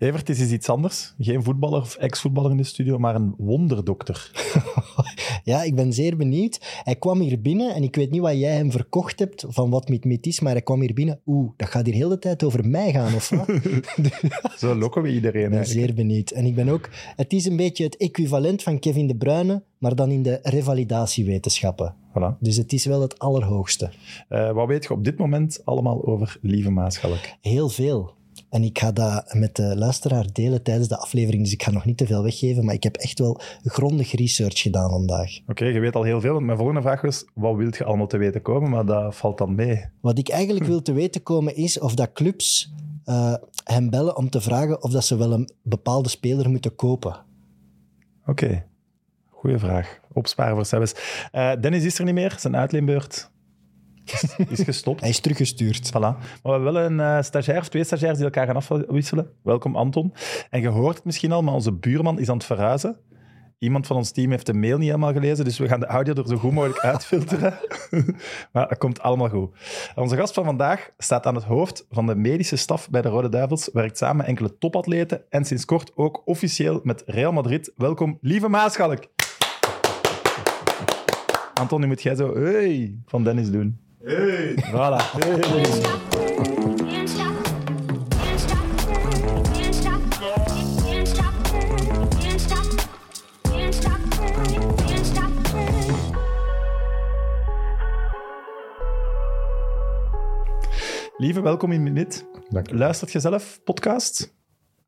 Evert is iets anders. Geen voetballer of ex-voetballer in de studio, maar een wonderdokter. Ja, ik ben zeer benieuwd. Hij kwam hier binnen en ik weet niet wat jij hem verkocht hebt van wat met met is, maar hij kwam hier binnen. Oeh, dat gaat hier heel de tijd over mij gaan, of wat? Zo lokken we iedereen. Ik ben eigenlijk. zeer benieuwd. En ik ben ook... Het is een beetje het equivalent van Kevin De Bruyne, maar dan in de revalidatiewetenschappen. Voilà. Dus het is wel het allerhoogste. Eh, wat weet je op dit moment allemaal over Lieve Maaschalk? Heel veel. En ik ga dat met de luisteraar delen tijdens de aflevering, dus ik ga nog niet te veel weggeven, maar ik heb echt wel grondig research gedaan vandaag. Oké, je weet al heel veel. want Mijn volgende vraag was, wat wilt je allemaal te weten komen? Maar dat valt dan mee. Wat ik eigenlijk wil te weten komen is of dat clubs eh, hem bellen om te vragen of dat ze wel een bepaalde speler moeten kopen. Oké, goeie vraag. Opsparen voor Sebes. Eh, Dennis is er niet meer. Zijn uitleenbeurt is, is gestopt. Hij is teruggestuurd. Voilà. Maar we hebben wel een eh, stagiair of twee stagiairs die elkaar gaan afwisselen. Welkom, Anton. En je hoort het misschien al, maar onze buurman is aan het verhuizen. Iemand van ons team heeft de mail niet helemaal gelezen, dus we gaan de audio er zo goed mogelijk uitfilteren. maar dat komt allemaal goed. Onze gast van vandaag staat aan het hoofd van de medische staf bij de Rode Duivels, werkt samen met enkele topatleten en sinds kort ook officieel met Real Madrid. Welkom, lieve Maaschalk. Anton, nu moet jij zo hey van Dennis doen. Hey. Voilà. Lieve, welkom in Minute. Dank u. Luistert je zelf podcast?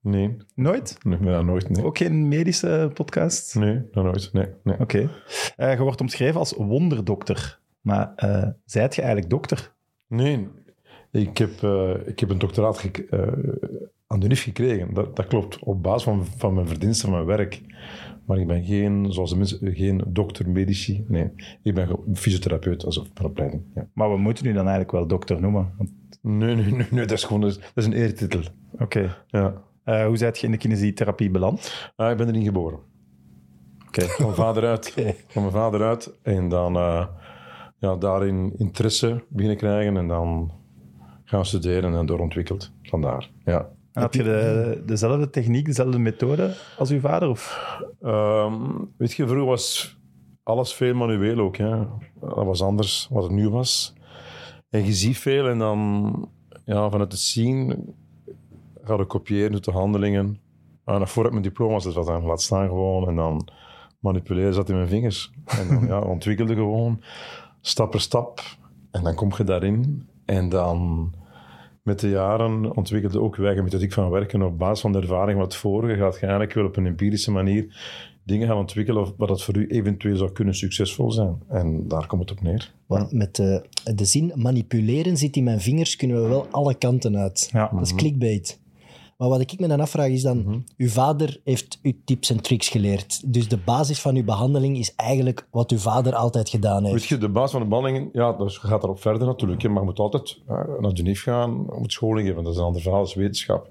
Nee, Nooit? nee, nooit. Nee, Ook geen medische podcast? nee dat nooit. Nee, nee. Oké. Eh, je wordt omschreven als wonderdokter. Maar eh zijt je eigenlijk dokter? nee. Ik, heb, eh, ik heb een doctoraat eh, aan de NIF gekregen. Dat, dat klopt. Op basis van, van mijn verdiensten, van mijn werk. Maar ik ben geen, zoals de mensen, geen dokter, medici. Nee, ik ben fysiotherapeut als van opleiding. Ja. Maar we moeten u dan eigenlijk wel dokter noemen. Want- Nee, nee, nee, nee, dat is gewoon dat is een eertitel. Oké. Ja. Hoe zijt je in de kinesietherapie beland? Ah, ik ben erin geboren. Oké. Van mijn vader uit. Van mijn vader uit. En dan ja, daarin interesse beginnen krijgen. En dan gaan studeren en doorontwikkeld. Vandaar, ja. En had je de, dezelfde techniek, dezelfde methode als uw vader? Of? Ehm, weet je, vroeger was alles veel manueel ook. Hè. Dat was anders wat het nu was. En je ziet veel en dan ja, vanuit het zien ga je kopiëren, doet de handelingen. En dan voor ik mijn diploma zat, wat dan laat staan gewoon. En dan manipuleren zat in mijn vingers. En dan ja, ontwikkelde gewoon, stap per stap. En dan kom je daarin. En dan met de jaren ontwikkelde ook wij een methodiek van werken op basis van de ervaring wat vorige gaat je eigenlijk wel op een empirische manier dingen gaan ontwikkelen of wat dat voor u eventueel zou kunnen succesvol zijn. En daar komt het op neer. Maar met de, de zin manipuleren zit in mijn vingers, kunnen we wel alle kanten uit. Ja. Dat is clickbait. Maar wat ik me dan afvraag is dan, uw vader heeft u tips en tricks geleerd. Dus de basis van uw behandeling is eigenlijk wat uw vader altijd gedaan heeft. Weet je, de basis van de behandeling, ja, je gaat daarop verder natuurlijk. hè, Maar je moet altijd eh, naar NIF gaan, je moet scholing geven. Dat is een ander verhaal, dat is wetenschap.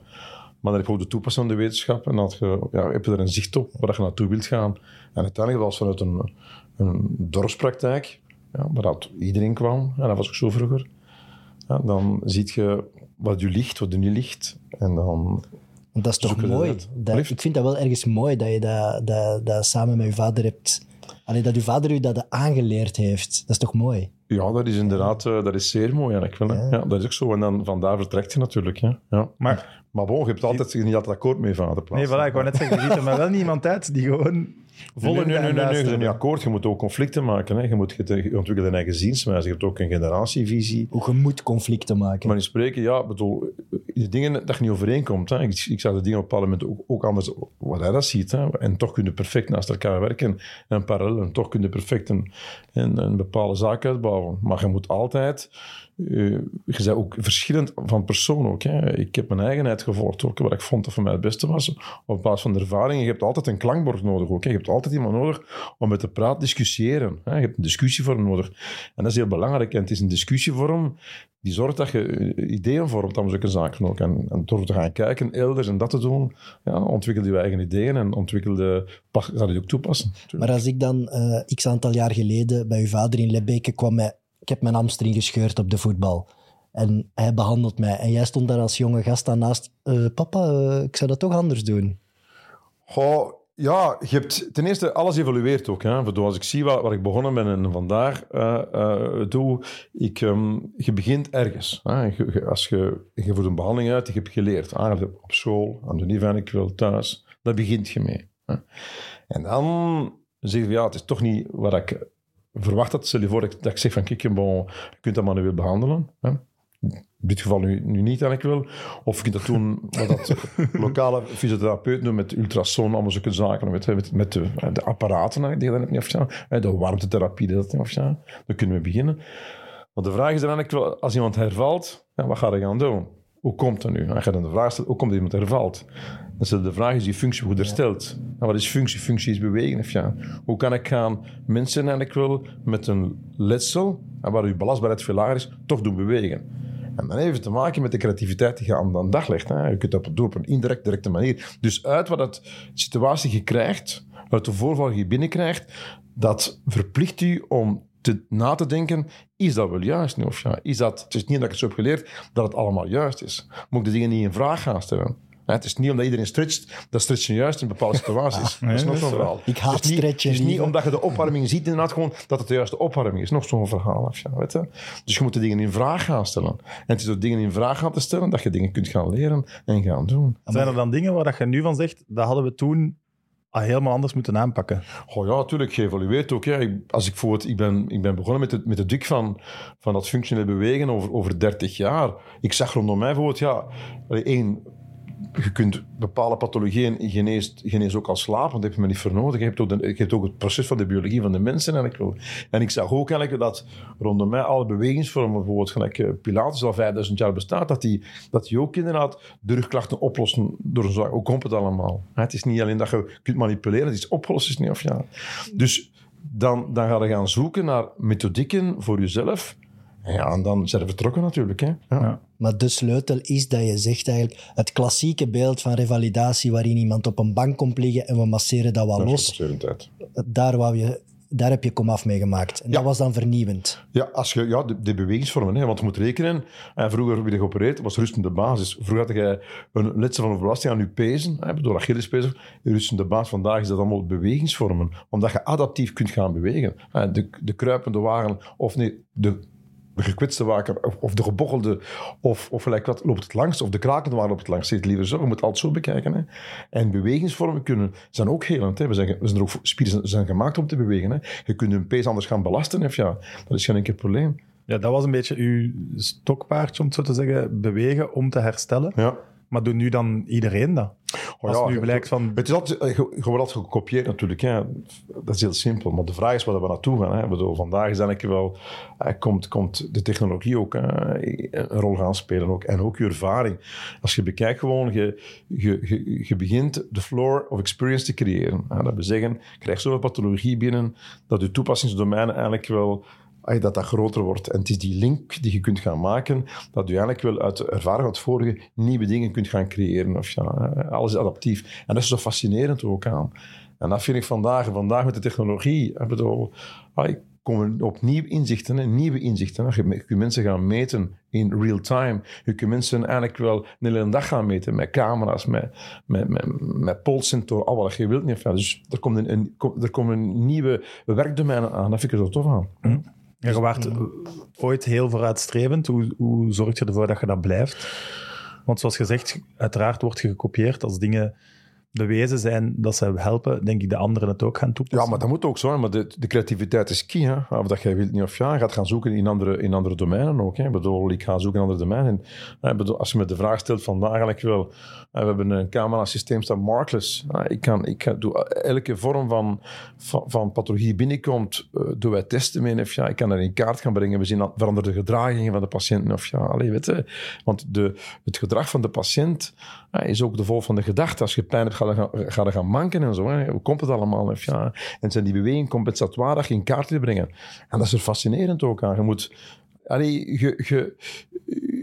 Maar dan heb je ook de toepassing van de wetenschap. En dan je, ja, heb je er een zicht op waar je naartoe wilt gaan. En uiteindelijk was vanuit een, een dorpspraktijk, ja, waar dat iedereen kwam. En dat was ook zo vroeger. Ja, dan zie je wat u ligt, wat u niet ligt. En dan dat is toch mooi. dat. Ik vind dat wel ergens mooi dat je dat, dat, dat samen met uw vader hebt. Allee, dat uw vader u dat aangeleerd heeft. Dat is toch mooi? Ja, dat is inderdaad uh, dat is zeer mooi eigenlijk wel. Hè? Ja. ja. dat is ook zo. En dan vandaar vertrekt je natuurlijk. Hè? Ja. Maar, maar bon, je hebt altijd niet altijd akkoord mee vader. Nee, voilà, ik wou net zeggen, je ziet er maar wel niemand uit die gewoon volle nee, nee, je bent niet akkoord. Je moet ook conflicten maken. Hè? Je, moet, je ontwikkelt een eigen zienswijze. Je hebt ook een generatievisie. Hoe je moet conflicten maken. Maar in spreken, ja, bedoel, de dingen dat je niet overeenkomt. Hè? Ik, ik zag de dingen op een bepaald moment ook, ook anders, wat hij dat ziet. Hè? En toch kun je perfect naast elkaar werken en parallel. En toch kun je perfect een, een, een bepaalde zaak uitbouwen. Maar je moet altijd... Uh, je bent ook verschillend van persoon ook. Hè. Ik heb mijn eigenheid gevolgd ook, wat ik vond dat voor mij het beste was. Op basis van de ervaring. Je hebt altijd een klankbord nodig ook. Hè. Je hebt altijd iemand nodig om met te praten, discussiëren. Hè. Je hebt een discussievorm nodig. En dat is heel belangrijk. En het is een discussievorm die zorgt dat je ideeën vormt aan zulke zaken. En, en door te gaan kijken, elders en dat te doen, ja, je eigen ideeën en ontwikkel de, ga je ook toepassen. Maar als ik dan uh, x aantal jaar geleden bij uw vader in Lebbeke kwam met heb mijn hamstring gescheurd op de voetbal. En hij behandelt mij. En jij stond daar als jonge gast daarnaast. Eh, papa, eh, ik zou dat toch anders doen. Goh, ja, je hebt ten eerste alles evolueert ook. Hè. Ik Als ik zie waar, waar ik begonnen ben en vandaar eh, doe, ik, ehm, je begint ergens. Je, als je, je voert een behandeling uit, je hebt geleerd. Eigenlijk op school, aan de niveau, ik wil thuis. Daar begint je mee. Hè. En dan zeg je, ja, het is toch niet wat ik verwacht had. Stel je voor dat ik, dat ik zeg van, kijk, bon, je kunt dat manueel behandelen. Hè. In dit geval nu, nu niet, dan ik wil. Of je kunt dat doen wat dat lokale fysiotherapeuten doen met ultrasoon, allemaal zulke zaken. Met, met, met de, de apparaten die je dan hebt niet afstaan. De warmtetherapie die dat niet afstaan. Dan kunnen we beginnen. Maar de vraag is dan eigenlijk wel, als iemand hervalt, ja, wat ga je gaan doen? Hoe komt dat nu? Als je dan de vraag stelt, hoe komt dat iemand hervalt? Is de vraag, is die functie hersteld? Nou, wat is functie? Functie is bewegen. Of ja. Hoe kan ik gaan mensen eigenlijk wel met een letsel, en waar uw belastbaarheid veel lager is, toch doen bewegen? En dan heeft te maken met de creativiteit die je aan de dag legt. Hè. Je kunt dat doen op een indirect, directe manier. Dus uit wat dat situatie je krijgt, uit de voorval die je binnenkrijgt, dat verplicht u om te, na te denken, is dat wel juist nu? Of ja, is dat, het is niet dat ik het zo heb geleerd, dat het allemaal juist is. Moet ik de dingen niet in vraag gaan stellen? Hè, Het is niet omdat iedereen stretcht, dat stretchen juist in bepaalde situaties. dat is nog zo'n verhaal. Ik haat het is niet, stretchen, Het is niet omdat je de opwarming ziet inderdaad gewoon dat het de juiste opwarming is. Nog zo'n verhaal. Of ja, weet je? Dus je moet de dingen in vraag gaan stellen. En het is door dingen in vraag gaan te stellen dat je dingen kunt gaan leren en gaan doen. Zijn er dan dingen waar dat je nu van zegt, dat hadden we toen al helemaal anders moeten aanpakken? Oh ja, natuurlijk, geëvolueerd ook. Hè. Ik, als ik, voor het, ik, ben, ik ben begonnen met, het, met de dik van, van dat functioneel bewegen over, over 30 jaar. Ik zag rondom mij bijvoorbeeld, ja, één, je kunt bepaalde pathologieën geneest, geneest ook al slapen, dat heb je me niet voor nodig. Je hebt, ook ook het proces van de biologie van de mensen. En ik, en ik zag ook eigenlijk dat rondom mij alle bewegingsvormen, bijvoorbeeld gelijk eh, Pilates al 5000 jaar bestaat, dat die, dat die ook inderdaad de rugklachten oplossen door een zaak. Hoe komt het allemaal? Het is niet alleen dat je kunt manipuleren, het is opgelost, is niet of ja. Dus dan, dan ga je gaan zoeken naar methodieken voor jezelf. En Ja, en dan zijn we vertrokken natuurlijk. Hè. Ja. Ja. Maar de sleutel is dat je zegt eigenlijk het klassieke beeld van revalidatie waarin iemand op een bank komt liggen en we masseren dat wel Dat los. Daar, wou je, daar heb je komaf mee gemaakt. En dat was dan vernieuwend. Ja, als je, ja de, de bewegingsvormen. Hè, want je moet rekenen. En vroeger werd je geopereerd, was rustende basis. Vroeger had je een letsel van overbelasting aan je pezen, hè, door Achillespezen. Rustende basis. Vandaag is dat allemaal bewegingsvormen. Omdat je adaptief kunt gaan bewegen. Hè, De, de kruipende wagen, of nee, de, de gekwetste wagen, of, of de gebochelde, of, of gelijk wat, loopt het langs, of de krakende wagen loopt het langs. Zeg het liever zo. Je moet het altijd zo bekijken. Hè. En bewegingsvormen kunnen, zijn ook helend. Hè. We zijn, we zijn er ook, spieren zijn, zijn gemaakt om te bewegen. Hè. Je kunt een pees anders gaan belasten. Of ja, dat is geen enkel probleem. Ja, dat was een beetje uw stokpaardje, om het zo te zeggen, bewegen om te herstellen. Ja. Maar doet nu dan iedereen dat? Oh Als ja, nu blijkt van... Het is altijd, eh, je, je wordt altijd gekopieerd natuurlijk. Hè. Dat is heel simpel. Maar de vraag is waar we naartoe gaan. Hè. Ik bedoel, vandaag is eigenlijk wel... eh, komt, komt de technologie ook eh, een rol gaan spelen. Ook, en ook je ervaring. Als je bekijkt gewoon... Je, je, je, je begint de floor of experience te creëren. Hè. Dat wil zeggen, je krijgt zoveel pathologie binnen... dat je toepassingsdomein eigenlijk wel... Dat dat groter wordt. En het is die link die je kunt gaan maken, dat je eigenlijk wel uit de ervaring van het vorige nieuwe dingen kunt gaan creëren. Of eh, alles is adaptief. En dat is zo fascinerend ook aan. En dat vind ik vandaag, vandaag met de technologie, ik bedoel, ay, komen opnieuw inzichten, nieuwe inzichten. Je, kunt mensen gaan meten in real time. Je kunt mensen eigenlijk wel een hele dag gaan meten met camera's, met, met, met, met al wat je wilt. Niet. Ja, Dus er komt een, er komen nieuwe werkdomeinen aan. Dat vind ik er zo tof aan. Ja, je waart eh, ooit heel vooruitstrevend. Hoe, hoe zorg je ervoor dat je dat blijft? Want zoals gezegd, uiteraard wordt je gekopieerd als dingen bewezen zijn dat ze helpen, denk ik de anderen het ook gaan toepassen. Ja, maar dat moet ook zo. Maar de, de creativiteit is key. Hè? Of dat jij wilt niet of ja, gaat gaan zoeken in andere, in andere domeinen ook. Hè? Ik bedoel, ik ga zoeken in andere domeinen. Bedoel, als je me de vraag stelt vandaag eigenlijk wel... hè, We hebben een camera-systeem staan markless. Ik, kan, ik kan, doe elke vorm van, van, van pathologie binnenkomt, eh, doen wij testen mee. Of ja, ik kan er in kaart gaan brengen. We zien veranderde gedragingen van de patiënt. Of ja, allee, weet. Want de, het gedrag van de patiënt is ook de vol van de gedachte. Als je pijn hebt, gaan, gaan manken en zo. Hè. Hoe komt het allemaal? Ja, en zijn die bewegingen compensatoire in kaart te brengen. En dat is er fascinerend ook aan. Je moet... Allee, je,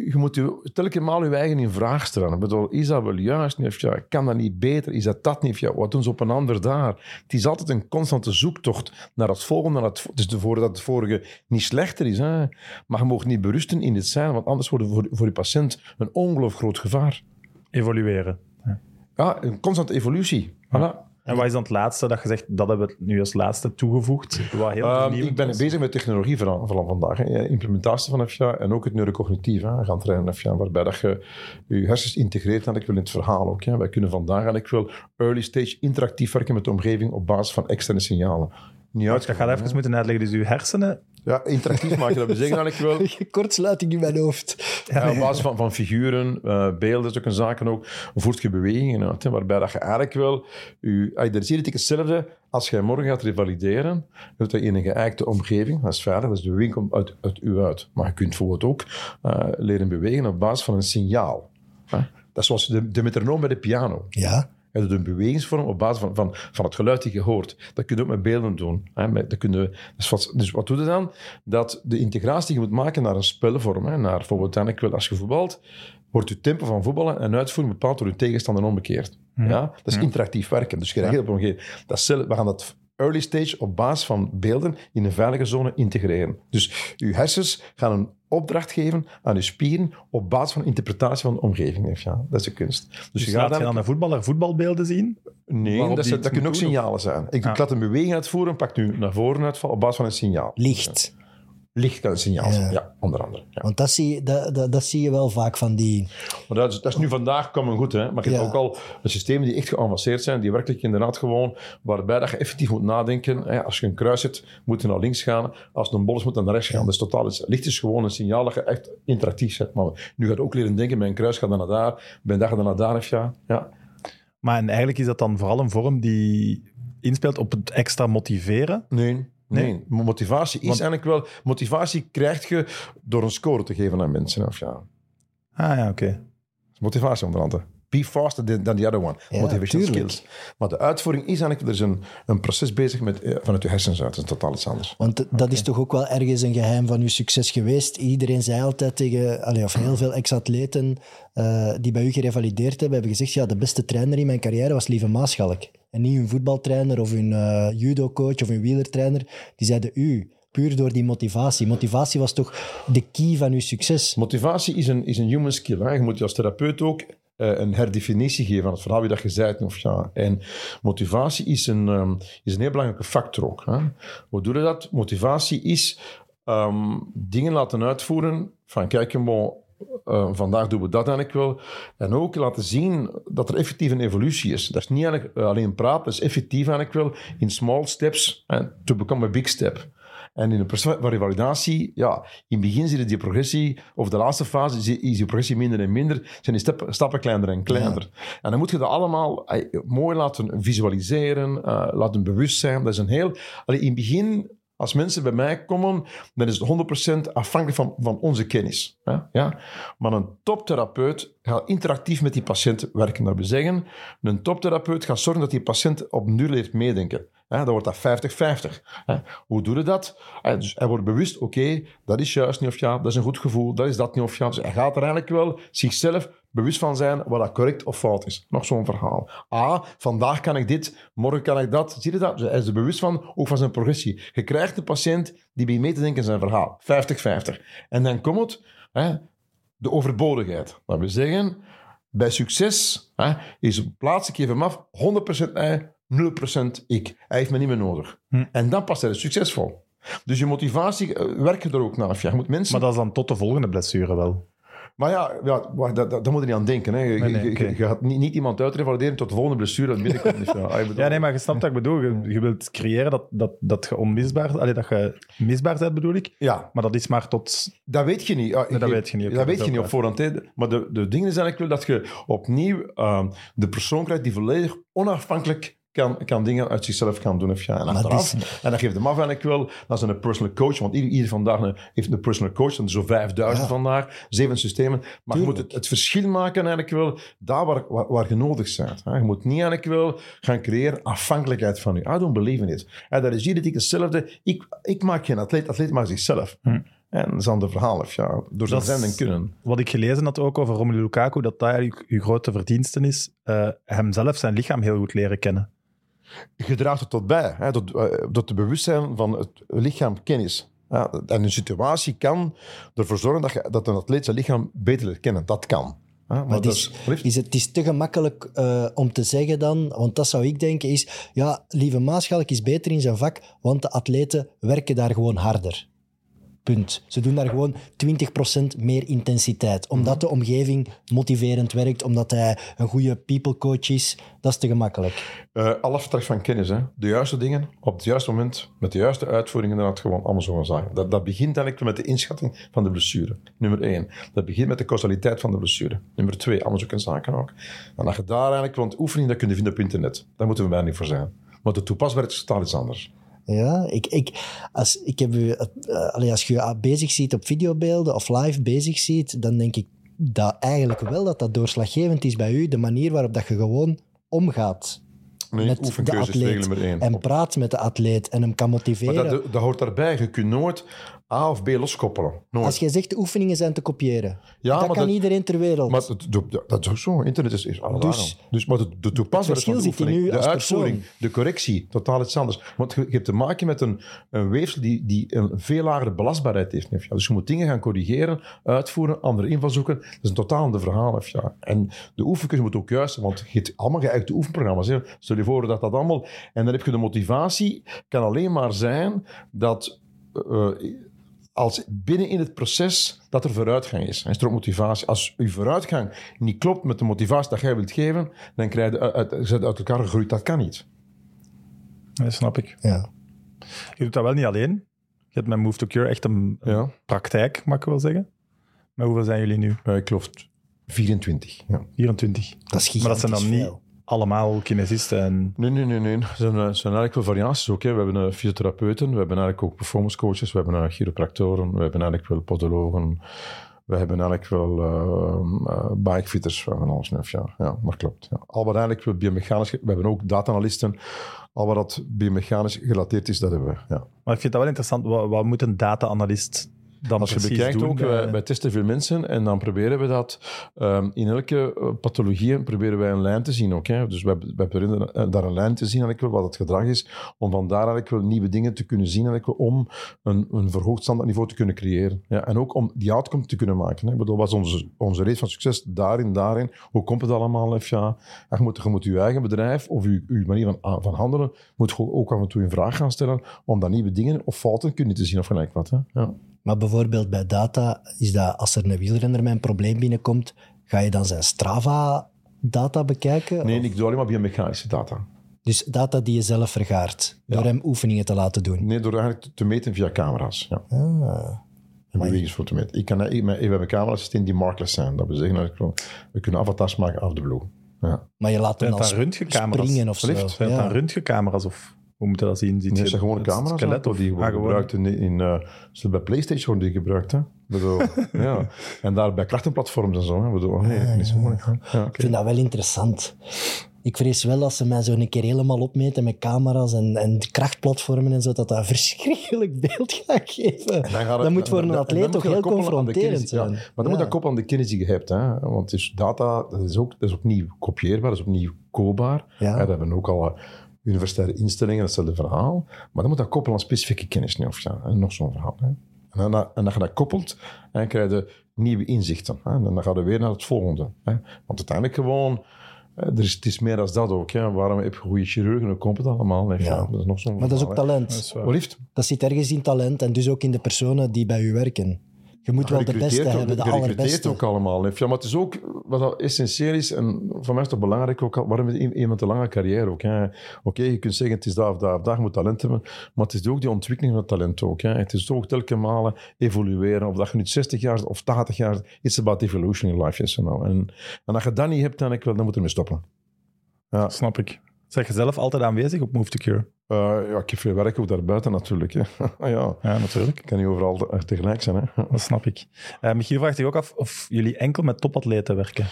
je, moet telkens maal je eigen in vraag stellen. Ik bedoel, is dat wel juist? Of ja, kan dat niet beter? Is dat dat niet? Of ja, wat doen ze op een ander daar? Het is altijd een constante zoektocht naar het volgende. Naar het, dus voordat het vorige niet slechter is. Hè. Maar je mag niet berusten in dit zijn, want anders wordt het voor, voor je patiënt een ongelooflijk groot gevaar. Evolueren. Ja, een constante evolutie. Voilà. En wat is dan het laatste dat je zegt, dat hebben we nu als laatste toegevoegd? Wat heel Ehm, ik ben was? bezig met technologie van, van vandaag. Hè. Implementatie van FIA en ook het neurocognitief. Hè. Gaan trainen FIA, waarbij dat je je hersens integreert eigenlijk wel in het verhaal ook. Hè. Wij kunnen vandaag eigenlijk wel early stage interactief werken met de omgeving op basis van externe signalen. Niet uit. Dat gaat even moeten uitleggen. Dus uw hersenen... Ja, interactief maken, dat we zeggen eigenlijk wel. Kortsluiting in mijn hoofd. Ja, op basis van, van figuren, eh, beelden, zulke zaken ook, voert je bewegingen uit. Hè, waarbij dat je eigenlijk wel... Je, ah, dat is hier hetzelfde als jij morgen gaat revalideren. Je dat in een geëikte omgeving. Dat is veilig, dus de beweging komt uit, uit u uit. Maar je kunt bijvoorbeeld ook eh, leren bewegen op basis van een signaal. Hè. Dat is zoals de, de metronoom bij de piano. Ja. Je doet een bewegingsvorm op basis van, van, van het geluid die je hoort. Dat kun je ook met beelden doen. Hè. Met- Dat kun je, dus, wat, dus wat doe je dan? Dat de integratie die je moet maken naar een spelvorm, hè, naar bijvoorbeeld eigenlijk wel als je voetbalt, wordt je tempo van voetballen en uitvoering bepaald door je tegenstander omgekeerd. Ja? Dat is interactief werken. Dus je reageert op een gegeven dat is zelf- We gaan dat early stage op basis van beelden in een veilige zone integreren. Dus je hersens gaan een opdracht geven aan je spieren op basis van interpretatie van de omgeving. Ja, dat is de kunst. Dus, Dus je laat gaat je dan dan een voetballer voetbalbeelden zien? Nee, waarop dat, dat kunnen ook doen, signalen zijn. Ik Ah. laat een beweging uitvoeren, pak nu naar voren uitval op basis van een signaal. Licht. Licht kan een signaal Ja. zijn, ja, onder andere. Ja. Want dat zie, je- dat, dat, dat zie je wel vaak van die... Maar dat is, dat is nu vandaag komen goed, hè. maar je hebt ook al systemen die echt geavanceerd zijn, die werkelijk inderdaad gewoon, waarbij dat je effectief moet nadenken. Hè. Als je een kruis zet, moet je naar links gaan. Als het een bol is, moet je naar rechts gaan. Dus totaal is, licht is gewoon een signaal dat je echt interactief zet. Maar nu gaat je ook leren denken, mijn kruis gaat dan naar daar, mijn dag gaat dan naar daar. of Ja. Ja. Maar en eigenlijk is dat dan vooral een vorm die inspeelt op het extra motiveren. Nee, nee. Nee? Motivatie is Want- eigenlijk wel... Motivatie krijg je door een score te geven aan mensen. Of ja. Ah ja, oké. Motivatie onder andere. Be faster than, than the other one. Ja, Motivation tuurlijk. skills. Maar de uitvoering is eigenlijk... Er is een, een proces bezig met, eh, vanuit je hersens uit. Dat is totaal iets anders. Want dat is toch ook wel ergens een geheim van uw succes geweest. Iedereen zei altijd tegen, allee, of heel veel ex-atleten eh, die bij u gerevalideerd hebben, hebben gezegd, ja, de beste trainer in mijn carrière was Lieve Maaschalk. En niet hun voetbaltrainer of hun eh judo-coach of hun wielertrainer. Die zeiden u, puur door die motivatie. Motivatie was toch de key van uw succes. Motivatie is een, is een human skill. Hè. Je moet je als therapeut ook een herdefinitie geven aan het verhaal wie dat je zei. Of ja. En motivatie is een, ehm, is een heel belangrijke factor ook. Hè. Hoe doe je dat? Motivatie is ehm, dingen laten uitvoeren van kijk, bon, eh, vandaag doen we dat eigenlijk wel. En ook laten zien dat er effectief een evolutie is. Dat is niet eh, alleen praten, dat is effectief eigenlijk wel in small steps eh, to become a big step. En in van revalidatie, ja, in het begin je die progressie, of de laatste fase is die progressie minder en minder, zijn die step- stappen kleiner en kleiner. En dan moet je dat allemaal mooi laten visualiseren, eh, laten bewust zijn. Dat is een heel... Allee, in het begin, als mensen bij mij komen, dan is het 100% afhankelijk van, van onze kennis. Hè? Ja? Maar een toptherapeut gaat interactief met die patiënt werken. Dat wil zeggen, een toptherapeut gaat zorgen dat die patiënt op duur leert meedenken. Dan wordt dat 50-50. hè. Hoe doe je dat? Hè, Dus hij wordt bewust, oké, dat is juist niet of ja, dat is een goed gevoel, dat is dat niet of ja. Dus hij gaat er eigenlijk wel zichzelf bewust van zijn wat dat correct of fout is. Nog zo'n verhaal. Ah, vandaag kan ik dit, morgen kan ik dat. Zie je dat? Dus hij is er bewust van, ook van zijn progressie. Je krijgt een patiënt die bij mee te denken zijn verhaal. 50-50. En dan komt het, hè, de overbodigheid. Dat wil zeggen, bij succes hè, is plaats, ik hem af, 100% hij, 0% ik. Hij heeft me niet meer nodig. Hm. En dan past hij succesvol. Dus je motivatie, eh, werk je er ook naar. Je moet mensen... Maar dat is dan tot de volgende blessure wel. Maar ja, ja daar moet je niet aan denken. Hè. Je, Nee, nee, je- oké. je gaat niet, niet iemand uitrevalideren tot de volgende blessure dat binnenkomt. Dus ja, ah, Ja, nee, maar je snapt wat ik bedoel. Je, je wilt creëren dat, dat, dat je onmisbaar... Allee, dat je misbaar bent, bedoel ik. ja, Maar dat is maar tot... dat weet je niet. Ah, Nee, dat weet je niet. Dat weet je niet op voorhand. hè. Maar de, de ding is eigenlijk wel dat je opnieuw ehm, de persoon krijgt die volledig onafhankelijk kan, kan dingen uit zichzelf kan doen. Of ja, en achteraf. dit En dat geeft hem af eigenlijk wel. Dat is een personal coach. Want ieder, ieder vandaag een- heeft een personal coach. Dat is zo 5000 Ja. vandaag. Zeven systemen. Maar je moet het, het verschil maken eigenlijk wel daar waar, waar, waar je nodig bent. hè. Je moet niet eigenlijk wel gaan creëren afhankelijkheid van je. I don't believe in it. En dat is hier hetzelfde. Ik, ik maak geen atleet. Atleet maakt zichzelf. Hm. En dat is dan de verhaal, ja, door zijn is- en kunnen. Wat ik gelezen had ook over Romelu Lukaku, dat dat eigenlijk uw grote verdienste is. eh hem zelf zijn lichaam heel goed leren kennen. Je draagt het tot bij, hè, tot, eh, tot het bewustzijn van het lichaam kennis. Ja, en een situatie kan ervoor zorgen dat, je, dat een atleet zijn lichaam beter leert kennen. Dat kan. Ja, maar het is, is het, het is te gemakkelijk eh, om te zeggen dan, want dat zou ik denken, is ja, Lieve Maaschalk is beter in zijn vak, want de atleten werken daar gewoon harder. Punt. Ze doen daar gewoon 20% meer intensiteit. Omdat de omgeving motiverend werkt, omdat hij een goede people coach is. Dat is te gemakkelijk. Eh, alles vertrekt van kennis. Hè. De juiste dingen, op het juiste moment, met de juiste uitvoeringen, dan het gewoon allemaal zo zagen. Dat, dat begint eigenlijk met de inschatting van de blessure. Nummer één. Dat begint met de causaliteit van de blessure. Nummer twee, allemaal zulke zaken ook. En als je daar eigenlijk, want oefening, dat kun je vinden op internet. Daar moeten we bijna niet voor zijn. Maar de toepasbaarheid is totaal iets anders. Ja, ik, ik, als, ik heb u, eh, als je je bezig ziet op videobeelden of live bezig ziet, dan denk ik dat eigenlijk wel dat dat doorslaggevend is bij u, de manier waarop dat je gewoon omgaat Nee, met de atleet en praat met de atleet en hem kan maar motiveren. dat, dat hoort daarbij. Je kunt nooit A of B loskoppelen. Nooit. Als jij zegt de oefeningen zijn te kopiëren, Ja, dat kan dat- iedereen ter wereld. Maar dat, is ook zo. Internet is, is alles Dus- dus maar de, de van de oefening, de uitvoering, persoon. de correctie, totaal iets anders. Want je, je hebt te maken met een, een weefsel die, die een veel lagere belastbaarheid heeft. Ja. Dus je moet dingen gaan corrigeren, uitvoeren, andere invalshoeken. Dat is een totaal ander verhaal. Ja. En de oefenkeuze moet ook juist zijn, want je hebt allemaal geëikte oefenprogramma's. Hè. Stel je voor dat dat allemaal... En dan heb je de motivatie, kan alleen maar zijn dat... eh, als binnen in het proces dat er vooruitgang is. En is er ook motivatie. Als uw vooruitgang niet klopt met de motivatie dat jij wilt geven, dan krijg je uit, uit, elkaar gegroeid. Dat kan niet. Dat snap ik. ja. Je doet dat wel niet alleen. Je hebt met Move to Cure echt een, Ja. praktijk, mag ik wel zeggen. Maar hoeveel zijn jullie nu? Ik geloof 24. Ja. 24. Dat is Maar dat zijn dan gigantisch niet veel. Allemaal kinesisten. En... Nee, nee, nee. nee. Er zijn, zijn eigenlijk wel variaties ook. Hè. We hebben eh, fysiotherapeuten, we hebben eigenlijk ook performance coaches, we hebben uh, chiropractoren, we hebben eigenlijk wel podologen, we hebben eigenlijk wel uh, uh, bikefitters, we hebben alles ja. ja. Dat klopt. Ja. Al wat eigenlijk biomechanisch, we hebben ook data-analysten, al wat dat biomechanisch gerelateerd is, dat hebben we, ja. Maar ik vind dat wel interessant. Wat, wat moet een data-analyst dan Als je bekijkt doen? ook, Eh, wij, wij testen veel mensen en dan proberen we dat um, in elke uh, pathologie proberen wij een lijn te zien ook. Hè. Dus wij, wij proberen daar een lijn te zien eigenlijk wel, wat het gedrag is, om van daar eigenlijk wel nieuwe dingen te kunnen zien eigenlijk wel, om een, een verhoogd standaardniveau te kunnen creëren. Ja, en ook om die outcome te kunnen maken. Hè. Ik bedoel, wat is onze, onze rate van succes daarin, daarin? Hoe komt het allemaal? Ja, je, moet, je moet je eigen bedrijf of je, je manier van, van handelen moet je ook af en toe in vraag gaan stellen om dan nieuwe dingen of fouten kunnen te zien of gelijk wat. Hè. Ja. Maar bijvoorbeeld bij data is dat als er een wielrenner met een probleem binnenkomt, ga je dan zijn Strava-data bekijken? Nee, Of- ik doe alleen maar biomechanische data. Dus data die je zelf vergaart, door hem oefeningen te laten doen. Nee, door eigenlijk te meten via camera's. Ja. Ah. En bewegingsvoer te meten. Ik kan, ik, we hebben camera's die markless zijn. Dat wil zeggen, we kunnen avatars maken af de blue. Ja. Maar je laat hem dan dan röntgencamera's? springen of zo. Alsjeblieft. Zijn het Ja. dan röntgencamera's of hoe moet je dat zien? Ziet Nee, je dat gewoon camera's skelet of, die Ah, gebruikt in, in uh, zo bij PlayStation worden die gebruikt. Hè? Bedoel, ja. En daar bij krachtenplatforms en zo. Hè? Bedoel, nee, niet zo moeilijk. hè. Ja, Ik vind dat wel interessant. Ik vrees wel als ze mij zo een keer helemaal opmeten met camera's en, en krachtplatformen en zo, dat dat een verschrikkelijk beeld gaat geven. Dan gaat het- dat moet voor een atleet toch heel dat confronterend kennis, ja. zijn. Maar dan moet dat koppelen aan de kennis die je hebt. Hè? Want het is data, dat is, ook, dat is opnieuw kopieerbaar, dat is opnieuw koopbaar. Ja. Ja. We hebben ook al uh, universitaire instellingen, datzelfde verhaal. Maar dan moet dat koppelen aan specifieke kennis. niet Of, ja, en nog zo'n verhaal. Hè? En, dan, en als je dat koppelt, dan krijg je nieuwe inzichten. Hè? En dan gaan we weer naar het volgende. Hè? Want uiteindelijk gewoon... Er is, het is meer dan dat ook. Hè. Waarom heb je goede chirurgen? Hoe komt het allemaal? Hè? Ja. Dat is nog zo'n Maar dat is ook talent. Dat is? Dat zit ergens in talent en dus ook in de personen die bij u werken. Je moet wel de beste hebben, de allerbeste. ook allemaal. Ja, maar het is ook, wat dat essentieel is, en voor mij is het belangrijk ook, waarom is iemand een lange carrière ook. hè. Oké, je kunt zeggen, het is daar of daar of daar, je moet talent hebben, maar het is ook die ontwikkeling van het talent ook. Hè. Het is ook telkens malen evolueren, of dat je nu 60 jaar of 80 jaar, it's about evolution in life, yes or no. En, en als je dat niet hebt, dan, ik wel, dan moet je ermee stoppen. Ja, Snap ik. Zeg je zelf altijd aanwezig op Move to Cure? Eh, ja, ik heb veel werk ook daarbuiten natuurlijk. Hè. Ah, ja, Ja, natuurlijk. ik kan niet overal te- tegelijk zijn. Hè. Dat snap ik. Eh, Michiel vraagt zich ook af of jullie enkel met topatleten werken.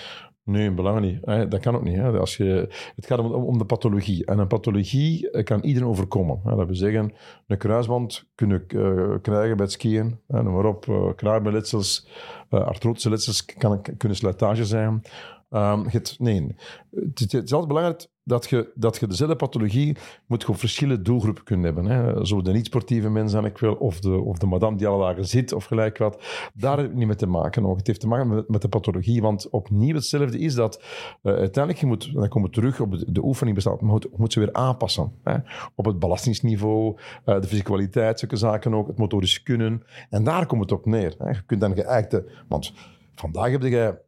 Nee, belangen niet. Hè, Dat kan ook niet. Hè. Als je, het gaat om, om de pathologie. En een pathologie eh, kan iedereen overkomen. Hè. Dat we zeggen, een kruisband kunnen eh, krijgen bij het skiën. Hè, noem maar op. Kraaienletsels, uh, artrotische letsels kan, kunnen slijtage zijn. Ehm, je hebt- nee, het, het is altijd belangrijk dat je, dat je dezelfde pathologie moet op verschillende doelgroepen kunnen hebben. Hè. Zo de niet-sportieve mens dan ik wel, of de, of de madame die alle dagen zit, of gelijk wat. Daar heeft het niet mee te maken nog. Het heeft te maken met, met de pathologie, want opnieuw hetzelfde is dat eh, uiteindelijk, je moet, dan komen we terug op de, oefening bestaat, maar je moet, ze weer aanpassen. Hè. Op het belastingsniveau, eh, de fysicaliteit, zulke zaken ook, het motorisch kunnen. En daar komt het op neer. Hè. Je kunt dan geëikte, want vandaag heb je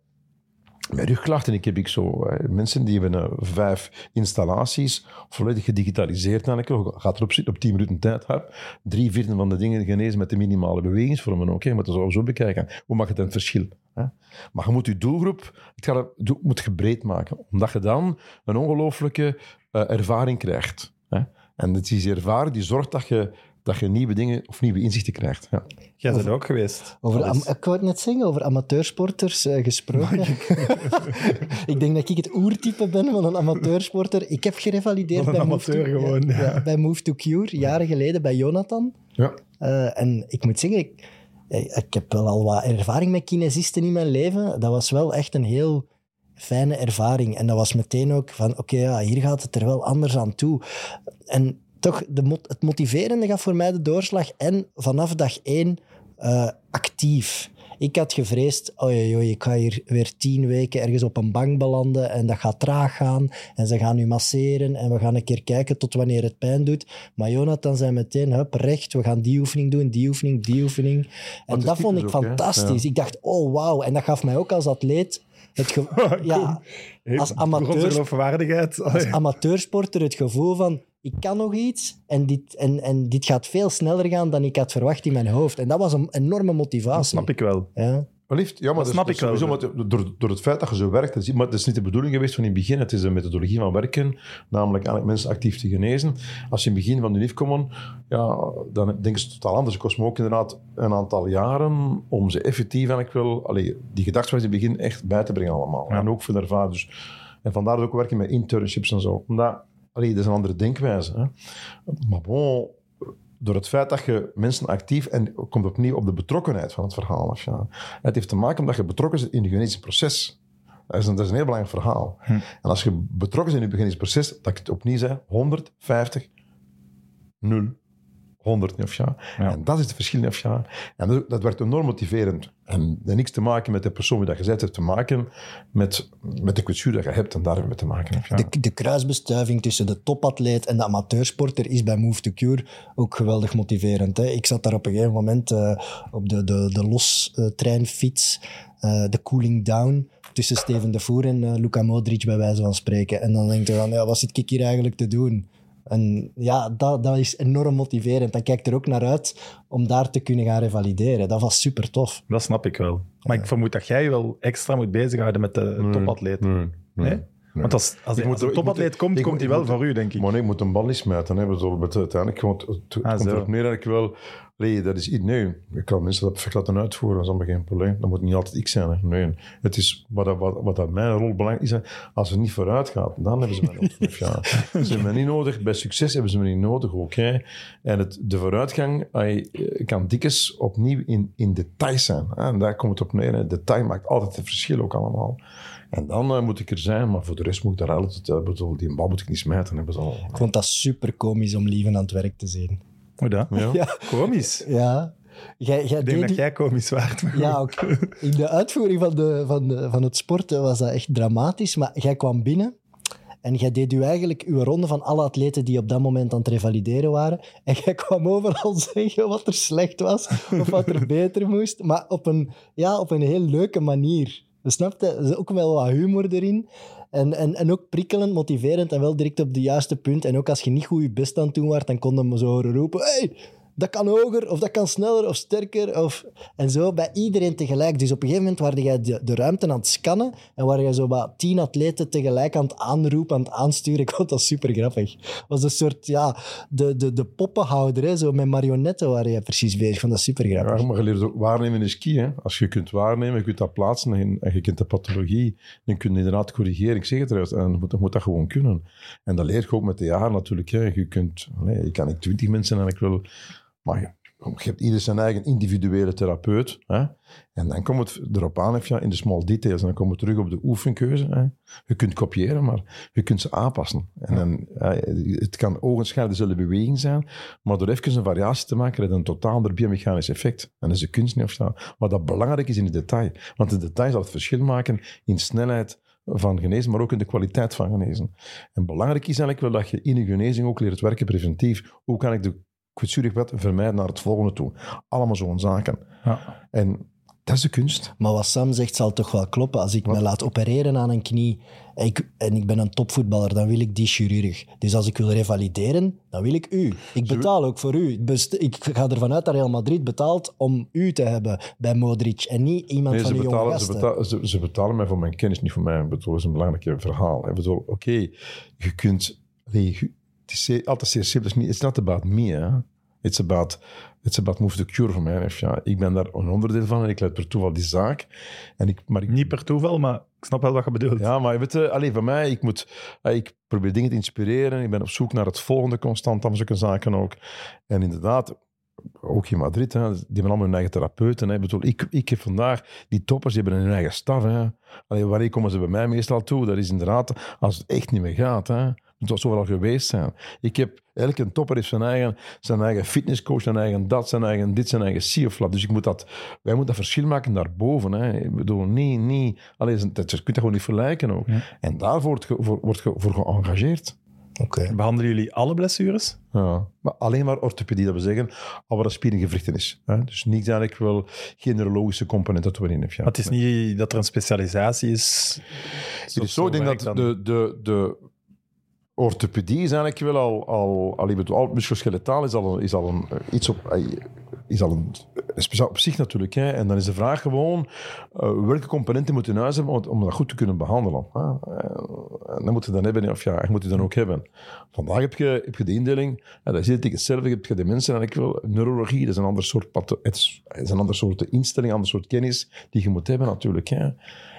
met rugklachten, ik heb ik zo eh, mensen die hebben eh, vijf installaties, volledig gedigitaliseerd eigenlijk, gaat erop zitten op 10 minuten tijd, heb, drie vierde van de dingen genezen met de minimale bewegingsvormen je moet dat zo bekijken. Hoe maakt het een verschil? Hè? Maar je moet je doelgroep, het gaat, moet je breed maken, omdat je dan een ongelooflijke eh, ervaring krijgt. Hè? En het is die ervaring die zorgt dat je, dat je nieuwe dingen of nieuwe inzichten krijgt. Ja. Jij bent er ook geweest. Over am- ik wou het net zeggen, over amateursporters eh, gesproken. ik denk dat ik het oertype ben van een amateursporter. Ik heb gerevalideerd bij Move amateur to, gewoon, ja, ja. ja, bij Move to Cure, jaren geleden bij Jonathan. Ja. Eh, en ik moet zeggen, ik, eh, ik heb wel al wat ervaring met kinesisten in mijn leven. Dat was wel echt een heel fijne ervaring. En dat was meteen ook van, oké, ja, hier gaat het er wel anders aan toe. En toch, de, het motiverende gaf voor mij de doorslag. En vanaf dag één eh, actief. Ik had gevreesd, oei, oei, ik ga hier weer tien weken ergens op een bank belanden en dat gaat traag gaan. En ze gaan nu masseren en we gaan een keer kijken tot wanneer het pijn doet. Maar Jonathan zei meteen, hup, recht, we gaan die oefening doen, die oefening, die oefening. En dat vond ik ook, hè? fantastisch. Ik dacht, oh wauw. En dat gaf mij ook als atleet het ge- ja, als amateur- als amateursporter het gevoel van ik kan nog iets en dit, en, en dit gaat veel sneller gaan dan ik had verwacht in mijn hoofd. En dat was een enorme motivatie. Dat snap ik wel. Ja. Maar liefst, ja, maar Dat snap ik wel. sowieso door, door het feit dat je zo werkt, dat is, maar dat is niet de bedoeling geweest van in het begin. Het is een methodologie van werken, namelijk eigenlijk mensen actief te genezen. Als je in het begin van de NIF komen, ja, dan denken ze totaal anders. Het kost me ook inderdaad een aantal jaren om ze effectief eigenlijk wel, allee, die gedachtswijze in het begin echt bij te brengen allemaal. Ja. En ook voor de ervaring. Dus, en vandaar dat ook werken met internships en zo. Omdat, allee, dat is een andere denkwijze. Hè. Maar bon, door het feit dat je mensen actief en komt opnieuw op de betrokkenheid van het verhaal af. Ja. Het heeft te maken omdat je betrokken bent in het genetisch proces. Dat is een, dat is een heel belangrijk verhaal. Hm. En als je betrokken bent in het genetisch proces, dat ik het opnieuw zei, 150, 0, 100 niet of ja. Ja. En dat is het verschil of ja. En dat, dat werkt enorm motiverend. En dat niks te maken met de persoon die dat het heeft te maken met, met de kwetsuur dat je hebt en daar te maken. of ja. De, de kruisbestuiving tussen de topatleet en de amateursporter is bij Move to Cure ook geweldig motiverend. Hè? Ik zat daar op een gegeven moment eh, op de, de, de los-treinfiets, eh, de cooling down, tussen Steven de Voer en eh, Luka Modric bij wijze van spreken. En dan denk je van, ja, wat zit ik hier eigenlijk te doen? En ja, dat, dat is enorm motiverend. Dan kijk ik er ook naar uit om daar te kunnen gaan revalideren. Dat was super tof. Dat snap ik wel. Maar ik vermoed dat jij je wel extra moet bezighouden met de Nee, topatleet. Nee, nee. Nee? Want als, als, als een topatleet komt, komt hij wel voor u, denk ik. Maar nee, ik moet een bal niet smijten. Hè. Bedoel, met- uiteindelijk komt het, Ah, komt zo. erop neer dat ik wel... Nee, dat is, nee, ik kan mensen dat perfect laten uitvoeren. Dat is allemaal geen probleem. Dat moet niet altijd ik zijn. Nee, het is wat, wat, wat dat mijn rol belangrijk is. Als het niet vooruit gaat, dan hebben ze mij nodig. Ja, ze hebben me niet nodig. Bij succes hebben ze me niet nodig ook. Hè. En het, de vooruitgang eh, kan dikwijls opnieuw in, in details zijn. En daar komt het op neer. hè. Detail maakt altijd het verschil ook allemaal. En dan eh, moet ik er zijn, maar voor de rest moet ik daar altijd... Uh, bedoel, die bal moet ik niet smijten. Hebben ze al. Ik vond dat super komisch om Lieven aan het werk te zien. Hoe dat? Ja. Ja. Komisch. Ja. Jij, jij Ik denk deed dat die- jij komisch waard. Ja, ook. In de uitvoering van, de, van, de, van het sporten was dat echt dramatisch. Maar jij kwam binnen en jij deed u eigenlijk uw ronde van alle atleten die op dat moment aan het revalideren waren. En jij kwam overal zeggen wat er slecht was of wat er beter moest. Maar op een, ja, op een heel leuke manier. Je snapt het? Er is ook wel wat humor erin. En, en, en ook prikkelend, motiverend en wel direct op de juiste punt. En ook als je niet goed je best aan het doen was, dan kon je me zo roepen... Hey, dat kan hoger, of dat kan sneller, of sterker. Of... En zo bij iedereen tegelijk. Dus op een gegeven moment waar jij de, de ruimte aan het scannen en waar je zo wat tien atleten tegelijk aan het aanroepen, aan het aansturen. Ik vond dat super grappig. Was een soort, ja, de, de, de poppenhouder, hè, zo met marionetten waar je precies bezig. Ik vond dat super grappig. Ja, maar je leert ook waarnemen is key. Hè? Als je kunt waarnemen, je kunt dat plaatsen en, je kent de pathologie, dan kun je inderdaad corrigeren. Ik zeg het eruit, en moet, moet dat gewoon kunnen. En dat leer je ook met de jaren natuurlijk. Hè. Je kunt, je kan ik twintig mensen en ik wil... Maar je, je hebt ieder zijn eigen individuele therapeut. Hè? En dan komt het erop aan, ja, in de small details. En dan komen we terug op de oefenkeuze. Hè? Je kunt kopiëren, maar je kunt ze aanpassen. En dan, het kan ogenschijnlijk dezelfde beweging zijn, maar door even een variatie te maken, heb je een totaal ander biomechanisch effect. En dat is de kunst niet of zo. Maar dat belangrijk is in het detail. Want het detail zal het verschil maken in snelheid van genezen, maar ook in de kwaliteit van genezen. En belangrijk is eigenlijk wel dat je in je genezing ook leert werken preventief. Hoe kan ik de kwetsurig bed vermijden naar het volgende toe? Allemaal zo'n zaken. Ja. En dat is de kunst. Maar wat Sam zegt zal toch wel kloppen. Als ik me laat opereren aan een knie en ik, en ik ben een topvoetballer, dan wil ik die chirurg. Dus als ik wil revalideren, dan wil ik u. Ik betaal ook voor u. Ik ga ervan uit dat Real Madrid betaalt om u te hebben bij Modric en niet iemand Nee, van die jonge ze, betalen, ze, ze betalen mij voor mijn kennis, niet voor mij. Ik bedoel, dat is een belangrijk verhaal. Ik bedoel, oké, je kunt... nee, is altijd zeer simpel. Het is niet- It's not about me, hè. It's about, it's about move the cure voor mij. Ja, ik ben daar een onderdeel van en ik leid per toeval die zaak. En ik, maar ik, Niet per toeval, maar ik snap wel wat je bedoelt. Ja, maar weet je, alleen van mij, ik, moet, eh, ik probeer dingen te inspireren. Ik ben op zoek naar het volgende constant, aan zulke zaken ook. En inderdaad, ook in Madrid, hè, die hebben allemaal hun eigen therapeuten. Hè. Ik, bedoel, ik, ik heb vandaag, die toppers, die hebben hun eigen staf. Hè. Allee, wanneer komen ze bij mij meestal toe? Dat is inderdaad, als het echt niet meer gaat. Hè. Het was overal geweest zijn. Ik heb, elke topper heeft zijn eigen, zijn eigen fitnesscoach, zijn eigen dat, zijn eigen dit, zijn eigen sioflap. Dus ik moet dat, wij moeten dat verschil maken daarboven. Hè. Ik bedoel, nee, nee. Allee, dat, je kunt dat gewoon niet vergelijken ook. En daarvoor wordt ge, voor, wordt ge, voor geëngageerd. Oké. Behandelen jullie alle blessures? Ja, maar alleen maar orthopedie, dat we zeggen, al waar dat spier en gewrichten is. Hè? Dus niet eigenlijk wel geen neurologische component dat we erin hebben. Ja. Maar het is niet dat er een specialisatie is. Het is zo, ik denk dat dan. de, de, de orthopedie is eigenlijk wel al, al, al, ik al musculoskeletaal is al, is al een, eh, iets op, eh, is al een, een speciaal op zich natuurlijk. Hè. En dan is de vraag gewoon, eh, welke componenten moet je in huis hebben om, om dat goed te kunnen behandelen. Hè. Eh, En dan moet je dan hebben, of ja, je moet je dan ook hebben. Vandaag heb je, heb je de indeling, en dat is het hetzelfde, heb je de mensen eigenlijk wel, neurologie, dat is een ander soort, het is, een ander soort instelling, een ander soort kennis die je moet hebben natuurlijk. Hè.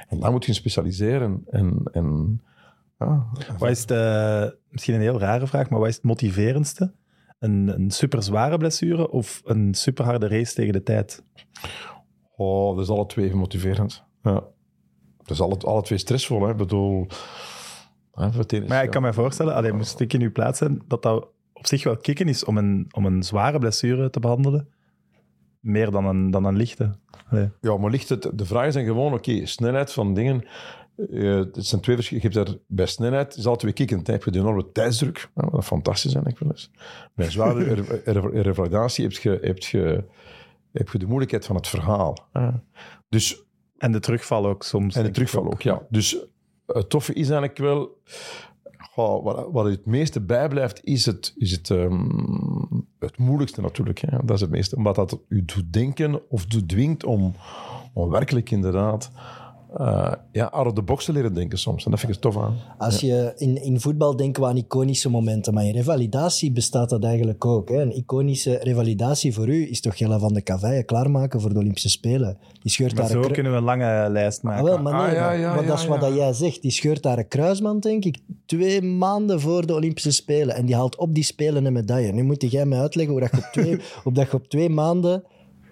En daar moet je specialiseren en... en ja, Wat is de, misschien een heel rare vraag, maar wat is het motiverendste? Een, een super zware blessure of een super harde race tegen de tijd? Oh, dat is alle twee even motiverend. Ja. Dat is alle, alle twee stressvol, hè. Ik bedoel... Hè, voor Maar ja, ik kan me voorstellen, allee, moest ik in uw plaats zijn, dat dat op zich wel kicken is om een, om een zware blessure te behandelen. Meer dan een, dan een lichte. Allee. Ja, maar het... De vragen zijn gewoon, oké, snelheid van dingen... eh, het zijn twee verschillende... Je hebt daar bij snelheid, is altijd hè. Heb je de enorme tijdsdruk, ja, wat fantastisch is eigenlijk wel eens. Bij zware re- re- revalidatie heb je, heb, je, heb je de moeilijkheid van het verhaal. Dus En de terugval ook soms. En de ik terugval ook, ja. Dus het toffe is eigenlijk wel... goh, wat, wat het meeste bijblijft, is het, is het, ehm, het moeilijkste natuurlijk. Hè. Dat is het meeste. Omdat dat u doet denken of doet dwingt om, om werkelijk inderdaad... eh, ja, out of the box te leren denken soms. En dat vind ik er tof aan. Als je in, in voetbal denken we aan iconische momenten, maar in revalidatie bestaat dat eigenlijk ook. Hè? Een iconische revalidatie voor u is toch Jelle van de Cavaille klaarmaken voor de Olympische Spelen. Die scheurt Maar daar zo een kunnen we een lange lijst Ah, maken. wel, maar nee, Ah, ja, maar- ja, maar dat is ja, wat ja. dat jij zegt. Die scheurt daar een kruisband, denk ik, twee maanden voor de Olympische Spelen. En die haalt op die Spelen een medaille. Nu moet jij mij uitleggen hoe dat je op twee, hoe dat je op twee maanden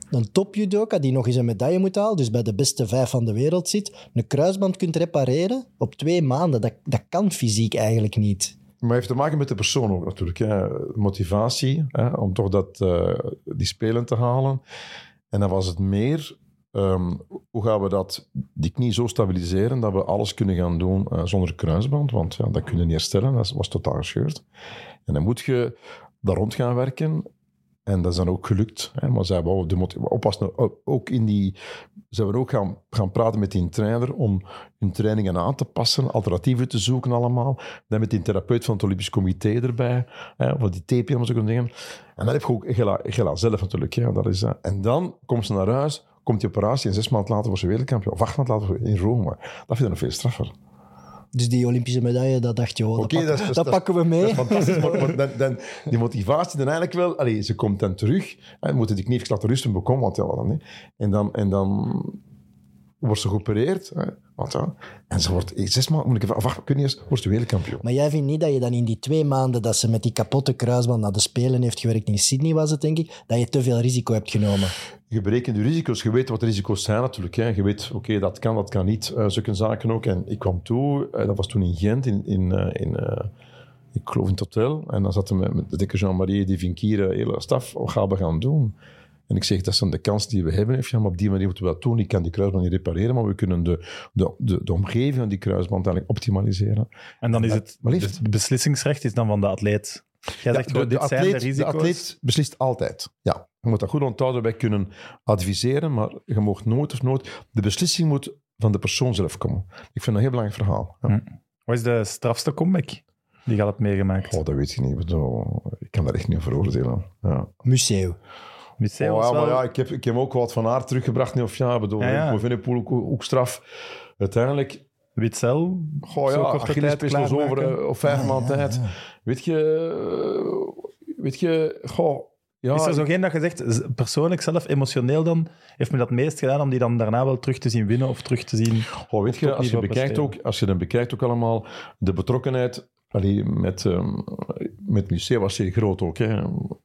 een topjudoka die nog eens een medaille moet halen, dus bij de beste vijf van de wereld zit, een kruisband kunt repareren op twee maanden. Dat, dat kan fysiek eigenlijk niet. Maar het heeft te maken met de persoon ook natuurlijk. Hè. Motivatie, hè, om toch dat, eh, die spelen te halen. En dan was het meer, ehm, hoe gaan we dat, die knie zo stabiliseren dat we alles kunnen gaan doen eh, zonder kruisband. Want ja, dat kun je niet herstellen, dat was totaal gescheurd. En dan moet je daar rond gaan werken. En dat is dan ook gelukt. Hè. Maar ze hebben oppassen, ook in die, ze hebben ook gaan, gaan praten met die trainer om hun trainingen aan te passen, alternatieven te zoeken allemaal. Dan met die therapeut van het Olympisch Comité erbij, hè, die TPM en zo dingen. En dan heb je ook Gela, zelf natuurlijk. Hè, dat is, eh, en dan komt ze naar huis, komt die operatie en zes maanden later was ze wereldkampioen. Of acht maanden later in Rome. Dat vind ik nog veel straffer. Dus die Olympische medaille, dat dacht je, oh, dat, pakken, dat is- dat dat is- pakken we mee. Dat is fantastisch. maar, maar dan, dan, die motivatie dan eigenlijk wel... Allee, ze komt dan terug. En moeten die kniefjes laten rusten bekomen, want ja, dan. En dan, en dan wordt ze geopereerd. Hè, want, ja, en ze wordt... eh, Zes maanden, moet ik even afwachten, kun je eens, wordt ze wereldkampioen. Maar jij vindt niet dat je dan in die twee maanden dat ze met die kapotte kruisband naar de Spelen heeft gewerkt, in Sydney was het denk ik, dat je te veel risico hebt genomen. Je berekent de risico's. Je weet wat de risico's zijn natuurlijk. Hè. Je weet, oké, dat kan, dat kan niet. eh zulke zaken ook. En ik kwam toe, eh, dat was toen in Gent, in, in, eh, in ik geloof in het hotel. En dan zaten we met de dikke Jean-Marie, die Vinkieren, hele staf. Wat gaan we gaan doen? En ik zeg, dat zijn de kansen die we hebben. Ja, maar op die manier moeten we dat doen. Ik kan die kruisband niet repareren, maar we kunnen de, de, de, de omgeving van die kruisband eigenlijk optimaliseren. En dan is het, maar liefst. het beslissingsrecht is dan van de atleet. Jij zegt Ja, dit zijn de atleet, risico's. atleet beslist altijd. Ja, je moet dat goed onthouden. Wij kunnen adviseren, maar je mag nooit of nooit... De beslissing moet van de persoon zelf komen. Ik vind dat een heel belangrijk verhaal. Ja. Hm. Wat is de strafste comeback die je al hebt meegemaakt? Oh, dat weet je niet. Ik Ik kan daar echt niet over oordelen. Ja. Museo. Museum Oh, ja, maar wel- ja, ik, heb, ik heb ook wat van haar teruggebracht. Nee, of ja, ik bedoel, Ja, ja. ik vind ook, ook straf. Uiteindelijk, Witzel. goh ja, Achillespees over eh, op vijf Ah, maanden ja, tijd. ja. Weet je, eh, weet je, goh, ja, is er zo geen dat je zegt, persoonlijk zelf, emotioneel dan, heeft me dat het meest gedaan om die dan daarna wel terug te zien winnen of terug te zien? Oh, weet je, als je, bekijkt ook, als je dan bekijkt ook allemaal, de betrokkenheid allee, met, ehm met Museum was zeer groot ook. Hè,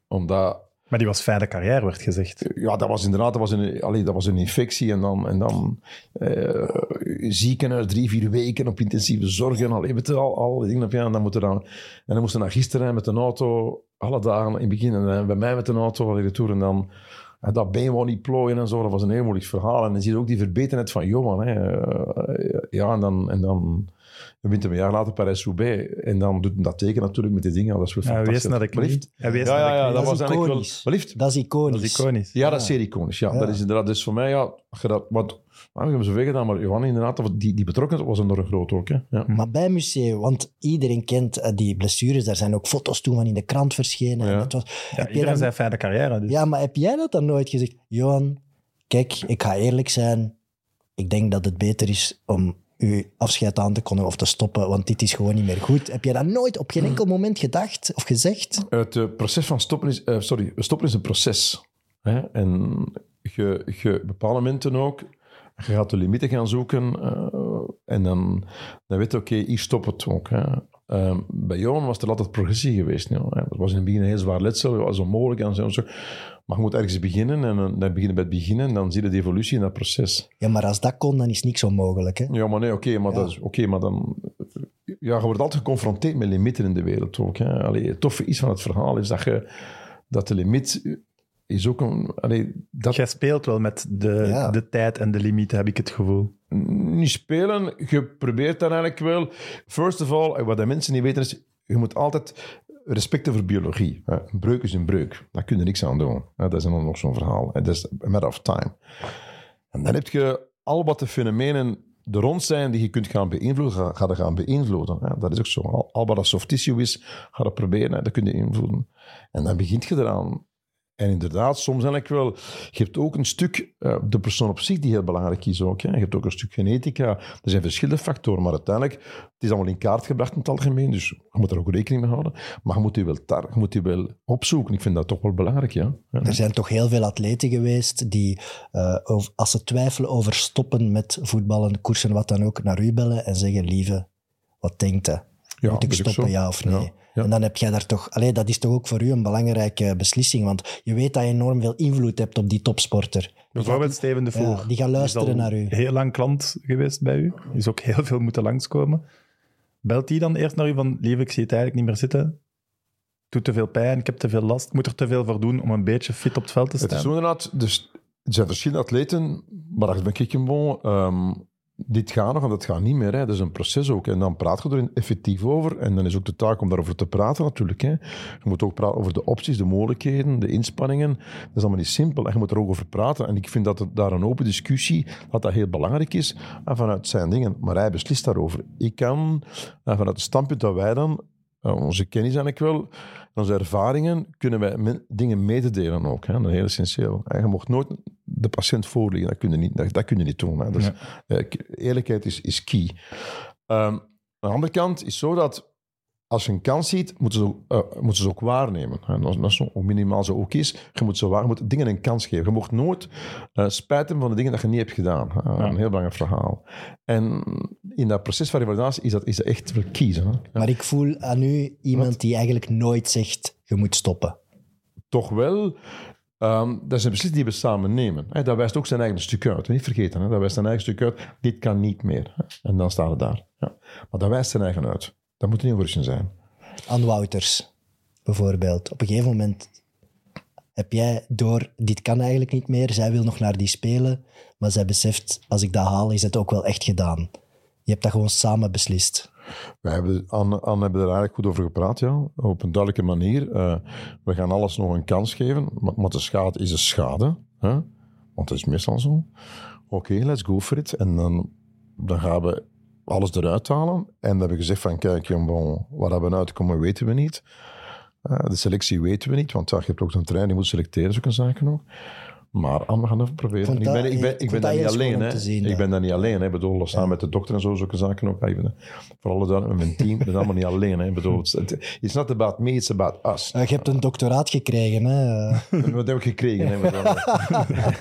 omdat, Maar die was fijne carrière, werd gezegd. ja, dat was inderdaad dat was een, allee, dat was een infectie en dan, en dan eh ziekenhuis drie, vier weken op intensieve zorg en al, je, al, al op ja, en dan moeten dan, en dan moesten naar gisteren met een auto, alle dagen in het begin, en bij mij met een auto, allee, retour, en dan en dat been wou niet plooien en zo, dat was een heel moeilijk verhaal. En dan zie je ook die verbetenheid van Johan. Hè. Eh, ja, en dan, en dan wint hem een jaar later Parijs-Roubaix. En dan doet hij dat teken natuurlijk met die dingen. Dat is wel Ja, hij fantastisch. wees naar de knie. wees Ja, naar de ja, ja, dat Dat is was eigenlijk wel... iconisch. Liefst, Dat is iconisch. Dat is iconisch. ja, dat is zeer iconisch. Ja, Ja. Dat is inderdaad. Dus voor mij, ja, dat, wat, nou, we hebben zoveel gedaan, maar Johan inderdaad, die, die betrokkenheid was enorm groot ook. Hè. Ja. Maar bij Museo, want iedereen kent eh, die blessures, daar zijn ook foto's toen van in de krant verschenen. Ja. En dat was, Ja, iedereen dan- zei fijne carrière. Dus. ja, maar heb jij dat dan nooit gezegd? Johan, kijk, ik ga eerlijk zijn. Ik denk dat het beter is om u afscheid aan te kondigen of te stoppen, want dit is gewoon niet meer goed. Heb je dat nooit op geen enkel moment gedacht of gezegd? Het eh, proces van stoppen is... eh, sorry, stoppen is een proces. Hè? En je, je bepaalde momenten ook... Je gaat de limieten gaan zoeken eh, en dan, dan weet je, oké, hier stopt het ook. Hè. Ehm, bij Johan was er altijd progressie geweest. Ja. Het was in het begin een heel zwaar letsel, het was onmogelijk en zo. en zo. Maar je moet ergens beginnen en dan, dan begin je bij het begin en dan zie je de evolutie in dat proces. Ja, maar als dat kon, dan is niks onmogelijk. Hè? Ja, maar nee, oké, maar, Ja. dat is- oké, maar dan... Ja, je wordt altijd geconfronteerd met limieten in de wereld ook. Hè. Allee, het toffe iets van het verhaal is dat, je, dat de limiet is ook een... Allee, dat Jij speelt wel met de, Ja. de tijd en de limieten, heb ik het gevoel. niet spelen, je probeert dan eigenlijk wel... First of all, wat de mensen niet weten is, je moet altijd respect hebben voor biologie. Een breuk is een breuk. Daar kun je niks aan doen. Dat is dan nog zo'n verhaal. Dat is a matter of time. En dan heb je al wat de fenomenen er rond zijn die je kunt gaan beïnvloeden, ga, gaan beïnvloeden. Dat is ook zo. Al, wat dat soft tissue is, ga dat proberen. Dat kun je invloeden. En dan begint je eraan. En inderdaad, soms eigenlijk wel... Je hebt ook een stuk, eh, de persoon op zich, die heel belangrijk is ook. Hè. Je hebt ook een stuk genetica. Er zijn verschillende factoren, maar uiteindelijk... Het is allemaal in kaart gebracht in het algemeen, dus je moet er ook rekening mee houden. Maar je moet die wel, je moet die wel opzoeken. Ik vind dat toch wel belangrijk, ja. Er zijn toch heel veel atleten geweest die, eh, als ze twijfelen over stoppen met voetballen, koersen, wat dan ook, naar u bellen en zeggen: Lieve, wat denkt je? Ja, Moet ik is stoppen, ja of nee? Ja, ja. En dan heb jij daar toch... Allee, dat is toch ook voor u een belangrijke beslissing, want je weet dat je enorm veel invloed hebt op die topsporter. Bijvoorbeeld Steven de Voer. Ja, die gaan luisteren is al naar u. heel lang klant geweest bij u. Is ook heel veel moeten langskomen. Belt die dan eerst naar u van, lieve, ik zie het eigenlijk niet meer zitten. Doet te veel pijn, ik heb te veel last. Ik moet er te veel voor doen om een beetje fit op het veld te Het is staan. zo inderdaad, dus er zijn verschillende atleten, maar dat ben ik een bon. ehm, dit gaat nog en dat gaat niet meer. Hè. Dat is een proces ook. En dan praat je er effectief over. En dan is ook de taak om daarover te praten natuurlijk. Hè. Je moet ook praten over de opties, de mogelijkheden, de inspanningen. Dat is allemaal niet simpel. En je moet er ook over praten. En ik vind dat het, daar een open discussie, dat dat heel belangrijk is. En vanuit zijn dingen. Maar hij beslist daarover. Ik kan, vanuit het standpunt dat wij dan, eh, onze kennis eigenlijk wel, onze ervaringen, kunnen wij dingen mededelen ook. Hè. Dat is heel essentieel. En je mocht nooit de patiënt voorliggen. Dat kun je niet, dat, dat kun je niet doen. Hè. Dus, eh, eerlijkheid is, is key. Ehm, aan de andere kant is zo dat als je een kans ziet, moeten ze, ook- eh, moeten ze ook waarnemen. En dat, is- dat is zo, hoe minimaal ze ook is. Je moet, ze waar, je moet dingen een kans geven. Je mocht nooit eh spijt hebben van de dingen dat je niet hebt gedaan. Een heel belangrijk verhaal. En in dat proces van revalidatie is dat, is dat echt wel kiezen. Hè. Ja. Maar ik voel aan u iemand die eigenlijk nooit zegt, je moet stoppen. toch wel, ehm, dat is een beslissing die we samen nemen. Hè, dat wijst ook zijn eigen stuk uit. Niet vergeten, hè, dat wijst zijn eigen stuk uit. Dit kan niet meer. En dan staat het daar. Ja. Maar dat wijst zijn eigen uit. Dat moet niet overrassing zijn. Aan Wouters, bijvoorbeeld. Op een gegeven moment heb jij door, dit kan eigenlijk niet meer. Zij wil nog naar die spelen. Maar zij beseft, als ik dat haal, is het ook wel echt gedaan. Je hebt dat gewoon samen beslist. Wij hebben, Anne, Anne hebben er eigenlijk goed over gepraat, ja. Op een duidelijke manier. Eh, we gaan alles nog een kans geven. Maar, maar de schade is een schade. Hè? Want dat is meestal zo. Oké, let's go for it. En dan, dan gaan we alles eruit halen. En dan hebben we gezegd van, kijk, bon, waar we uitkomen weten we niet. Eh, de selectie weten we niet, want ja, je hebt ook een trein die moet selecteren, zulke zaken ook. Maar Anne, we gaan even proberen. vond ik ben, ik ben, ik ben dat daar niet alleen. Hè. zien, ik ben daar niet alleen. Hè. Ik bedoel, samen met de dokter en zo, zulke zaken ook. Ben, voor alle duidelijkheid, met mijn team, ik ben allemaal niet alleen. Hè. Ik bedoel, het- it's not about me, it's about us. Je hebt een doctoraat gekregen, hè? Wat heb ik gekregen? Hè,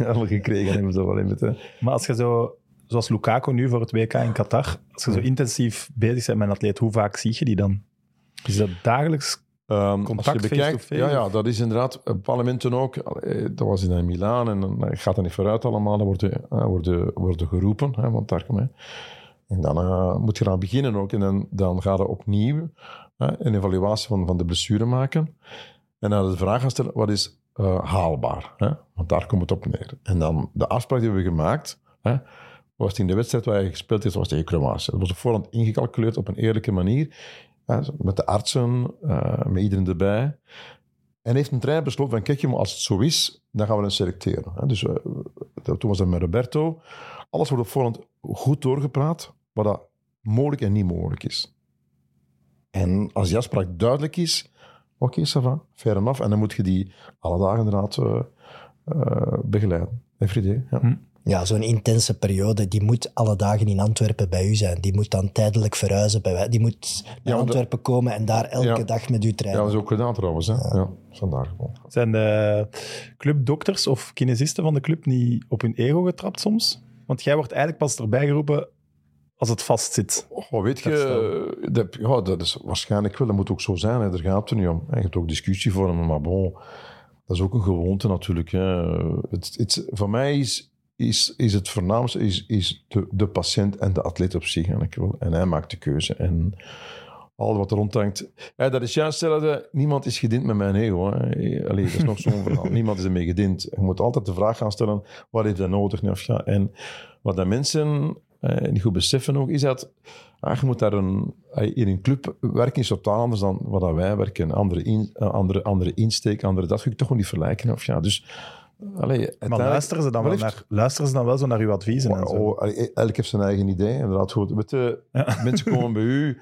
Allemaal gekregen. Hè, met, hè. Maar als je zo, zoals Lukaku nu voor het WK in Qatar, als je zo intensief bezig bent met een atleet, hoe vaak zie je die dan? Is dat dagelijks? Ehm, Contact als je bekijkt, ja, ja, dat is inderdaad, op parlementen ook, eh, dat was in Milaan en dan gaat dat niet vooruit allemaal, dan worden, eh, worden, worden geroepen, hè, want daar kom je. En dan eh, moet je eraan beginnen ook en dan, dan ga je opnieuw hè, een evaluatie van, van de blessure maken en dan de vraag gaan stellen, wat is eh, haalbaar? Hè? Want daar komt het op neer. En dan de afspraak die we hebben gemaakt, hè, was in de wedstrijd waar je gespeeld heeft, was tegen Kroatië. Dat was op voorhand ingecalculeerd op een eerlijke manier. met de artsen, eh, met iedereen erbij. En heeft een trein besloten van, kijk als het zo is, dan gaan we hem selecteren. Dus eh, toen was dat met Roberto. Alles wordt op voorhand goed doorgepraat, wat dat mogelijk en niet mogelijk is. En als die afspraak duidelijk is, oké, va, fair enough. En dan moet je die alle dagen inderdaad eh, begeleiden. Every day, ja. Hm. Ja, zo'n intense periode, die moet alle dagen in Antwerpen bij u zijn. Die moet dan tijdelijk verhuizen bij wij. Die moet naar dat- Antwerpen komen en daar elke Ja. dag met u Ja, trainen. dat is ook gedaan trouwens. Hè? Ja. vandaar gewoon. Zijn de clubdokters of kinesisten van de club niet op hun ego getrapt soms? Want jij wordt eigenlijk pas erbij geroepen als het vastzit. Oh, weet je, dat, ja, dat is waarschijnlijk wel. Dat moet ook zo zijn. Hè. Daar gaat het er niet om. En je hebt ook discussievormen, maar bon, dat is ook een gewoonte natuurlijk. Hè. Het, het, voor mij is, is, is het voornaamste is, is de, de patiënt en de atleet op zich eigenlijk wel. En hij maakt de keuze. En al wat er rondhangt. Ja, dat is juist hetzelfde. Niemand is gediend met mijn ego. Hè. Allee, dat is nog zo'n verhaal. Niemand is ermee gediend. Je moet altijd de vraag gaan stellen, wat heeft hij nodig? Of ja, en wat de mensen eh, niet goed beseffen ook, is dat ah, je moet daar een, eh, in een club werken is totaal anders dan wat wij werken. Andere, in, eh, andere, andere insteek, andere dat. je toch gewoon niet vergelijken. Of ja, dus... Allee, Maar luisteren ze, dan wel naar, luisteren ze dan wel zo naar uw adviezen? en zo? Oh, allee, elk heeft zijn eigen idee, inderdaad. Goed. Je, Mensen komen bij u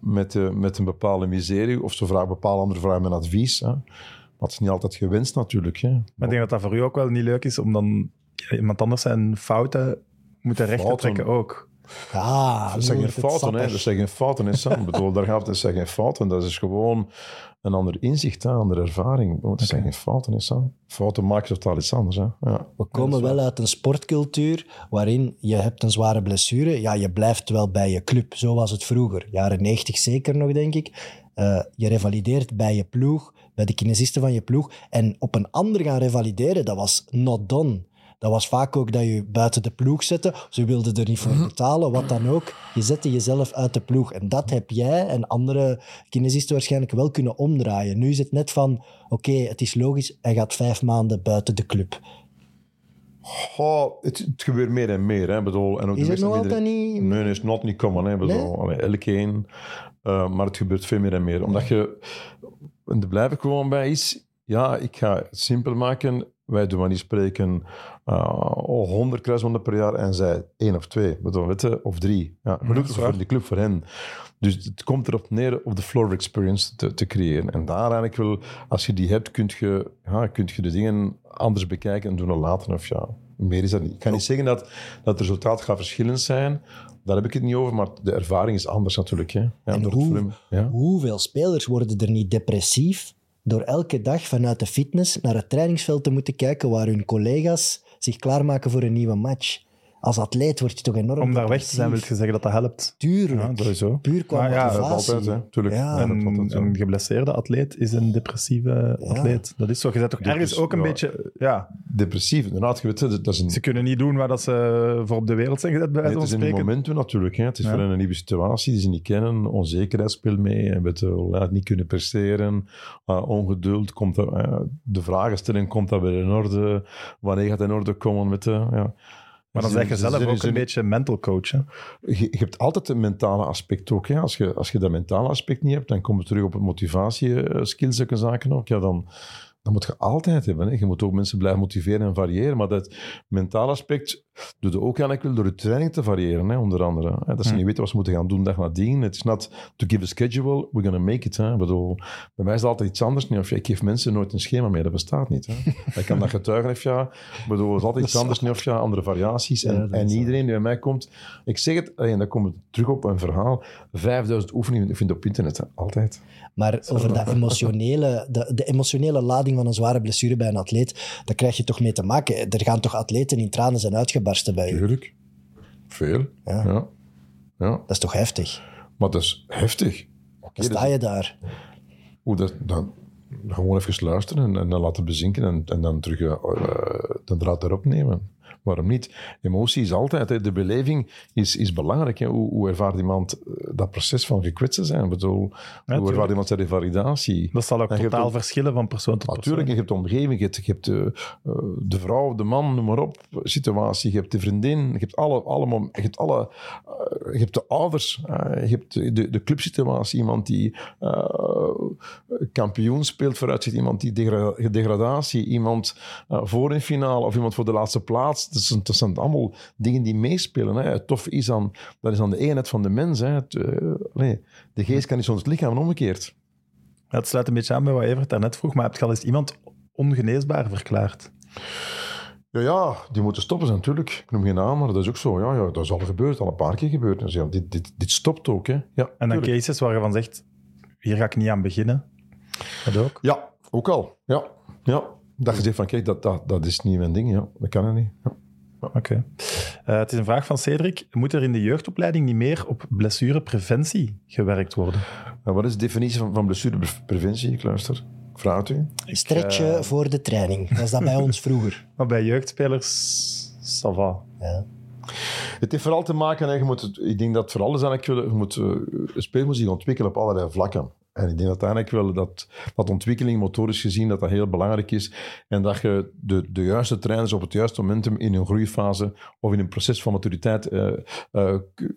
met, eh, met een bepaalde miserie, of ze vragen bepaalde andere vragen met advies. Hè. Maar het is niet altijd gewenst natuurlijk. Hè. Maar ik denk dat dat voor u ook wel niet leuk is, om dan iemand anders zijn fouten moeten recht trekken ook. Ah, dat zijn geen fouten, hè. dat zijn geen fouten, hè, Sam. Ik bedoel, daar gaat het, dat zijn geen fouten. Dat is gewoon een ander inzicht, een andere ervaring. Dat zijn geen fouten, hè, Sam. Fouten maken totaal iets anders. Hè. Ja. We komen wel uit een sportcultuur waarin je hebt een zware blessure. Ja, je blijft wel bij je club. Zo was het vroeger. Jaren 90 zeker nog, denk ik. Eh, je revalideert bij je ploeg, bij de kinesisten van je ploeg. En op een ander gaan revalideren, dat was not done. Dat was vaak ook dat je buiten de ploeg zette. Ze wilden er niet voor betalen, wat dan ook. Je zette jezelf uit de ploeg. En dat heb jij en andere kinesisten waarschijnlijk wel kunnen omdraaien. Nu is het net van, oké, het is logisch, hij gaat vijf maanden buiten de club. Goh, het, het gebeurt meer en meer. Hè. Bedoel, en ook de Is het nog altijd niet... Nee, nee, is not niet common. Hè. Ik Bedoel, allee, elke een. Eh, maar het gebeurt veel meer en meer. Omdat je... En er blijf ik gewoon bij is... Ja, ik ga het simpel maken. Wij doen maar niet spreken eh, oh, 100 kruisbanden per jaar en zij één of twee. Je, of drie. Ja, gelukkig dat is waar. voor de club, voor hen. Dus het komt erop neer om de floor experience te, te creëren. En daar eigenlijk wel, als je die hebt, kun je, ja, kun je de dingen anders bekijken en doen later. Of ja, meer is dat niet. Ik kan niet zeggen dat, dat het resultaat gaat verschillend zijn. Daar heb ik het niet over, maar de ervaring is anders natuurlijk. Hè. Ja, En hoe-. Hoeveel spelers worden er niet depressief door elke dag vanuit de fitness naar het trainingsveld te moeten kijken waar hun collega's zich klaarmaken voor een nieuwe match? Als atleet word je toch enorm Om daar weg te zijn, wil je zeggen dat dat helpt. Tuurlijk. Ja, sowieso. Puur qua ja, dat motivatie. altijd, hè. Ja. Is Een, altijd zo. een geblesseerde atleet is een depressieve Ja. atleet. Dat is zo. Je bent toch ergens Depressie- ook een ja. beetje... Ja, Depressief, inderdaad. Je weet, het, dat is een, ze kunnen niet doen waar dat ze voor op de wereld zijn gezet, bij Nee, het is een momentum natuurlijk. Hè. Het is Ja. voor hen een nieuwe situatie die ze niet kennen. Onzekerheid speelt mee. En weet je, laat niet kunnen presteren. Uh, ongeduld. Komt dat, eh, de vragen stellen, komt dat weer in orde? Wanneer gaat het in orde komen? Met de, ja. Maar dan Ze- zeg je ze- zelf ze- ook een beetje mental coach. Hè? Je, je hebt altijd een mentale aspect ook. Hè. Als, je, als je dat mentale aspect niet hebt, dan kom je terug op het motivatie, eh, skills, zulke zaken ook. Ja, dan, dan moet je altijd hebben. Hè. Je moet ook mensen blijven motiveren en variëren. Maar dat mentale aspect doe je ook eigenlijk wel door de training te variëren, hè, onder andere. Hè. Dat ze Hm. niet weten wat ze moeten gaan doen dag nadien. Het is not to give a schedule, we're gonna make it. Hè. Ik bedoel, bij mij is het altijd iets anders. Niet, of, ik geef mensen nooit een schema mee, dat bestaat niet. Hè. Ik kan dat getuigen, of ja. Ik bedoel, het is altijd iets anders, niet, of ja, andere variaties. En, dat en iedereen die bij mij komt, ik zeg het, en dan komen we terug op een verhaal. 5000 oefeningen vind je op internet, hè. altijd. Maar over dat emotionele, de, de emotionele lading van een zware blessure bij een atleet, daar krijg je toch mee te maken. Er gaan toch atleten in tranen zijn uitgebarsten bij u. Tuurlijk. Veel. Ja. Ja. ja. Dat is toch heftig? Maar dat is heftig. Dan sta je daar. Hoe dat, dan, gewoon even luisteren en, en dan laten bezinken en, en dan terug eh, eh, de draad erop nemen. Waarom niet? Emotie is altijd, hè, de beleving is, is belangrijk. Hè. Hoe, hoe ervaart iemand eh, dat proces van gekwetsen zijn? Ik bedoel, hoe ervaart iemand zijn revalidatie? Dat zal ook totaal ook- verschillen van persoon tot persoon. Natuurlijk, je hebt de omgeving, je hebt, je hebt de, eh, de vrouw, de man, noem maar op, situatie. Je hebt de vriendin, je hebt alle, alle, je hebt, alle eh, je hebt de ouders, eh, je hebt de, de, de clubsituatie. Iemand die eh, kampioen speelt vooruitzicht, iemand die degra- degradatie, iemand eh, voor een finale of iemand voor de laatste plaats. Dat zijn, dat zijn allemaal dingen die meespelen. Hè. Het tof is dan, dat is dan de eenheid van de mens. Hè. Het, eh, nee, de geest kan niet zonder het lichaam en omgekeerd. Het sluit een beetje aan bij wat Evert daarnet vroeg, maar heb je al eens iemand ongeneesbaar verklaard? Ja, ja, die moeten stoppen zijn, natuurlijk. Ik noem geen naam, maar dat is ook zo. Ja, ja, dat is al gebeurd, al een paar keer gebeurd. Dus ja, dit, dit, dit stopt ook, hè. Ja, En dan tuurlijk. cases waar je van zegt, hier ga ik niet aan beginnen. Dat ook. Ja, ook al. Ja, ja. Dat je zegt van, kijk, dat, dat, dat is niet mijn ding. Ja, dat kan er niet. Ja. Oké. Eh, het is een vraag van Cedric. Moet er in de jeugdopleiding niet meer op blessurepreventie gewerkt worden? Maar wat is de definitie van, van blessurepreventie? Ik luister. Ik vraag het u. Stretchen eh, voor de training. Dat is dat bij ons vroeger. Maar bij jeugdspelers, ça va. Ja. Het heeft vooral te maken, je moet het, ik denk dat het vooral is eigenlijk, je moet, eh, een speel moet zich ontwikkelen op allerlei vlakken. En ik denk dat uiteindelijk wel dat, dat ontwikkeling, motorisch gezien, dat dat heel belangrijk is. En dat je de, de juiste trainers op het juiste momentum in hun groeifase of in een proces van maturiteit, k-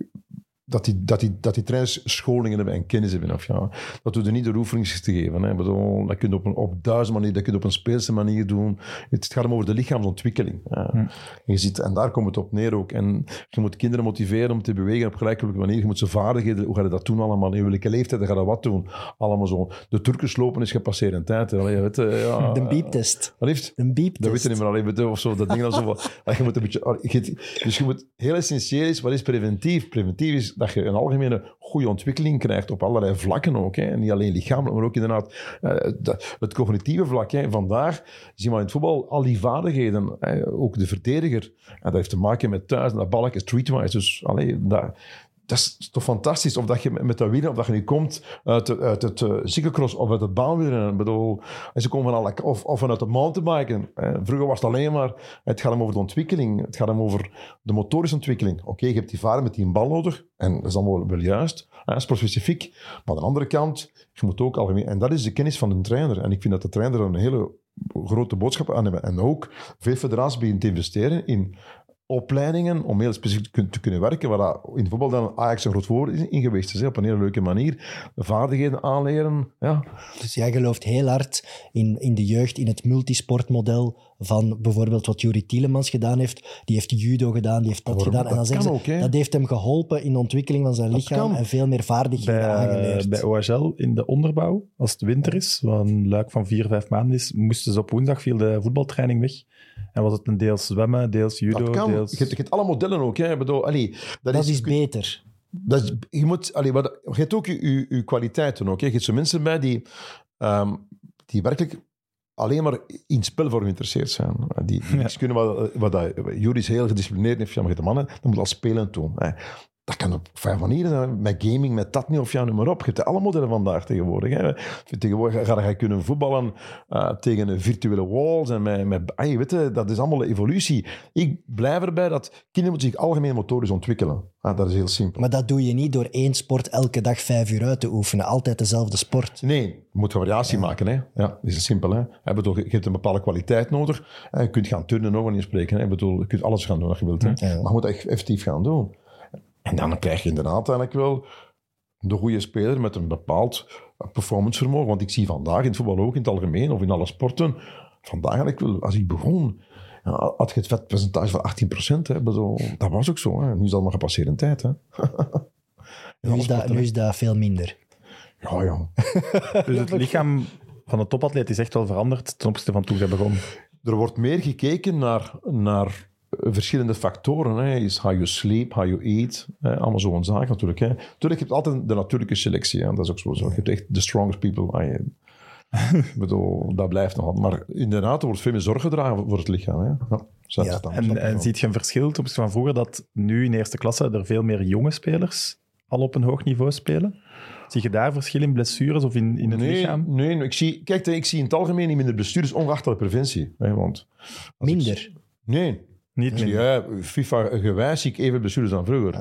dat, die, dat, die, dat die trainers scholingen hebben en kennis hebben. Of ja, dat doe je niet door oefeningen te geven. Hè. Bedoel, dat kun je op, een, op duizend manieren, dat kun je op een speelse manier doen. Het gaat om over de lichaamsontwikkeling. Ja. Hm. En je ziet, en daar komt het op neer ook. En je moet kinderen motiveren om te bewegen op gelijkelijke manier. Je moet ze vaardigheden, hoe ga je dat doen allemaal? In welke leeftijd ga je dat wat doen? Allemaal zo. De Turkers lopen is gepasseerde tijd. hè. Allee, weet, ja, De beeptest. Wat heeft? Een Dat weet je niet meer alleen weet of zo. Dat ding dan zo van, je moet een beetje, je- dus je moet heel essentieel is, wat is preventief? Preventief is dat je een algemene goede ontwikkeling krijgt op allerlei vlakken ook. Hè. Niet alleen lichamelijk, maar ook inderdaad eh, dat- het cognitieve vlak. Hè. Vandaar zie je maar in het voetbal al die vaardigheden. Hè. Ook de verdediger. En dat heeft te maken met thuis, dat balken streetwise. Dus allee, dat, dat is toch fantastisch. Of dat je met dat wielen, of dat je nu komt uit, uit het cyclocross of uit het baanwielrennen. Ik bedoel, en ze komen van alle, of, of vanuit het mountainbiken. Eh, vroeger was het alleen maar, het gaat hem over de ontwikkeling. Het gaat hem over de motorische ontwikkeling. Oké, je hebt die varen met die bal nodig. En dat is allemaal wel juist, sportspecifiek. Maar aan de andere kant, je moet ook algemeen... En dat is de kennis van de trainer. En ik vind dat de trainer een hele grote boodschap aan hebben. En ook veel federaties beginnen te investeren in opleidingen om heel specifiek te kun- te kunnen werken, waar dat in voetbal dan Ajax een groot woord is in geweest is, op een hele leuke manier. Vaardigheden aanleren, ja. Dus jij gelooft heel hard in, in de jeugd, in het multisportmodel van bijvoorbeeld wat Juri Tielemans gedaan heeft. Die heeft judo gedaan, die heeft dat Waarom? gedaan. En dan Dat ze, ook, hè? dat heeft hem geholpen in de ontwikkeling van zijn lichaam kan. en veel meer vaardigheden Bij, aangeleerd. bij OHL in de onderbouw, als het winter is, wat een luik van vier, vijf maanden is, moesten ze op woensdag viel de voetbaltraining weg. En was het een deels zwemmen, deels judo, Dat kan. deels... Je hebt, je hebt alle modellen ook. Hè. Ik bedoel, allee, dat, dat is, is beter. dat is, je moet, allee, wat, je hebt ook je, je, je kwaliteiten ook. Hè. Je hebt zo mensen bij die, ehm, die werkelijk alleen maar in spelvorm geïnteresseerd zijn. Die, die niks kunnen wat, wat dat, Jury is heel gedisciplineerd heeft, ja, maar de mannen, dat moet al spelen doen. Hè. Dat kan op vijf manieren zijn, met gaming, met dat niet of ja, noem maar op. Je hebt alle modellen vandaag tegenwoordig. Hè. Tegenwoordig ga je kunnen voetballen eh, tegen een virtuele walls en met, met ah, je weet dat is allemaal evolutie. Ik blijf erbij dat kinderen zich algemeen motorisch ontwikkelen. Ah, dat is heel simpel. Maar dat doe je niet door één sport elke dag vijf uur uit te oefenen. Altijd dezelfde sport. Nee, je moet variatie maken. Hè? Ja, dat is simpel. Hè? Ik bedoel, je hebt een bepaalde kwaliteit nodig. Je kunt gaan turnen, ook niet spreken. Hè? Ik bedoel, je kunt alles gaan doen wat je wilt. Hè? Ja. Maar je moet dat echt effectief gaan doen. En dan krijg je inderdaad eigenlijk wel de goede speler met een bepaald performancevermogen. Want ik zie vandaag in het voetbal ook in het algemeen, of in alle sporten, vandaag eigenlijk wel, als ik begon, ja, had je het vetpercentage van 18%. Hè? Ik bedoel, dat was ook zo. Hè? Nu is dat maar gepasseerde tijd. Hè? In Nu is, dat, nu is dat veel minder. Ja, ja. Dus het lichaam van de topatleet is echt wel veranderd ten opzichte van toen zij begon. er wordt meer gekeken naar, naar verschillende factoren. Hè. Is how you sleep, how you eat. Hè. Allemaal zo'n zaak natuurlijk. Hè. Natuurlijk heb je altijd de natuurlijke selectie. Hè. Dat is ook zo. zo. Je hebt echt the strongest people. Ik bedoel, dat blijft nog. Maar inderdaad, er wordt veel meer zorg gedragen voor het lichaam. Hè. Ja, Ja, dan. En, en ziet je een verschil ten opzichte van vroeger dat nu in eerste klasse er veel meer jonge spelers al op een hoog niveau spelen? Zie je daar verschil in blessures of in, in het nee, lichaam? nee, ik zie, kijk, ik zie in het algemeen niet minder bestuurders, ongeacht de preventie. Hè, want ik- Minder. nee, Niet ja, FIFA-gewijs zie ik even blessures dan vroeger.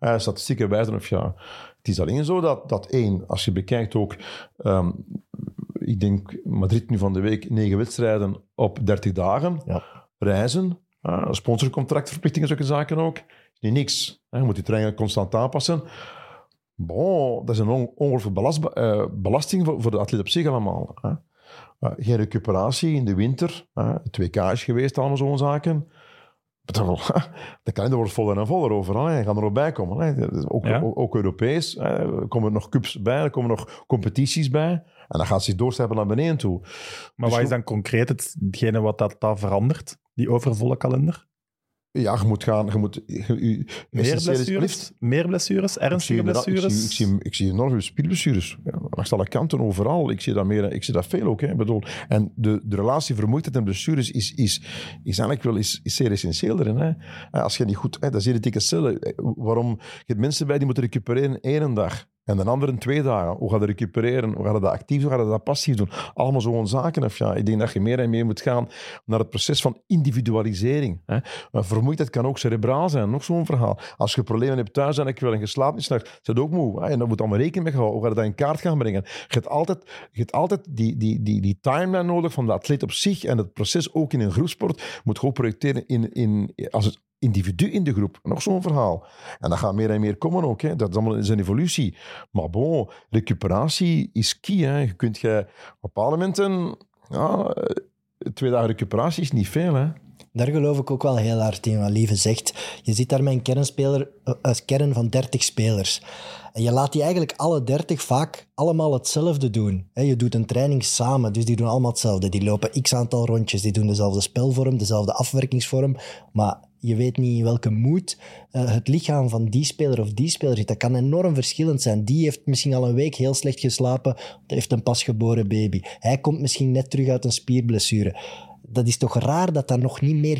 Ah. Statistieken wijzen of ja. Het is alleen zo dat, dat één, als je bekijkt ook, ehm, ik denk Madrid nu van de week, negen wedstrijden op 30 dagen, Ja. reizen, uh, sponsorcontractverplichtingen, zulke zaken ook, niet niks. hè. Je moet die treinen constant aanpassen. Bon, dat is een on- ongelooflijke belast, eh, belasting voor, voor de atleet op zich allemaal. Hè. Eh, geen recuperatie in de winter. hè. Het WK is geweest, allemaal zo'n zaken. De kalender wordt voller en voller overal. hè. Je gaat er nog bij komen. Hè. Is Ook, Ja. ook, ook Europees. hè. Er komen nog cups bij, er komen nog competities bij. En dan gaat zich doorstijpen naar beneden toe. Maar Dus wat is dan concreet hetgene wat dat, dat verandert, die overvolle kalender? Ja, je moet gaan... Je moet, je, je- Meer blessures? Meer blessures? Ik zie, Ernstige ik, blessures? zie, ik, zie, ik zie enorm veel spierblessures. Ja, langs alle kanten, overal. Ik zie dat, meer, ik zie dat veel ook. Hè. Ik bedoel, en de, de relatie vermoeidheid en blessures is, is, is eigenlijk wel is, is zeer essentieel erin. Hè. Als je niet goed... Hè, dat is dikke cellen. Eh, Waarom? Je hebt mensen bij die moeten recupereren één dag. En de andere twee dagen. Hoe gaat je recupereren? Hoe gaat je dat actief doen? Hoe ga je dat passief doen? Allemaal zo'n zaken. Of ja, ik denk dat je meer en meer moet gaan naar het proces van individualisering. Hè. Vermoeidheid kan ook cerebraal zijn. Nog zo'n verhaal. Als je problemen hebt thuis en ik wil en je slaapt niet s'nachts, ook moe. En daar moet allemaal rekening mee gehouden. Hoe ga je dat in kaart gaan brengen? Je hebt altijd, je hebt altijd die, die, die, die timeline nodig van de atleet op zich en het proces ook in een groepsport moet je ook projecteren in, in, als het individu in de groep. Nog zo'n verhaal. En dat gaat meer en meer komen ook. Hè. Dat is allemaal zijn evolutie. Maar bon, recuperatie is key. Hè. Je kunt je op bepaalde momenten... Ja, eh, twee dagen recuperatie is niet veel, hè. Daar geloof ik ook wel heel hard in, wat Lieve zegt. Je zit daar met een kernspeler, eh, een kern van 30 spelers. En je laat die eigenlijk alle 30 vaak allemaal hetzelfde doen. Je doet een training samen, dus die doen allemaal hetzelfde. Die lopen x aantal rondjes, die doen dezelfde spelvorm, dezelfde afwerkingsvorm. Maar je weet niet in welke moed eh, het lichaam van die speler of die speler zit. Dat kan enorm verschillend zijn. Die heeft misschien al een week heel slecht geslapen, heeft een pasgeboren baby. Hij komt misschien net terug uit een spierblessure dat is toch raar dat dat nog niet meer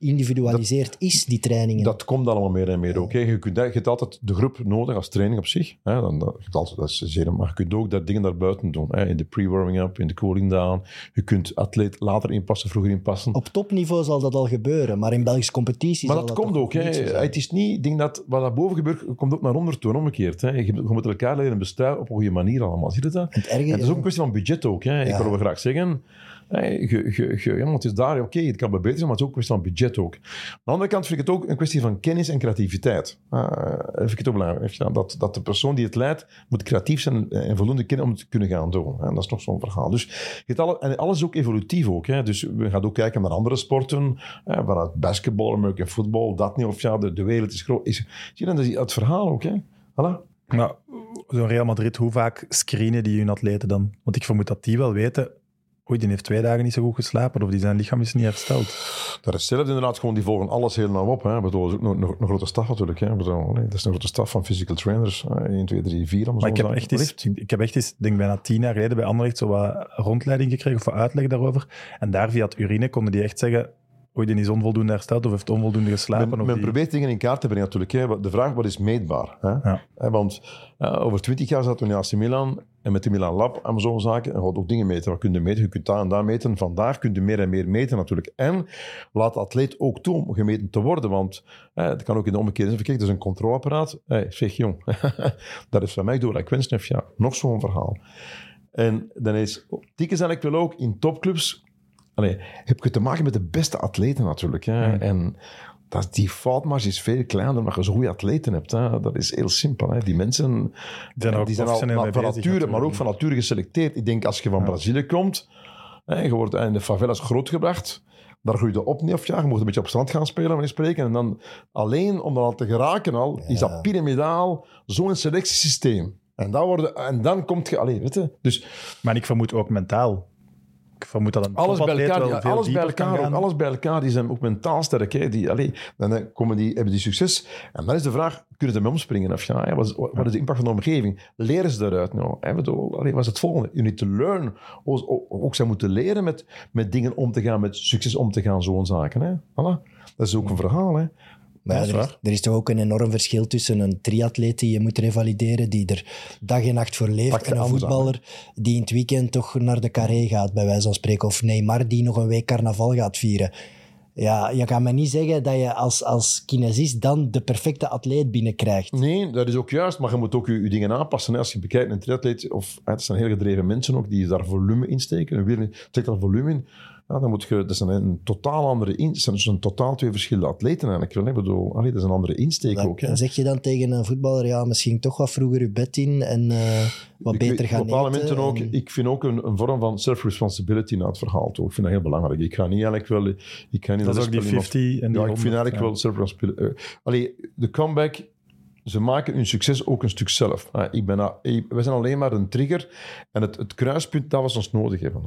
geïndividualiseerd is, die trainingen. Dat komt allemaal meer en meer ook. hè. Je, kunt, je hebt altijd de groep nodig als training op zich. Hè. Dan, dat, altijd, dat is zeer, maar je kunt ook daar dingen daar buiten doen. Hè. In de pre-warming up, in de cooling down. Je kunt atleet later inpassen, vroeger inpassen. Op topniveau zal dat al gebeuren, maar in Belgische competitie Maar zal dat dat komt ook. Hè. Het is niet, denk dat wat daar boven gebeurt, komt ook naar onder toe en omgekeerd. Hè. Je, je moet elkaar leren bestuiven op een goede manier allemaal. Zie je dat? Het erge, En het is ook een kwestie van budget ook. Hè. Ik Ja. wil wel graag zeggen, ja, want het is daar, oké, het kan beter maar het is ook een kwestie van budget ook. Aan de andere kant vind ik het ook een kwestie van kennis en creativiteit. Uh, vind ik het ook belangrijk. Dat, dat de persoon die het leidt, moet creatief zijn en voldoende kennen om het te kunnen gaan doen. En dat is nog zo'n verhaal. Dus je alle, en alles is ook evolutief ook. Hè. Dus we gaan ook kijken naar andere sporten, hè, vanuit basketbal, American football, dat niet. Of ja, de, wereld is groot. Is, zie je dan, het verhaal ook. Hè. Voilà. Maar zo'n Real Madrid, hoe vaak screenen die hun atleten dan? Want ik vermoed dat die wel weten, oei, die heeft twee dagen niet zo goed geslapen of die zijn lichaam is niet hersteld. Dat is zelf inderdaad gewoon, die volgen alles heel nauw op. Hè. Bedoel, dat is ook nog, nog, een grote staf natuurlijk. Hè. Bedoel, dat is een grote staf van physical trainers. hè. 1, 2, 3, 4. Maar ik heb echt eens, ik heb echt eens, denk bijna tien jaar geleden bij Anderlecht zo wat rondleiding gekregen of uitleg daarover. En daar via het urine konden die echt zeggen, oei, die is onvoldoende hersteld of heeft onvoldoende geslapen. Men, of men die- probeert dingen in kaart te brengen natuurlijk. Hè. De vraag, wat is meetbaar? Hè? Ja. Want eh, over twintig jaar zaten we in AC Milan en met de Milan Lab en zo'n zaken. En je gaat ook dingen meten. Wat kun je meten? Je kunt daar en daar meten. Vandaag kun je meer en meer meten natuurlijk. En laat de atleet ook toe om gemeten te worden. Want het kan ook in de omgekeerde zin. Kijk, dat is een controleapparaat. Hey, zeg jong, dat is van mij door. Ik wens ja. Nog zo'n verhaal. En dan is Tikkens en ik wil ook in topclubs Allee, heb je te maken met de beste atleten natuurlijk. Hè? Mm. En dat, die foutmarge is veel kleiner omdat je zo goede atleten hebt. Hè? Dat is heel simpel. Hè? Die mensen Die zijn er ook die zijn al van nature, maar ook van nature geselecteerd. Ik denk als je van Ja. Brazilië komt, hè, je wordt in de favelas grootgebracht. Daar groei je op niet of ja, je moet een beetje op strand gaan spelen, spreken. En dan alleen om dan al te geraken al, is dat piramidaal zo'n selectiesysteem. En, dat worden, en dan komt je... Allee, weet je, dus Maar ik vermoed ook mentaal. Ik vermoed dat een alles bij elkaar, ja, alles bij elkaar, ook, alles bij elkaar, die zijn ook mentaal sterk. Hè. Die, allee, dan eh, komen die, hebben die succes. En dan is de vraag, kunnen ze ermee omspringen? Of ja, hè, wat, is, wat is de impact van de omgeving? Leren ze daaruit nou? Hè, bedoel, allee, wat is het volgende? You need to learn. Ook, ook, ook zij moeten leren met, met dingen om te gaan, met succes om te gaan, zo'n zaken. Hè. Voilà. Dat is ook een verhaal. Hè. Maar ja, er, is, er toch ook een enorm verschil tussen een triatleet die je moet revalideren, die er dag en nacht voor leeft, Pakt en een aan, voetballer die in het weekend toch naar de carré gaat, bij wijze van spreken. Of Neymar die nog een week carnaval gaat vieren. Ja, je kan me niet zeggen dat je als, als kinesist dan de perfecte atleet binnenkrijgt. Nee, dat is ook juist, maar je moet ook je, je dingen aanpassen. Hè. Als je bekijkt een triatleet, of het zijn heel gedreven mensen ook, die daar volume in steken, en weer trekt dat volume in, ja, dan moet je, dat is een, een totaal andere in, dat zijn dus een totaal twee verschillende atleten eigenlijk. Ik bedoel, allee, dat is een andere insteek Dan, ook. Hè. dan zeg je dan tegen een voetballer, ja, misschien toch wat vroeger je bed in en eh, wat Ik beter weet, gaan op bepaalde eten. momenten ook, ik vind ook een, een vorm van self-responsibility naar het verhaal toe. Ik vind dat heel belangrijk. Ik ga niet eigenlijk wel... Ik ga niet Dat is ook die les van iemand- 50 en die Ja, ik 100, vind eigenlijk ja. wel self-responsibility. eh, allee, de comeback, ze maken hun succes ook een stuk zelf. Ah, ik ben, wij zijn alleen maar een trigger en het, het kruispunt dat we ons nodig hebben.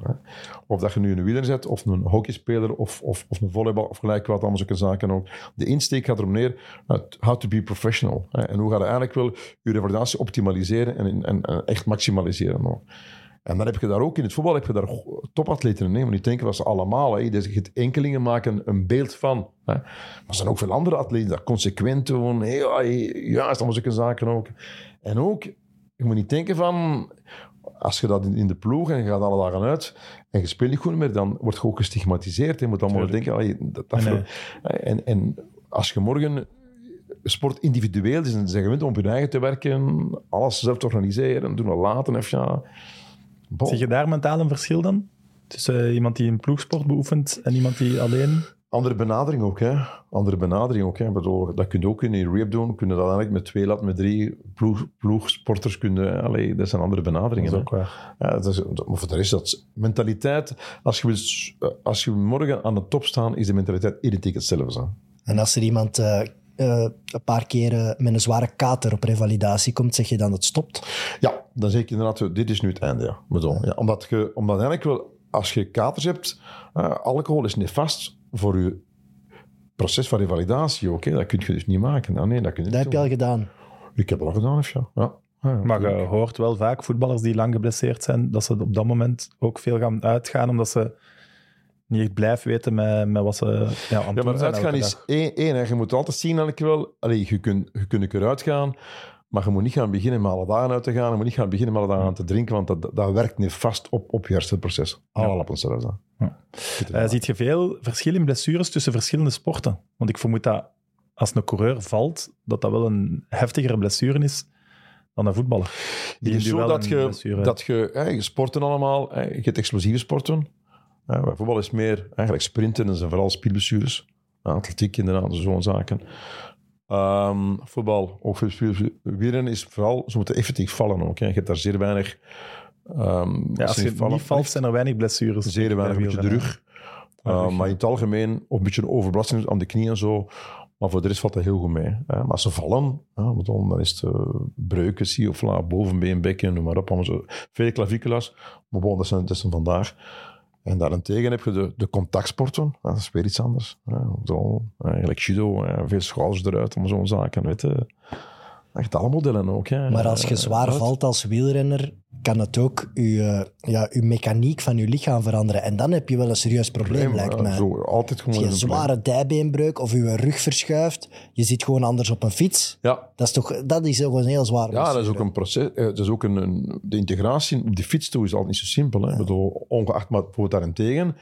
Of dat je nu een wieler zet, of een hockeyspeler, of, of, of een volleybal, of gelijk wat, allemaal zulke zaken ook. De insteek gaat erom neer, uh, how to be professional. En hoe ga je eigenlijk wel je revalidatie optimaliseren en, en, en echt maximaliseren. En dan heb je daar ook in het voetbal heb je daar topatleten in. Hè? Maar niet denken dat ze allemaal. Hè? Dus je hebt enkelingen maken een beeld van. Hè? Maar er zijn ook veel andere atleten die dat consequent doen. Heel, juist, allemaal zulke zaken ook. En ook, je moet niet denken van... Als je dat in de ploeg en je gaat alle dagen uit en je speelt niet goed meer, dan word je ook gestigmatiseerd. Je moet allemaal denken... allee, dat, dat En, en, en als je morgen sport individueel is en ze gewend om op hun eigen te werken, alles zelf te organiseren, doen we laten, even ja... Bon. Zie je daar mentaal een verschil dan? Tussen eh, iemand die een ploegsport beoefent en iemand die alleen... Andere benadering ook, hè. Andere benadering ook, hè. Bedoel, dat kun je ook in je rehab doen. Kun je dat eigenlijk met twee, laat met drie ploeg, ploegsporters kunnen... Allee, dat zijn andere benaderingen. Dat is ook waar. Ja, dat is, maar voor de rest, dat is mentaliteit... Als je, wil- als je morgen aan de top staat, is de mentaliteit identiek hetzelfde. hè. En als er iemand eh, eh, een paar keren met een zware kater op revalidatie komt, zeg je dan dat het stopt? Ja, dan zeg ik inderdaad, dit is nu het einde. Ja. Bedoel, ja, omdat, je, omdat eigenlijk wel, als je katers hebt, eh, alcohol is nefast voor je proces van revalidatie. Oké, dat kun je dus niet maken. Ah, nee, dat kun je Dat niet heb je al gedaan. Ik heb dat al gedaan, of ja. ja. ja, ja. Maar je hoort wel vaak voetballers die lang geblesseerd zijn, dat ze op dat moment ook veel gaan uitgaan, omdat ze niet echt blijf weten met, met wat ze ja, aan Ja, maar uitgaan is één. één hè. Je moet altijd zien dat ik wel... Allee, je kunt, je kunt eruit gaan, maar je moet niet gaan beginnen met alle dagen uit te gaan. Je moet niet gaan beginnen met alle dagen aan te drinken, want dat, dat werkt niet vast op, op je hersenproces. Op onszelf. hè. Ja. Eh, ziet je veel verschil in blessures tussen verschillende sporten? Want ik vermoed dat als een coureur valt, dat dat wel een heftigere blessure is dan een voetballer. Die Het is zo dat je, dat je, je sporten allemaal, je hebt explosieve sporten. Bij voetbal is meer eigenlijk sprinten, dat zijn vooral spierblessures. Atletiek inderdaad, zo'n zaken. Ehm, voetbal, ook veel spierblessures. Wielrennen is vooral, ze moeten effectief vallen ook. Hè. Je hebt daar zeer weinig... ehm, ja, als je niet valt, zijn er weinig blessures. Zeer weinig, een beetje de rug. Uh, rug, maar in het algemeen, of een beetje een overbelasting aan de knie en zo. Maar voor de rest valt dat heel goed mee. Hè. Maar als ze vallen, ja, want dan, is het uh, breuken, zie of la, bovenbeen, bekken, noem maar op. Allemaal zo. Veel clavicula's, maar bon, dat zijn, dat zijn vandaag. En daarentegen heb je de, de contactsporten. Dat is weer iets anders. Ja, zo, eigenlijk judo, veel schouders eruit, om zo'n zaken. Weet je. Echt alle modellen ook. Hè. Maar als je zwaar valt als wielrenner, kan het ook je, ja, je mechaniek van je lichaam veranderen. En dan heb je wel een serieus probleem, lijkt ja, mij. Zo, altijd gewoon Als je een zware dijbeenbreuk of je rug verschuift, je zit gewoon anders op een fiets. Ja, Dat is toch dat is ook een heel zwaar. Ja, dat is ook een proces. eh, Dat is ook een, een- de integratie op de fiets toe is altijd niet zo simpel. Hè. Bedoel, ongeacht, maar bijvoorbeeld daarentegen,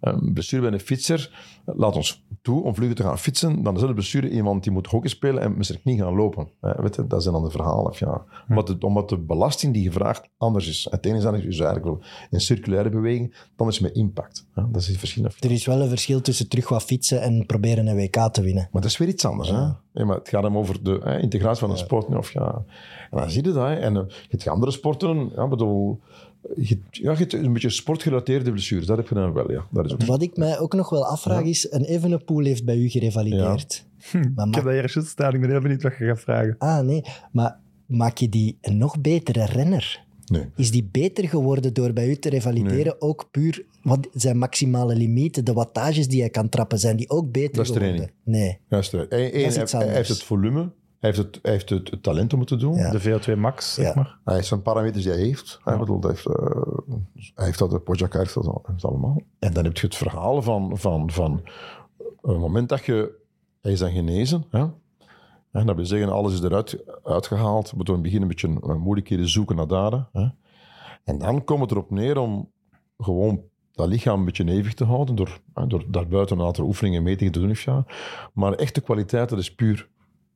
een blessure bij een fietser, laat ons toe om vlugger te gaan fietsen, dan is dat een blessure iemand die moet hockey spelen en met zijn knie gaan lopen. Hè. Weet je, dat zijn dan de verhalen. Ja. omdat, het, omdat de belasting die je vraagt anders is. Het ene is dan is eigenlijk wel een circulaire beweging, dan is met impact. Hè. Dat is het verschil. Er is wel een verschil tussen terug wat fietsen en proberen een WK te winnen. Maar dat is weer iets anders. Hè? Nee, maar het gaat hem over de hè, integratie van een sport. nu, Of, ja. En dan zie je dat. Hè? En uh, je hebt andere sporten. Ja, bedoel, je, ja, je hebt een beetje sportgerelateerde blessures. Dat heb je dan wel, ja. Dat is ook. Wat ik mij ook nog wel afvraag is, een Evenepoel heeft bij u gerevalideerd. Maar Ik heb dat hier juist staan. Ik ben heel benieuwd wat je gaat vragen. ah nee, maar maak je die een nog betere renner? Nee. Is die beter geworden door bij u te revalideren? Ook puur, wat zijn maximale limieten, de wattages die hij kan trappen, zijn die ook beter Dat is geworden? training. Nee. Juist, hè. Hij, hij- heeft het volume. Hij heeft het, hij heeft het, het talent om het te doen. Ja. De VO2 max, zeg Ja. maar. Hij heeft zijn parameters die hij heeft. Hij, bedoel, hij, heeft, eh, hij heeft dat, de Pogacar heeft dat, heeft dat allemaal. En dan heb je het verhaal van, van, van het moment dat je... Hij is dan genezen. Hè? Dat wil zeggen, alles is eruit uitgehaald. We moeten in het begin een beetje eh, moeilijkheden zoeken naar daden. Hè? En dan komt het erop neer om gewoon dat lichaam een beetje evenwicht te houden door, hè, door daarbuiten een aantal oefeningen en metingen te doen. of Ja. Maar echte kwaliteit, dat is puur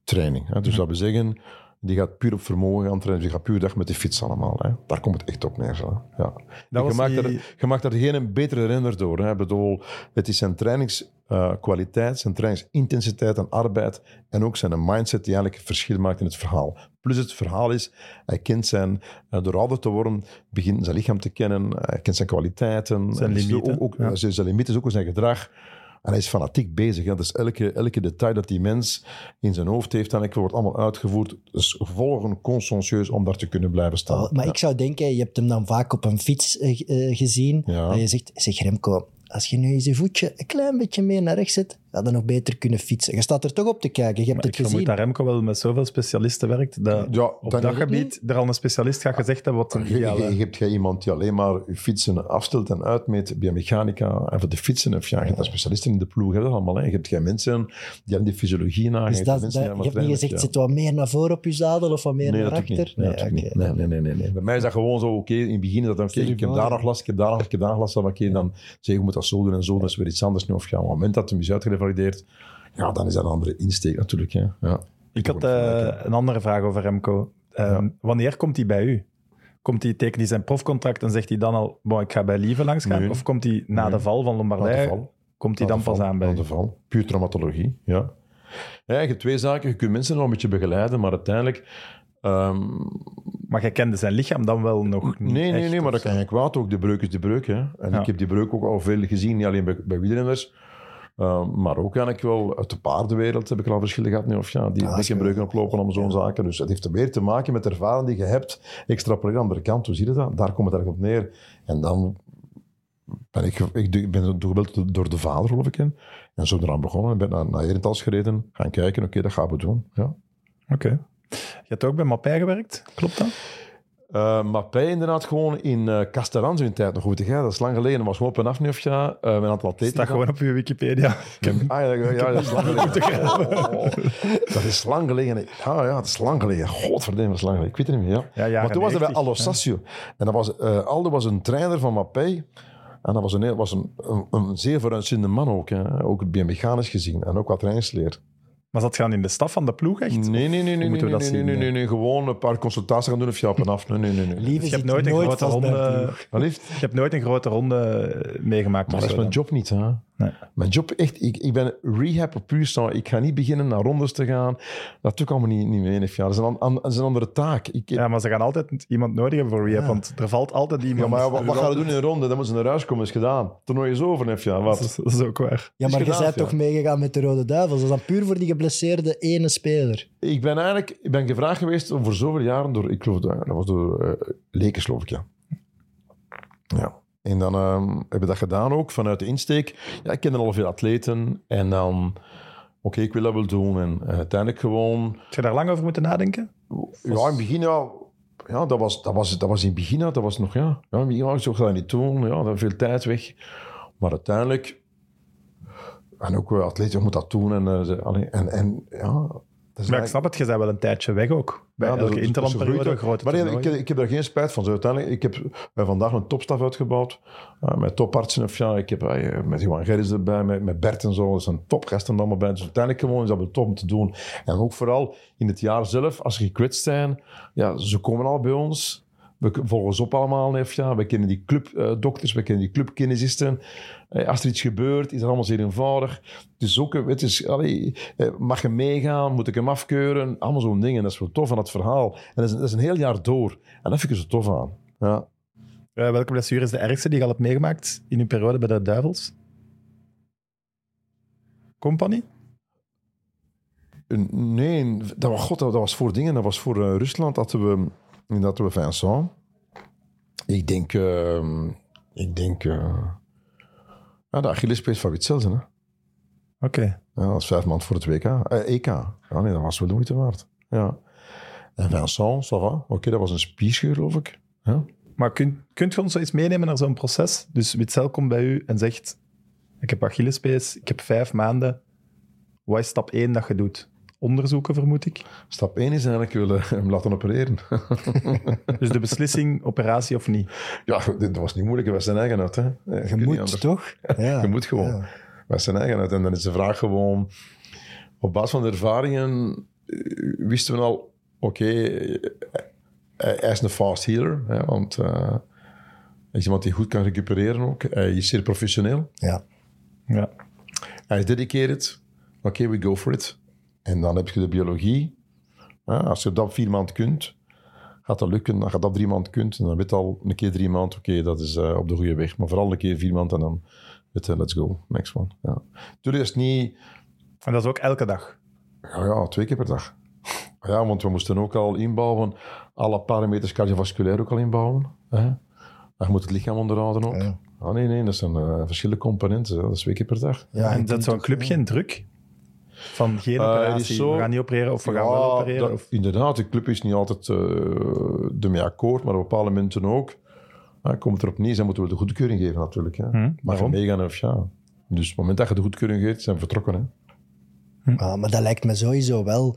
training. Hè. Dus dat wil zeggen, die gaat puur op vermogen gaan trainen. Die gaat puur dag met de fiets allemaal. Hè. Daar komt het echt op neer. Zo. Ja. Je, maakt die- er, je maakt er geen betere renner door. Hè. Bedoel, het is zijn trainingskwaliteit, zijn trainingsintensiteit en arbeid en ook zijn mindset die eigenlijk het verschil maakt in het verhaal. Plus het verhaal is, hij kent zijn, eh, door ouder te worden, begint zijn lichaam te kennen, hij kent zijn kwaliteiten. Zijn En limieten, Ook, ook, ja. zijn, limieten ook zijn gedrag. En hij is fanatiek bezig. Hè. Dus elke, elke detail dat die mens in zijn hoofd heeft, dan wordt allemaal uitgevoerd. Dus volgen conscientieus om daar te kunnen blijven staan. Oh, maar Ja. ik zou denken, je hebt hem dan vaak op een fiets eh, eh, gezien. Ja. En je zegt, zeg Remco, als je nu eens je voetje een klein beetje meer naar rechts zet, je nog beter kunnen fietsen. Je staat er toch op te kijken, je hebt Maar het ik vermoed gezien. dat Remco wel met zoveel specialisten werkt, dat Ja, op dat gebied er al een specialist gaat gezegd hebben wat een Je, je, ideale... je hebt geen iemand die alleen maar je fietsen afstelt en uitmeet bij mechanica en voor de fietsen. Of ja, je hebt daar specialisten in de ploeg, hè, dat allemaal. Hè. Je hebt geen mensen die hebben die fysiologie na. Dus je dat, hebt mensen dat- die je hebt allemaal niet gezegd, trainen, zit wat meer naar voren op je zadel of wat meer Nee, naar ik achter? Nee, ik nee, nee, nee, nee, nee. Bij mij is dat gewoon zo, oké, in het begin is dat dan, oké, je ik heb daar nog last, ik heb daar nog, ik heb daar nog last oké, dan zeg je, je moet dat zo doen en zo, dat is weer iets anders nu. Of ja, op het moment dat hem is ja, dan is dat een andere insteek natuurlijk. Hè. Ja. Ik had eh, een andere vraag over Remco. Eh, Wanneer komt hij bij u? Komt hij, tekent hij zijn profcontract en zegt hij dan al, bon, ik ga bij Lieve langs gaan? Nee. Of komt hij na Nee. de val van de val. komt hij dan pas aan bij na de val. Puur traumatologie, ja. Ja, je hebt twee zaken. Je kunt mensen nog een beetje begeleiden, maar uiteindelijk... ehm, Maar jij kende zijn lichaam dan wel nog niet nee, nee, echt, nee, maar dat kan je kwaad ook. De breuk is de breuk. Hè. En Ja. ik heb die breuk ook al veel gezien, niet alleen bij, bij wielrenners, uh, maar ook eigenlijk wel uit de paardenwereld heb ik al verschillen gehad. Nu, of ja, die Ah, bekkenbreuken oplopen om zo'n zaken. Dus het heeft meer te maken met de ervaring die je hebt. Extrapoleren aan de andere kant, hoe zie je dat? Daar komt het eigenlijk op neer. En dan ben ik, ik, ik ben gebeld door de vader, geloof ik. hè. En zo eraan begonnen. Ik ben naar, naar Herentals gereden, gaan kijken, oké, dat gaan we doen. Ja. Oké. Je hebt ook bij Mappij gewerkt, klopt dat? Mappé inderdaad gewoon in eh Castellanos in tijd nog goed. Hè? Dat is lang geleden. Dat was gewoon op en af nu of ja. eh met een aantal atleten. Staat gewoon op uw Wikipedia. Ah, ja, ja, ja, dat is lang geleden. Oh, dat is lang geleden. Ja, ja, dat is lang geleden. Godverdomme, dat is lang geleden. Ik weet het niet meer, ja. Ja, maar toen was er bij 90, Allo Sassio. En dat was, eh, Aldo was een trainer van Mappé. En dat was een, heel- was een, een, een zeer vooruitziende man ook. Hè. Ook biomechanisch gezien. En ook wat trainingsleer. Maar zat gaan in de staf van de ploeg echt? Nee, nee, nee, nee, nee, nee, dat nee, zien, nee, ja? nee, nee, Gewoon een paar consultaties gaan doen of je op en af. Nee, nee, nee. nee. Lieve Je hebt nooit een grote ronde, je hebt nooit een grote ronde meegemaakt. Maar dat is mijn dan. job niet, hè. Nee. Mijn job, echt, ik, ik ben rehab op puur staan. Ik ga niet beginnen naar rondes te gaan. Dat doe ik allemaal niet, niet mee. Ja. Dat, is een, an- an- dat is een andere taak. Ik, Ja, maar ze gaan altijd iemand nodig hebben voor rehab, Ja. want er valt altijd Ja, iemand. maar wat, wat gaan we doen in een ronde? Dan moeten ze naar huis komen, is gedaan. Toernooi is over, nef, ja. Dat Wat? is, dat is ook waar. Ja, maar je bent ja. toch meegegaan met de Rode Duivels. Dat is dan puur voor die geblesseerde ene speler. Ik ben eigenlijk ik ben gevraagd geweest om voor zoveel jaren door, ik geloof, dat dat was door uh, Lekers, geloof ik, ja. Ja. En dan ehm, hebben we dat gedaan ook, vanuit de insteek. Ja, ik kende al veel atleten. En dan, oké, ik wil dat wel doen. En eh, uiteindelijk gewoon... Heb je daar lang over moeten nadenken? Ja, in het begin, ja... Ja, dat was, dat, was, dat was in het begin, dat was nog, ja... Ja, begin, ja, ik zou dat niet doen. Ja, dat veel tijd weg. Maar uiteindelijk... En ook wel atleten, je moet dat doen. En, eh, en, en ja... Maar ik snap het, je bent wel een tijdje weg ook. Bij Ja, dat- elke is interlandperiode, grote Maar ik, ik heb daar geen spijt van. Zo, uiteindelijk, ik heb bij vandaag een topstaf uitgebouwd. eh, met topartsen. Of ja, ik heb eh, met Johan Gerrits erbij, met, met Bert en zo. Dat zijn topgasten allemaal bij. Dus uiteindelijk gewoon is dat wel top om te doen. En ook vooral in het jaar zelf, als ze gekwetst zijn. Ja, ze komen al bij ons. We volgen ze op allemaal. Nef, ja. We kennen die clubdokters, we kennen die clubkinesisten. Eh, als er iets gebeurt, is dat allemaal zeer eenvoudig. Dus ook, het is, allee, eh, mag je meegaan? Moet ik hem afkeuren? Allemaal zo'n dingen. Dat is wel tof aan het verhaal. En dat is, dat is een heel jaar door. En dat vind ik er zo tof aan. Ja. Eh, welke blessure is de ergste die je al hebt meegemaakt in uw periode bij de Duivels? Company? Nee, dat was, God, dat was voor dingen. Dat was voor Rusland. Dat we, dat we Vincent. Ik denk... eh, ik denk... eh, ja, de Achillespees van hè. Oké. Ja, dat is vijf maanden voor het WK. Eh, EK. Ja, nee, dat was wel de moeite waard. Ja. En Vincent, ça va. Oké, dat was een spierscheur, geloof ik. Ja. Maar kunt, kunt je ons eens meenemen naar zo'n proces? Dus Witzel komt bij u en zegt, ik heb Achillespees, ik heb vijf maanden. Wat is stap één dat je doet? Onderzoeken, vermoed ik. Stap 1 is eigenlijk willen hem laten opereren. Dus de beslissing, operatie of niet. ja, dit was niet moeilijk. Dat was zijn eigen uit. Hè. Je moet toch? Ja. Je moet gewoon. Ja. Dat is zijn eigen uit. En dan is de vraag gewoon... Op basis van de ervaringen eh, wisten we al... Oké, eh, hij is een fast healer. Hè, want eh, hij is iemand die goed kan recupereren ook. Hij is zeer professioneel. Ja. Ja. Hij is dedicated. Oké, we go for it. En dan heb je de biologie. Ja, als je dat vier maanden kunt, gaat dat lukken. Dan gaat dat drie maanden kunt. En dan weet je al een keer drie maanden, oké, dat is eh, op de goede weg. Maar vooral een keer vier maanden en dan weet je, let's go, next one. Ja. Tuurlijk is het niet, En dat is ook elke dag. ja, ja, twee keer per dag. Ja, want we moesten ook al inbouwen, alle parameters cardiovasculair ook al inbouwen. Hè. Maar je moet het lichaam onderhouden ook. Ja. Ah, nee, nee, dat zijn eh, verschillende componenten. hè. Dat is twee keer per dag. Ja, en kunt zo'n club geen druk? Van geen Eh, operatie, zo- we gaan niet opereren of we gaan wel opereren? dat- of... Inderdaad, de club is niet altijd uh, ermee akkoord, maar op bepaalde momenten ook. Komt het erop neer, dan moeten we de goedkeuring geven natuurlijk. Hè. Hm, Mag je meegaan of ja. Dus op het moment dat je de goedkeuring geeft, zijn we vertrokken. Hè. Ja, maar dat lijkt me sowieso wel,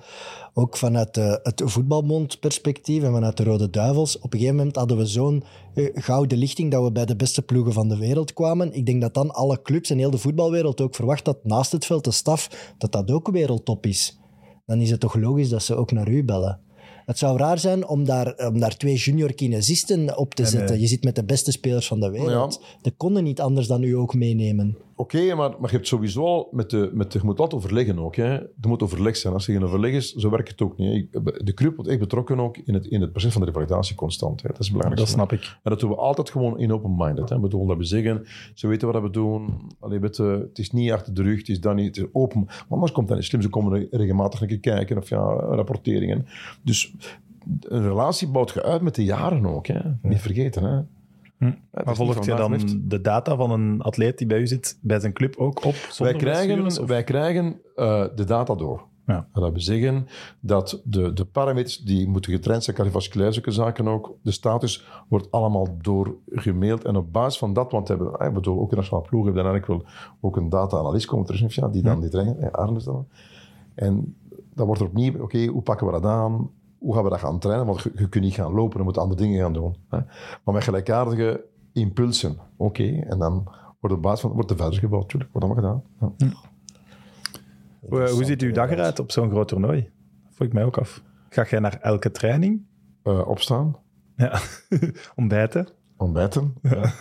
ook vanuit de, het voetbalmond-perspectief en vanuit de Rode Duivels. Op een gegeven moment hadden we zo'n eh, gouden lichting dat we bij de beste ploegen van de wereld kwamen. Ik denk dat dan alle clubs en heel de voetbalwereld ook verwacht dat naast het veld de staf, dat dat ook wereldtop is. Dan is het toch logisch dat ze ook naar u bellen. Het zou raar zijn om daar, om daar twee junior kinesisten op te En, zetten. eh, Je zit met de beste spelers van de wereld. Die konden niet anders dan u ook meenemen. Oké, maar, maar je hebt sowieso al met de, met de, je moet altijd overleggen ook. Hè. Er moet overleg zijn. Als er geen overleg is, zo werkt het ook niet. hè. Ik- De club wordt echt betrokken ook in het, in het proces van de revalidatie constant. Hè. Dat is belangrijk. Dat snap ik. En dat doen we altijd gewoon in open-minded. hè. Ik bedoel, dat we zeggen, ze weten wat we doen. Allee, weet je, het is niet achter de rug, het is dan niet het is open. Maar anders komt dat niet slim. Ze komen regelmatig een keer kijken of ja, rapporteringen. Dus een relatie bouwt je uit met de jaren ook. Hè. Niet vergeten. Hè. Hm. Ja, Maar volgt je dan lift. de data van een atleet die bij u zit, bij zijn club ook op? Wij krijgen, wij krijgen eh, de data door. Ja. Dat wil zeggen dat de, de parameters die moeten getraind zijn, cardiovasculair zulke zaken ook, de status wordt allemaal doorgemaild. En op basis van dat, want we hebben, ik bedoel, ook de nationale ploeg heeft dan eigenlijk wel ook een data-analyst komen terug, ja, die dan die trainen, eh, Arnes dan. En dan wordt er opnieuw, oké, hoe pakken we dat aan? Hoe gaan we dat gaan trainen? Want je, je kunt niet gaan lopen, je moet andere dingen gaan doen. Hè? Maar met gelijkaardige impulsen, oké. En dan wordt op basis van, wordt er verder gebouwd, natuurlijk. Wordt allemaal gedaan. Ja. Hoe, hoe ziet uw dag eruit op zo'n groot toernooi? Dat vroeg ik mij ook af. Ga jij naar elke training? Eh, opstaan, Ja. Ontbijten? ontbijten. Ja.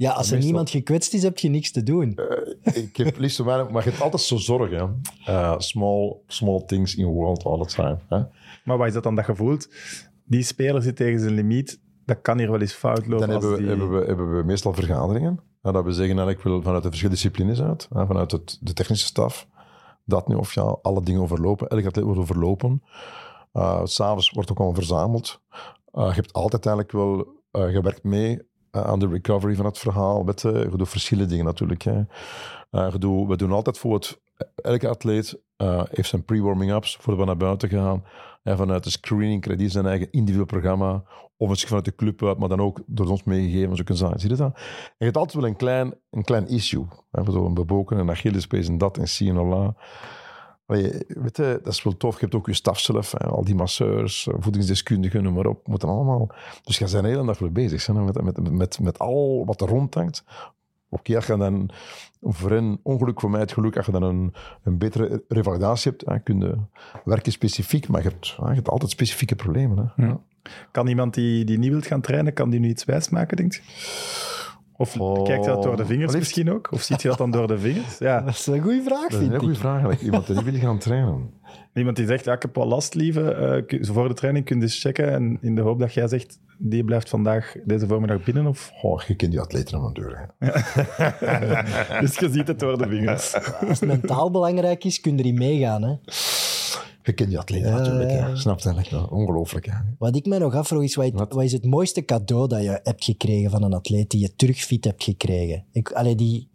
Ja, als er meestal- niemand gekwetst is, heb je niks te doen. ik heb liefst zo weinig, maar je hebt altijd zo zorgen. Eh, small, small things in the world all the time. Hè? Maar wat is dat dan dat je voelt? Die speler zit tegen zijn limiet. Dat kan hier wel eens fout lopen. Dan als hebben we, die... hebben, we, hebben we meestal vergaderingen. Ja, dat we zeggen eigenlijk wel vanuit de verschillende disciplines uit, hè, vanuit het, de technische staf, dat nu of ja, alle dingen overlopen. Elk atleet wordt overlopen. Uh, S'avonds wordt ook al verzameld. Uh, je hebt altijd eigenlijk wel uh, gewerkt mee aan de recovery van het verhaal. Uh, je doet verschillende dingen natuurlijk. Hè. Doet, we doen altijd voor het... Elke atleet heeft zijn pre-warming-ups voordat we naar buiten gaan. Vanuit de screening krijgt hij zijn eigen individueel programma. Of misschien vanuit de club uit, maar dan ook door ons meegegeven. Zo zaken. Zie je dat? En je hebt altijd wel een klein, een klein issue. Hè, zo een beboken, een Achillespees en dat en C en. Allee, weet dat is wel tof. Je hebt ook je staf zelf, hè, al die masseurs, voedingsdeskundigen, noem maar op. Moeten allemaal... Dus je bent de hele dag wel bezig hè, met, met, met, met al wat er rondhangt. Oké, als je dan voor een ongeluk, voor mij het geluk, als je dan een, een betere revalidatie hebt, hè, kun je werken specifiek, maar je hebt, je hebt altijd specifieke problemen. Hè. Ja. Kan iemand die, die niet wilt gaan trainen, kan die nu iets wijsmaken, denk je? Of Oh, kijkt je dat door de vingers misschien ook? Of ziet je dat dan door de vingers? Ja. Dat is een goede vraag, Dat is een goede vraag eigenlijk. Iemand die wil gaan trainen. Iemand die zegt, ja, ik heb wel last, lieve. eh, voor de training kun je eens checken. En in de hoop dat jij zegt, die blijft vandaag deze voormiddag binnen. Of... Oh, je kent die atleten aan de deur. Dus je ziet het door de vingers. Als het mentaal belangrijk is, kun je erin meegaan. Hè? Je kent die atleten Ja, natuurlijk. ja. Snap je eigenlijk? Ja, ongelooflijk. Wat ik mij nog afvroeg is, wat, Wat? wat is het mooiste cadeau dat je hebt gekregen van een atleet die je terugfit hebt gekregen? Ik, allee, die,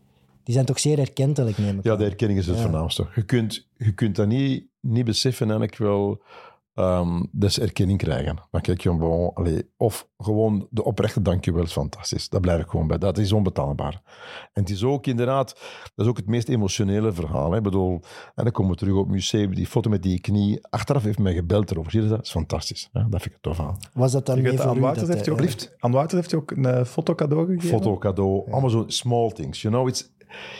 die zijn toch zeer erkentelijk, neem ik Ja, de erkenning is het voornaamste. Je kunt, je kunt dat niet, niet beseffen eigenlijk wel ehm ze erkenning krijgen. Maar kijk, je gewoon, allee, of gewoon de oprechte dankjewel is fantastisch. Dat blijf ik gewoon bij. Dat is onbetaalbaar. En het is ook inderdaad, dat is ook het meest emotionele verhaal. Hè. Ik bedoel, en dan komen we terug op het museum, die foto met die knie. Achteraf heeft mij gebeld erover. Zie je dat? Dat is fantastisch. Hè. Dat vind ik tof aan. Was dat dan mee weet, voor aan u? Wouters heeft je ook, hij- heeft je ook een eh, foto cadeau gegeven. Foto, cadeau, allemaal zo small things. You know, it's,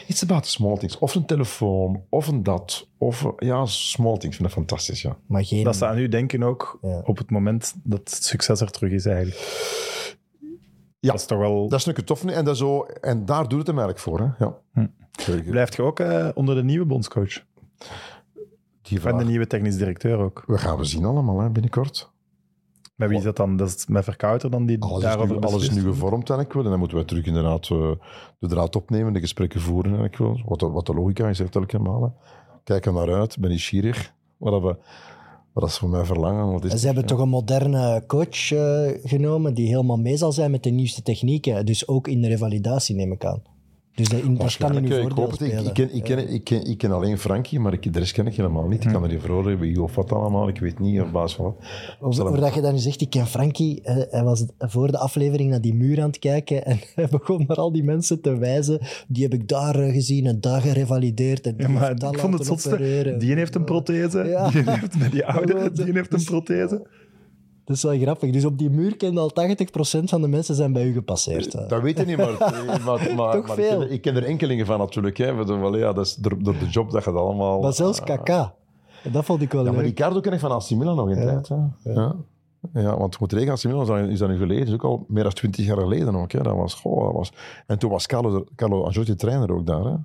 it's about the small things. Of een telefoon, of een dat. Of, ja, small things. Ik vind dat fantastisch, ja. Maar geen... Dat ze aan u denken ook Ja. op het moment dat het succes er terug is eigenlijk. Ja. Dat is toch wel... Dat is natuurlijk tof. En, dat zo, en daar doet het hem eigenlijk voor. Hè? Ja. Hm. Blijft je ook eh, onder de nieuwe bondscoach? Die En de nieuwe technisch directeur ook. we gaan we zien allemaal hè, binnenkort. Met wie is dat dan? Dat is met Verkouter dan die Alles is, daarover nu, alles is nu gevormd eigenlijk wel. En dan moeten we terug inderdaad eh, de draad opnemen, de gesprekken voeren eigenlijk wel. Wat de, wat de logica is, heeft elke maal. hè. Kijk er naar uit, ben nieuwsgierig. Wat, we, wat dat ze van mij verlangen. Wat is En ze hebben toch een moderne coach eh, genomen die helemaal mee zal zijn met de nieuwste technieken. Dus ook in de revalidatie, neem ik aan. Dus dat, in, dat kan in Waarschijnlijk, uw eh, ik voordeel hoop het. Ik, spelen. ik, ken, ik, ken, ik, ken, ik ken alleen Frankie, maar ik, de rest ken ik helemaal niet. Ik kan er niet voor hebben wie of wat allemaal. Ik weet niet op basis van wat. Over, Zal hem- over dat je dan nu zegt, ik ken Frankie. hij was voor de aflevering naar die muur aan het kijken en hij begon naar al die mensen te wijzen. Die heb ik daar eh, gezien en daar gerevalideerd. En die Ja, maar ik vond het zotste. opereren. Die heeft een prothese. Ja. Die heeft met die oudere, die heeft een prothese. Dat is wel grappig. Dus op die muur kende al 80% van de mensen zijn bij u gepasseerd. Dat weet ik niet, maar, maar, maar, Toch maar ik, ken er, ik ken er enkelingen van natuurlijk. Hè. Ja, dat is door, door de job dat je dat allemaal... Maar zelfs Ah. Kaka. Dat vond ik wel Ja, maar leuk. Ricardo ken ik van AC Milan nog in Ja. tijd. Hè. Ja. Ja. want je moet rekenen, AC Milan is dat, nu geleden. Dat is ook al meer dan twintig jaar geleden ook. Hè. Dat was, goh, dat was... En toen was Carlo, Carlo Ancelotti trainer ook daar. Hè.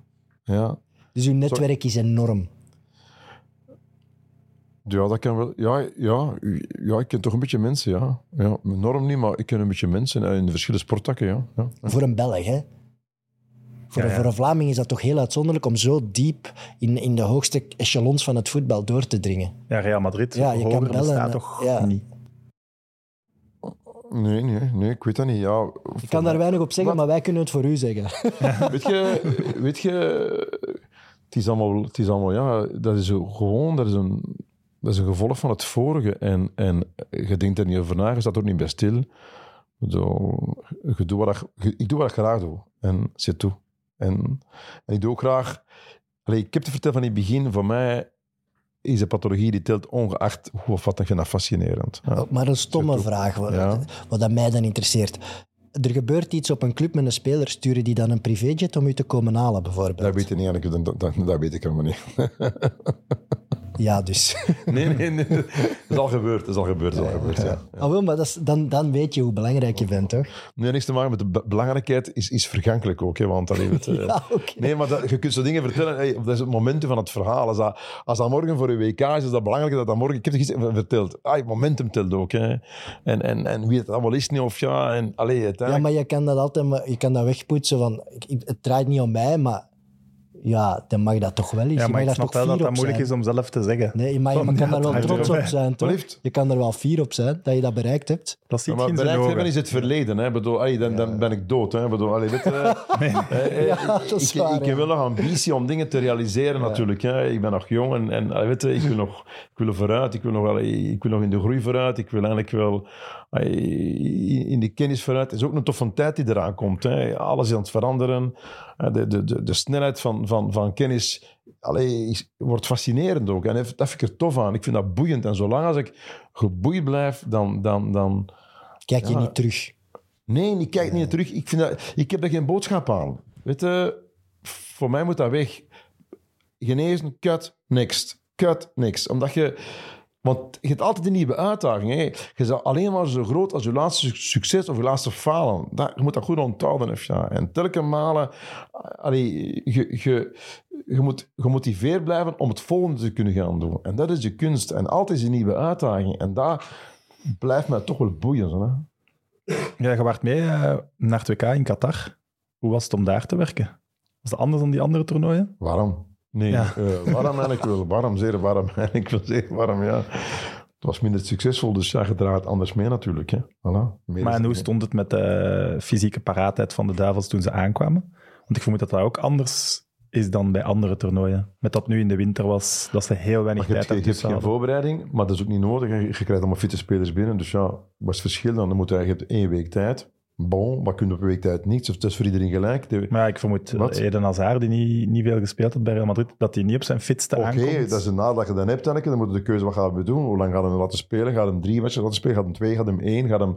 Ja. Dus uw netwerk is enorm. Ja, dat kan wel. Ja, ja, ja, ik ken toch een beetje mensen, ja. ja. Enorm niet, maar ik ken een beetje mensen eh, in de verschillende sporttakken, ja. ja. Voor een Belg, hè? Voor, Ja, een, ja. voor een Vlaming is dat toch heel uitzonderlijk om zo diep in, in de hoogste echelons van het voetbal door te dringen. Ja, Real Madrid. Ja, je kan bellen, bestaat eh, toch ja. niet. Nee, nee, nee, ik weet dat niet. Ja, Ik kan daar weinig op zeggen, Wat? maar wij kunnen het voor u zeggen. weet, je, weet je, het is allemaal, het is allemaal ja, dat is zo gewoon, dat is een, dat is een gevolg van het vorige. En, en je denkt er niet over na, je staat er ook niet bij stil. Zo, je doet wat ik doe wat ik graag doe. En zit toe. En, en ik doe ook graag... Allee, ik heb te vertellen van in het begin, voor mij is de pathologie die telt ongeacht hoe of wat je dat fascinerend. Ja. Maar een stomme vraag, wat, Ja. wat dat mij dan interesseert. Er gebeurt iets op een club met een speler, sturen die dan een privéjet om u te komen halen, bijvoorbeeld? Dat weet ik niet, dat, dat, dat weet ik helemaal niet. Ja, dus. Nee, nee, nee. Dat is al gebeurd, dat is al gebeurd, dat is al gebeurd, ja. Ah, wel, maar dat is, dan, dan weet je hoe belangrijk je bent, toch? Nee, niks te maken met de be- belangrijkheid is, is vergankelijk ook. Hè, want het, Ja. Nee, maar dat, je kunt zo dingen vertellen. Hey, dat is het momentum van het verhaal. Als dat, als dat morgen voor je WK is, is dat belangrijk dat dat morgen... Ik heb het gisteren verteld. Ah, het momentum telt ook. Hè. En, en, en wie het allemaal is, niet of ja. En, allee, Ja, uiteindelijk... maar je kan dat altijd je kan dat wegpoetsen van... Het draait niet om mij, maar... Ja, dan mag dat toch wel eens. Ja, je maar mag ik snap toch wel dat dat op moeilijk zijn. is om zelf te zeggen. Nee, maar je kan daar wel trots op zijn, toch? Je kan er wel fier op zijn dat je dat bereikt hebt. Dat ziet Ja, je maar bereikt hebben is het verleden. Hè. Ik Bedoel, allee, dan, dan ben ik dood. Hè. Ik Bedoel, allee, weet je, eh, eh, Ja, dat is ik, waar, ik heb wel nog ambitie om dingen te realiseren natuurlijk. Hè. Ik ben nog jong en, en allee, weet je, ik, wil nog, ik wil vooruit. Ik wil, nog wel, ik wil nog in de groei vooruit. Ik wil eigenlijk wel allee, in de kennis vooruit. Het is ook een toffe tijd die eraan komt. Hè. Alles is aan het veranderen. Eh, De, de, de, de snelheid van, van, van kennis allee, wordt fascinerend ook. En dat vind ik er tof aan. Ik vind dat boeiend. En zolang als ik geboeid blijf, dan... dan, dan Kijk je Ja. niet terug. Nee, ik kijk niet terug. Ik, vind dat, ik heb daar geen boodschap aan. Weet je, voor mij moet dat weg. Genezen, cut, next. Cut, next. Omdat je... Want je hebt altijd een nieuwe uitdaging. Hè. Je bent alleen maar zo groot als je laatste su- succes of je laatste falen. Dat, je moet dat goed onthouden. Ja. En telkens malen... Allee, je, je, je moet gemotiveerd blijven om het volgende te kunnen gaan doen. En dat is je kunst. En altijd is een nieuwe uitdaging. En dat blijft mij toch wel boeien. Hè. Ja, je waart mee eh, naar het WK in Qatar. Hoe was het om daar te werken? Was het anders dan die andere toernooien? Waarom? Nee, Ja. eh, warm eigenlijk wel. Warm, zeer warm. Eigenlijk wel zeer warm, ja. Het was minder succesvol, dus ja, je draait anders mee natuurlijk. Hè. Voilà. Meer Maar en hoe stond het met de fysieke paraatheid van de Duivels toen ze aankwamen? Want ik vermoed dat dat ook anders is dan bij andere toernooien. Met dat nu in de winter was, dat ze heel weinig Maar je tijd hebt, je hebt geen hadden. voorbereiding, maar dat is ook niet nodig. Je, je krijgt allemaal fitte spelers binnen. Dus ja, wat is het verschil dan? dan moet je, je hebt één week tijd. Bon, wat kun je op een week tijd niets? Of het is voor iedereen gelijk. De- Maar ik vermoed Wat? eh, Eden Hazard, die niet, niet veel gespeeld had bij Real Madrid, dat hij niet op zijn fitste Oké, aankomt. dat is een nadeel dat je dan hebt. Dan moet je de keuze, wat gaan we doen? Hoe lang gaan we hem laten spelen? Gaat hem drie matchen laten spelen? Gaat hem twee? Gaat hem één? Gaat hem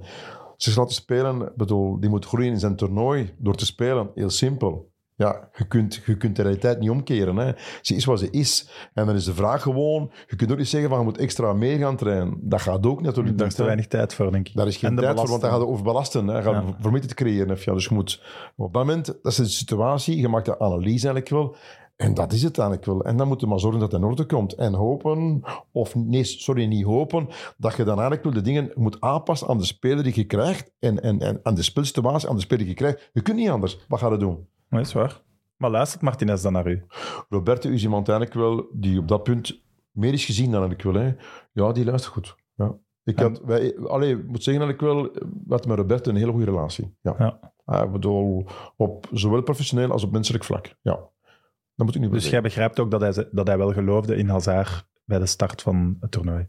zes laten spelen? Ik bedoel, die moet groeien in zijn toernooi door te spelen. Heel simpel. Ja, je kunt, je kunt de realiteit niet omkeren. Hè. Ze is wat ze is. En dan is de vraag gewoon... Je kunt ook niet zeggen van je moet extra meer gaan trainen. Dat gaat ook natuurlijk Daar is te weinig tijd voor, denk ik. Daar is geen tijd voor, want dan belasting. gaat het overbelasten. Hè. Gaat Ja. vermitten te creëren. Of Ja, dus je moet... Op dat moment, dat is de situatie. Je maakt de analyse eigenlijk wel. En dat is het eigenlijk wel. En dan moet je maar zorgen dat het in orde komt. En hopen, of nee, sorry, niet hopen, dat je dan eigenlijk wel de dingen moet aanpassen aan de speler die je krijgt. En, en, en aan de speelsituatie, aan de speler die je krijgt. Je kunt niet anders. Wat ga je doen? Dat is waar. Maar luistert Martinez dan naar u? Roberto is iemand eigenlijk wel die op dat punt meer is gezien dan eigenlijk wel. Hè. Ja, die luistert goed. Ja. Ik En- had, wij, allee, ik moet zeggen dat ik wel, we hadden met Roberto een hele goede relatie. Ja. Ja. Ik bedoel, op zowel professioneel als op menselijk vlak. Ja. Dat moet ik niet Dus jij begrijpt ook dat hij, dat hij wel geloofde in Hazard bij de start van het toernooi.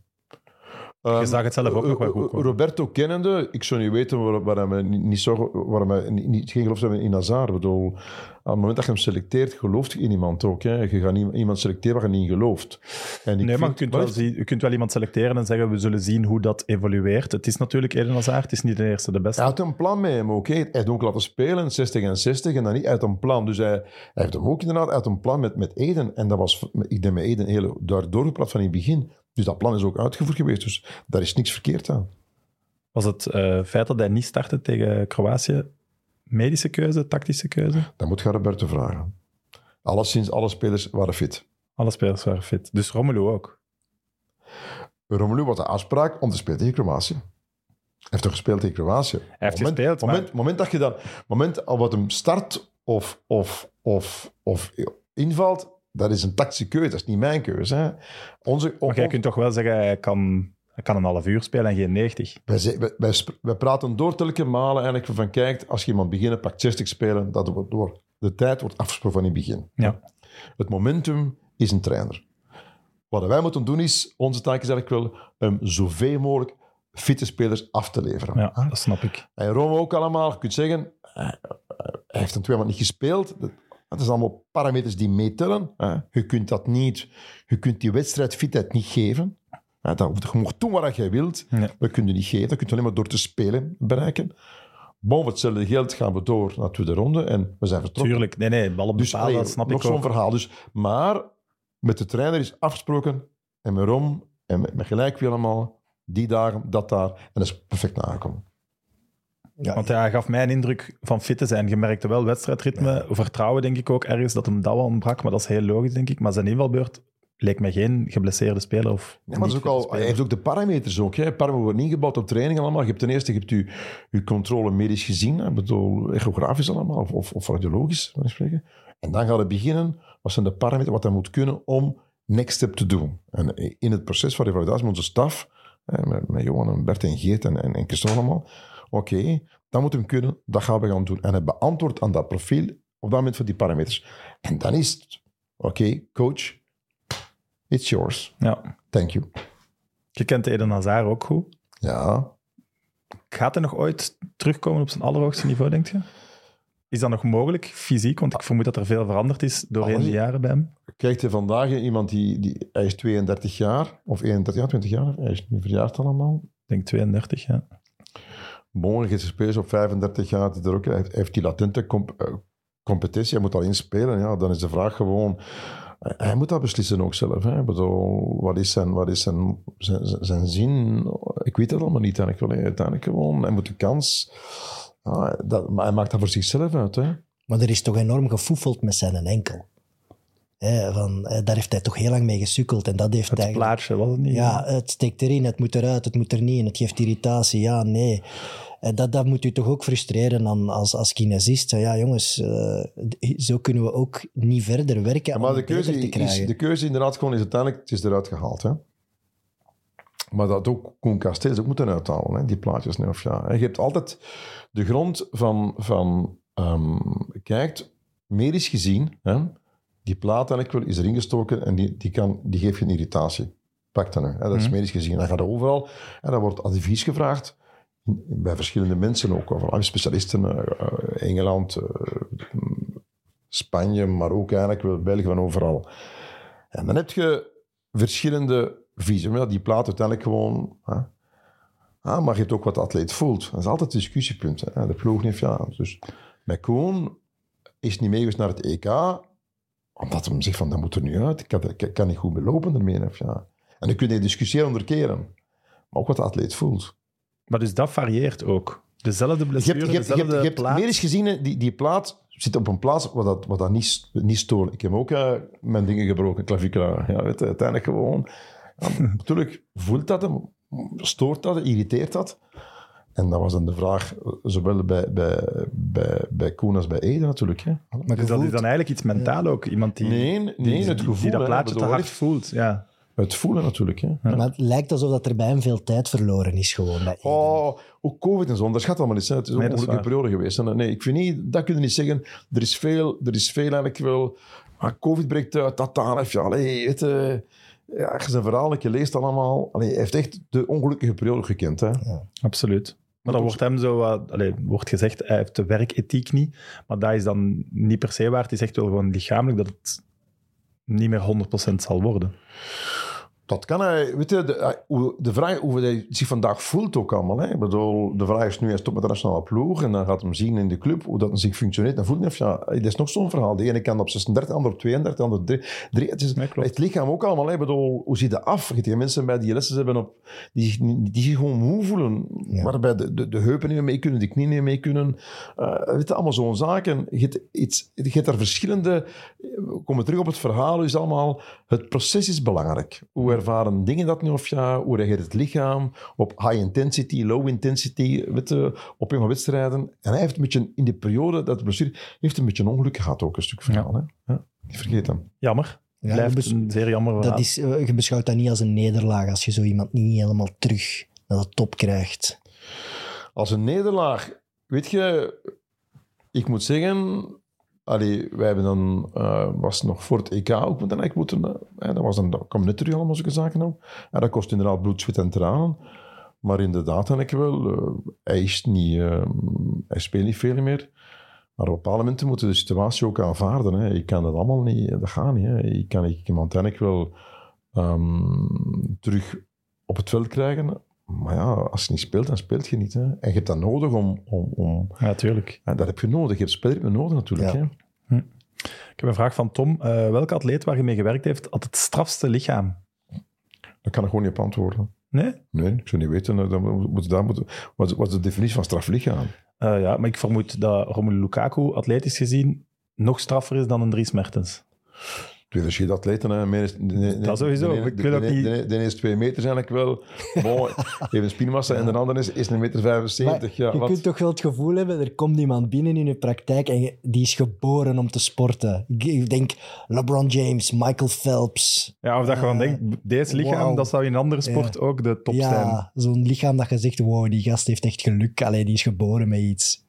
Je zag het zelf ook nog wel goed komen. Roberto kennende, ik zou niet weten waar- waarom hij niet, zo, waarom hij niet, geen geloof hebben in Hazard. Ik bedoel, op het moment dat je hem selecteert, gelooft je in iemand ook. Hè. Je gaat niet, iemand selecteren waar je niet in gelooft. En ik Nee, maar je kunt, wel is- zien, je kunt wel iemand selecteren en zeggen, we zullen zien hoe dat evolueert. Het is natuurlijk Eden Hazard, het is niet de eerste, de beste. Hij had een plan met hem ook. hè. Hij heeft ook laten spelen, 60 en 60, en dan niet uit een plan. Dus hij, hij heeft hem ook inderdaad uit een plan met, met Eden. En dat was, ik denk met Eden, heel daar doorgepraat van in het begin. Dus dat plan is ook uitgevoerd geweest. Dus daar is niks verkeerd aan. Was het eh, feit dat hij niet startte tegen Kroatië medische keuze, tactische keuze? Dan moet je Roberto vragen. Alleszins, alle spelers waren fit. Alle spelers waren fit. Dus Romelu ook. Romelu was de afspraak om te spelen tegen Kroatië. Hij heeft toch gespeeld tegen Kroatië? Hij heeft moment, gespeeld, maar- moment, moment dat je dan... moment al wat hem start of, of, of, of invalt, dat is een tactische keuze. Dat is niet mijn keuze. Hè. Onze, Maar jij kunt toch wel zeggen, hij kan, hij kan een half uur spelen en geen 90. wij, wij, wij, sp- wij praten door telkens malen eigenlijk van kijk, als je iemand beginnen, pakt 60 spelen, dat wordt door. De tijd wordt afgesproken van in het begin. Ja. Het momentum is een trainer. Wat wij moeten doen is, onze taak is eigenlijk wel um, zoveel mogelijk fitte spelers af te leveren. Ja, dat snap ik. En Rome ook allemaal. Je kunt zeggen, hij heeft een twee maanden niet gespeeld. Dat is allemaal parameters die meetellen. Je kunt dat niet, je kunt die wedstrijdfitheid niet geven. Dat, je mag doen wat je wilt. Nee. Dat kun je niet geven. Dat kun je alleen maar door te spelen bereiken. Boven hetzelfde geld gaan we door naar de tweede ronde en we zijn vertrokken. Tuurlijk, nee, nee, ballen Dus bepalen, allee, dat snap nog ik zo'n ook. verhaal. Dus, maar met de trainer is afgesproken en met Rom en met, met gelijk weer allemaal die dagen, dat daar. En dat is perfect nagekomen. Ja, Want hij gaf mij een indruk van fit te zijn. Je merkte wel wedstrijdritme, vertrouwen denk ik ook ergens dat hem dat wel ontbrak, maar dat is heel logisch denk ik. Maar zijn invalbeurt leek mij geen geblesseerde speler of Ja, maar ook niet al, hij heeft ook de parameters ook. Hè. Parameters worden ingebouwd op training allemaal. Je hebt ten eerste je hebt je, je controle medisch gezien. hè. Ik bedoel, echografisch allemaal, of, of, of radiologisch, spreken. En dan gaat het beginnen. Wat zijn de parameters, wat hij moet kunnen om next step te doen. En in het proces van revalidatie met onze staf, hè, met, met Johan en Bert en Geert en, en, en Christophe allemaal. Oké, dat moet hem kunnen, dat gaan we gaan doen. En hij beantwoordt aan dat profiel op dat moment voor die parameters. En dan is het, oké, coach, it's yours. Ja. Thank you. Je kent Eden Hazard ook goed. Ja, Gaat hij nog ooit terugkomen op zijn allerhoogste niveau, denk je? Is dat nog mogelijk, fysiek? Want ik vermoed dat er veel veranderd is doorheen Alles- de jaren bij hem. Kijkt hij vandaag iemand die, die... Hij is 32 jaar, of 31 jaar, 20 jaar. Hij is nu verjaard allemaal. Ik denk 32, ja. Je spelers op 35 jaar, er ook, heeft, die latente eh, competitie, hij moet al inspelen. Ja, dan is de vraag gewoon... hij- moet dat beslissen ook zelf. Hè. Ik wat is, zijn, wat is zijn, zijn, zin? Ik weet het allemaal niet. Wel, hè. uiteindelijk gewoon, hij moet de kans... Ja, dat, hij maakt dat voor zichzelf uit. Hè. Maar er is toch enorm gefoefeld met zijn enkel. Hè, van, eh, daar heeft hij toch heel lang mee gesukkeld. En dat heeft Het eigenlijk... plaatje, was het niet? Ja, het steekt erin, het moet eruit, het moet er niet in, het geeft irritatie, ja, nee. En dat, dat moet u toch ook frustreren dan als, als kinesist. Ja, jongens, eh, zo kunnen we ook niet verder werken Ja, om maar de keuze, te is, krijgen. de keuze inderdaad gewoon is uiteindelijk, het is eruit gehaald. Hè? Maar dat ook Koen Casteels ook moeten uithalen, hè? die plaatjes. Nee, of ja. En Je hebt altijd de grond van, van ehm, kijkt, medisch gezien, hè? Die plaat eigenlijk wel is erin gestoken en die, die, kan, die geeft geen irritatie. Pak dat nu, hè? dat is Mhm. medisch gezien. Dan gaat er overal en dan wordt advies gevraagd bij verschillende mensen ook, overal specialisten, eh, eh, Engeland, eh, Spanje, maar ook eigenlijk wel België van overal. En dan heb je verschillende visies. Ja, die plaat uiteindelijk gewoon... Hè, ah, maar je hebt ook wat de atleet voelt. Dat is altijd een discussiepunt. Hè. De ploeg heeft ja. Dus Koen is niet meegeweest naar het EK, omdat hij zegt van, dat moet er nu uit. Ik kan, ik kan niet goed belopen ermee. Of ja. En dan kun je discussiëren onder keren. Maar ook wat de atleet voelt. Maar dus dat varieert ook. Dezelfde Je blessure, hebt, je hebt, je dezelfde hebt, je hebt plaat. medisch gezien, die, die plaat zit op een plaats waar dat, waar dat niet, niet stoort. Ik heb ook eh, mijn dingen gebroken, clavicula. Ja, weet je, uiteindelijk gewoon... Ja, natuurlijk voelt dat hem, stoort dat, irriteert dat. En dat was dan de vraag, zowel bij, bij, bij, bij Koen als bij Ede natuurlijk. Hè. Maar Dus dat is dan eigenlijk iets mentaal ook. Iemand die, Nee, nee, die, het gevoel. die dat plaatje te hard voelt. Ja. Het voelen natuurlijk. Hè. Maar het lijkt alsof dat er bij hem veel tijd verloren is gewoon. Bij. Oh, ook COVID en zo, dat gaat allemaal niet. Hè. Het is ook Nee, een is moeilijke periode geweest. hè. Nee, ik vind niet, dat kun je niet zeggen. Er is veel, er is veel eigenlijk wel... Ah, COVID breekt uit, dat daar heeft ja, allee, je, ja, als je zijn verhaal een keer leest allemaal... Allee, hij heeft echt de ongelukkige periode gekend. Hè. Absoluut. Maar dan wordt hem zo, wat- allee, wordt gezegd, hij heeft de werkethiek niet. Maar dat is dan niet per se waar. Het is echt wel gewoon lichamelijk dat het niet meer 100% zal worden. Dat kan hij... Weet je, de, hoe- de vraag hoe hij zich vandaag voelt ook allemaal. Hè. Ik bedoel, de vraag is nu, hij stopt met de nationale ploeg en dan gaat hem zien in de club hoe dat zich functioneert. Dan voelt hij, ja, dat is nog zo'n verhaal. De ene kan op 36, de ander op 32, de ander op 3. drie. Het, is, het lichaam ook allemaal. Hè. Ik bedoel, hoe ziet dat af? Je mensen bij die lessen hebben op, die, die zich gewoon moe voelen. Ja. Waarbij de, de, de heupen niet meer mee kunnen, de knieën niet meer mee kunnen. Eh, weet je, allemaal zo'n zaken. Je hebt, iets, je hebt daar verschillende... We komen terug op het verhaal. is allemaal... Het proces is belangrijk. Hoe ervaren dingen dat nu of ja? Hoe reageert het lichaam op high intensity, low intensity, weet je, op jonge wedstrijden? En hij heeft een beetje in die periode dat de blessure heeft een beetje een ongeluk gehad ook, een stuk verhaal. Hè? Ja, niet vergeet hem. Jammer. Ja, je, Blijft bes- een zeer jammer dat is, eh, je beschouwt dat niet als een nederlaag als je zo iemand niet helemaal terug naar de top krijgt. Als een nederlaag, weet je, ik moet zeggen, allee, wij hebben dan, eh, was nog voor het EK ook moeten, dat was dan, dat kwam net allemaal zulke zaken ook. En dat kost inderdaad bloed, zweet en tranen. Maar inderdaad, denk ik wel, eh, hij, is niet, eh, hij speelt niet veel meer. Maar op bepaalde momenten moeten de situatie ook aanvaarden. Hè. Je kan dat allemaal niet, dat gaat niet. Hè. Je kan ik iemand wel ehm, terug op het veld krijgen. Maar ja, als je niet speelt, dan speelt je niet. Hè. En je hebt dat nodig om... om, om Ja, tuurlijk. en dat heb je nodig. Je hebt spelritme nodig natuurlijk. Ja. Hè. Ik heb een vraag van Tom. Eh, welke atleet waar je mee gewerkt heeft had het strafste lichaam? Daar kan ik gewoon niet op antwoorden. Nee? Nee, ik zou niet weten. eh, Dan moet, daar moet, wat, is- wat is de definitie van straflichaam? Eh, ja, maar ik vermoed dat Romelu Lukaku, atletisch gezien, nog straffer is dan een Dries Mertens. Twee verschillende atleten. Hè. Meer is, de, de- Dat sowieso. De, ene- Ik wil de, ook niet- de, is twee meter eigenlijk wel. Bon, even spiermassa. En de andere is, is een meter Maar 75. Ja, je wat? kunt toch wel het gevoel hebben, er komt iemand binnen in je praktijk en je- die is geboren om te sporten. Ik- denk LeBron James, Michael Phelps. Ja, of dat je gewoon Eh, denkt, deze lichaam, dat zou in een andere sport ook de top zijn. Ja, zo'n lichaam dat je zegt, wow, die gast heeft echt geluk. Allee, die is geboren met iets.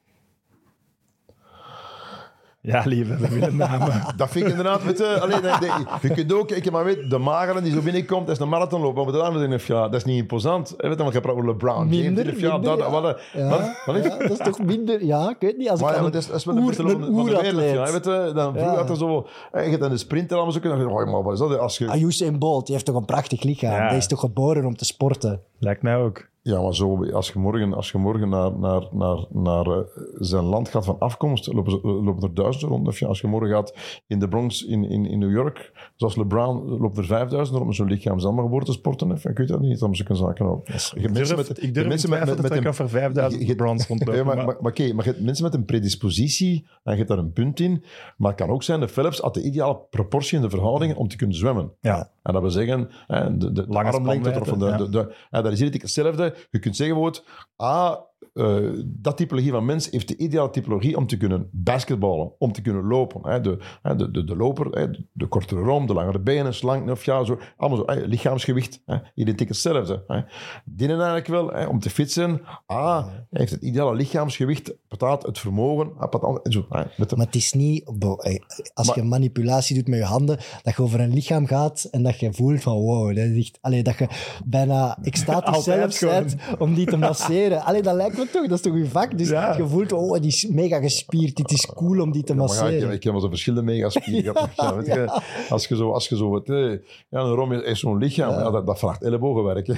Ja, lieve, we willen namen. Dat vind ik inderdaad, weet je, alleen, de- de- je kunt ook, ik maar weet, de magere die zo binnenkomt, dat is een marathonloper. Wat moet je dan met ja, dat is niet imposant. hè, Weet je, want je praat over LeBron James. Minder, die- ja, minder, dat, ja. wat, Ja, wat, wat, ja, dat is toch minder... Ja, ik weet niet. Als ik Maar ja, aan maar dat is, dat is wel een van, een de wereld. Ja, weet je, dan vroeger Ja. had er zo... eh, Je hebt dan de sprinter allemaal zo kunnen... Oh, maar wat is dat? Als je, Ah, Usain Bolt, die heeft toch een prachtig lichaam. Ja. Die is toch geboren om te sporten. Lijkt mij ook. Ja, maar zo, als je morgen, als je morgen naar, naar, naar, naar eh, zijn land gaat van afkomst, lopen, lopen er duizenden rond. Of als je morgen gaat in de Bronx in, in, in New York, zoals LeBron, lopen er vijfduizend rond met zo'n lichaam. Zijn allemaal geboren te sporten. Hè? Ik weet dat niet, dan zulke zaken hebt Ik mensen durf, met- ik durf mensen met, te trekken of er 5000 je- je- brands rondlopen. Ja, maar, maar- maar, maar oké, maar je mensen met een predispositie, en je hebt daar een punt in, maar het kan ook zijn, de Phelps had de ideale proportie in de verhoudingen om te kunnen zwemmen. ja. En dat wil zeggen, de, de, de armlengte, of de, de, de, en dat is hier hetzelfde. Je kunt zeggen, bijvoorbeeld, ah, eh, dat typologie van mens heeft de ideale typologie om te kunnen basketballen, om te kunnen lopen. Hè. De, hè, de, de, de loper, hè, de kortere rom, de langere benen, slank, of ja, zo. Allemaal zo. Hè, lichaamsgewicht, hè, identiek hetzelfde. Hè. Dienen eigenlijk wel, hè, om te zijn, ah, hij heeft het ideale lichaamsgewicht, betaalt het vermogen, betaalt, en zo. Hè, met de, Maar het is niet... eh, Als Maar- je manipulatie doet met je handen, dat je over een lichaam gaat en dat je voelt van wow, dat, is echt, allee, dat je bijna extatisch zelf bent om die te masseren. Allee, dat lijkt me toch, dat is toch je vak? Dus Ja. je voelt, oh, die is mega gespierd, dit is cool om die te Ja, maar ja, ik, masseren. ik heb wel zo verschillende megaspieren gehad. Ja, weet je, als je zo, als je zo wat, eh, ja, een rom is zo'n lichaam, ja. dat, dat vraagt ellebogenwerk.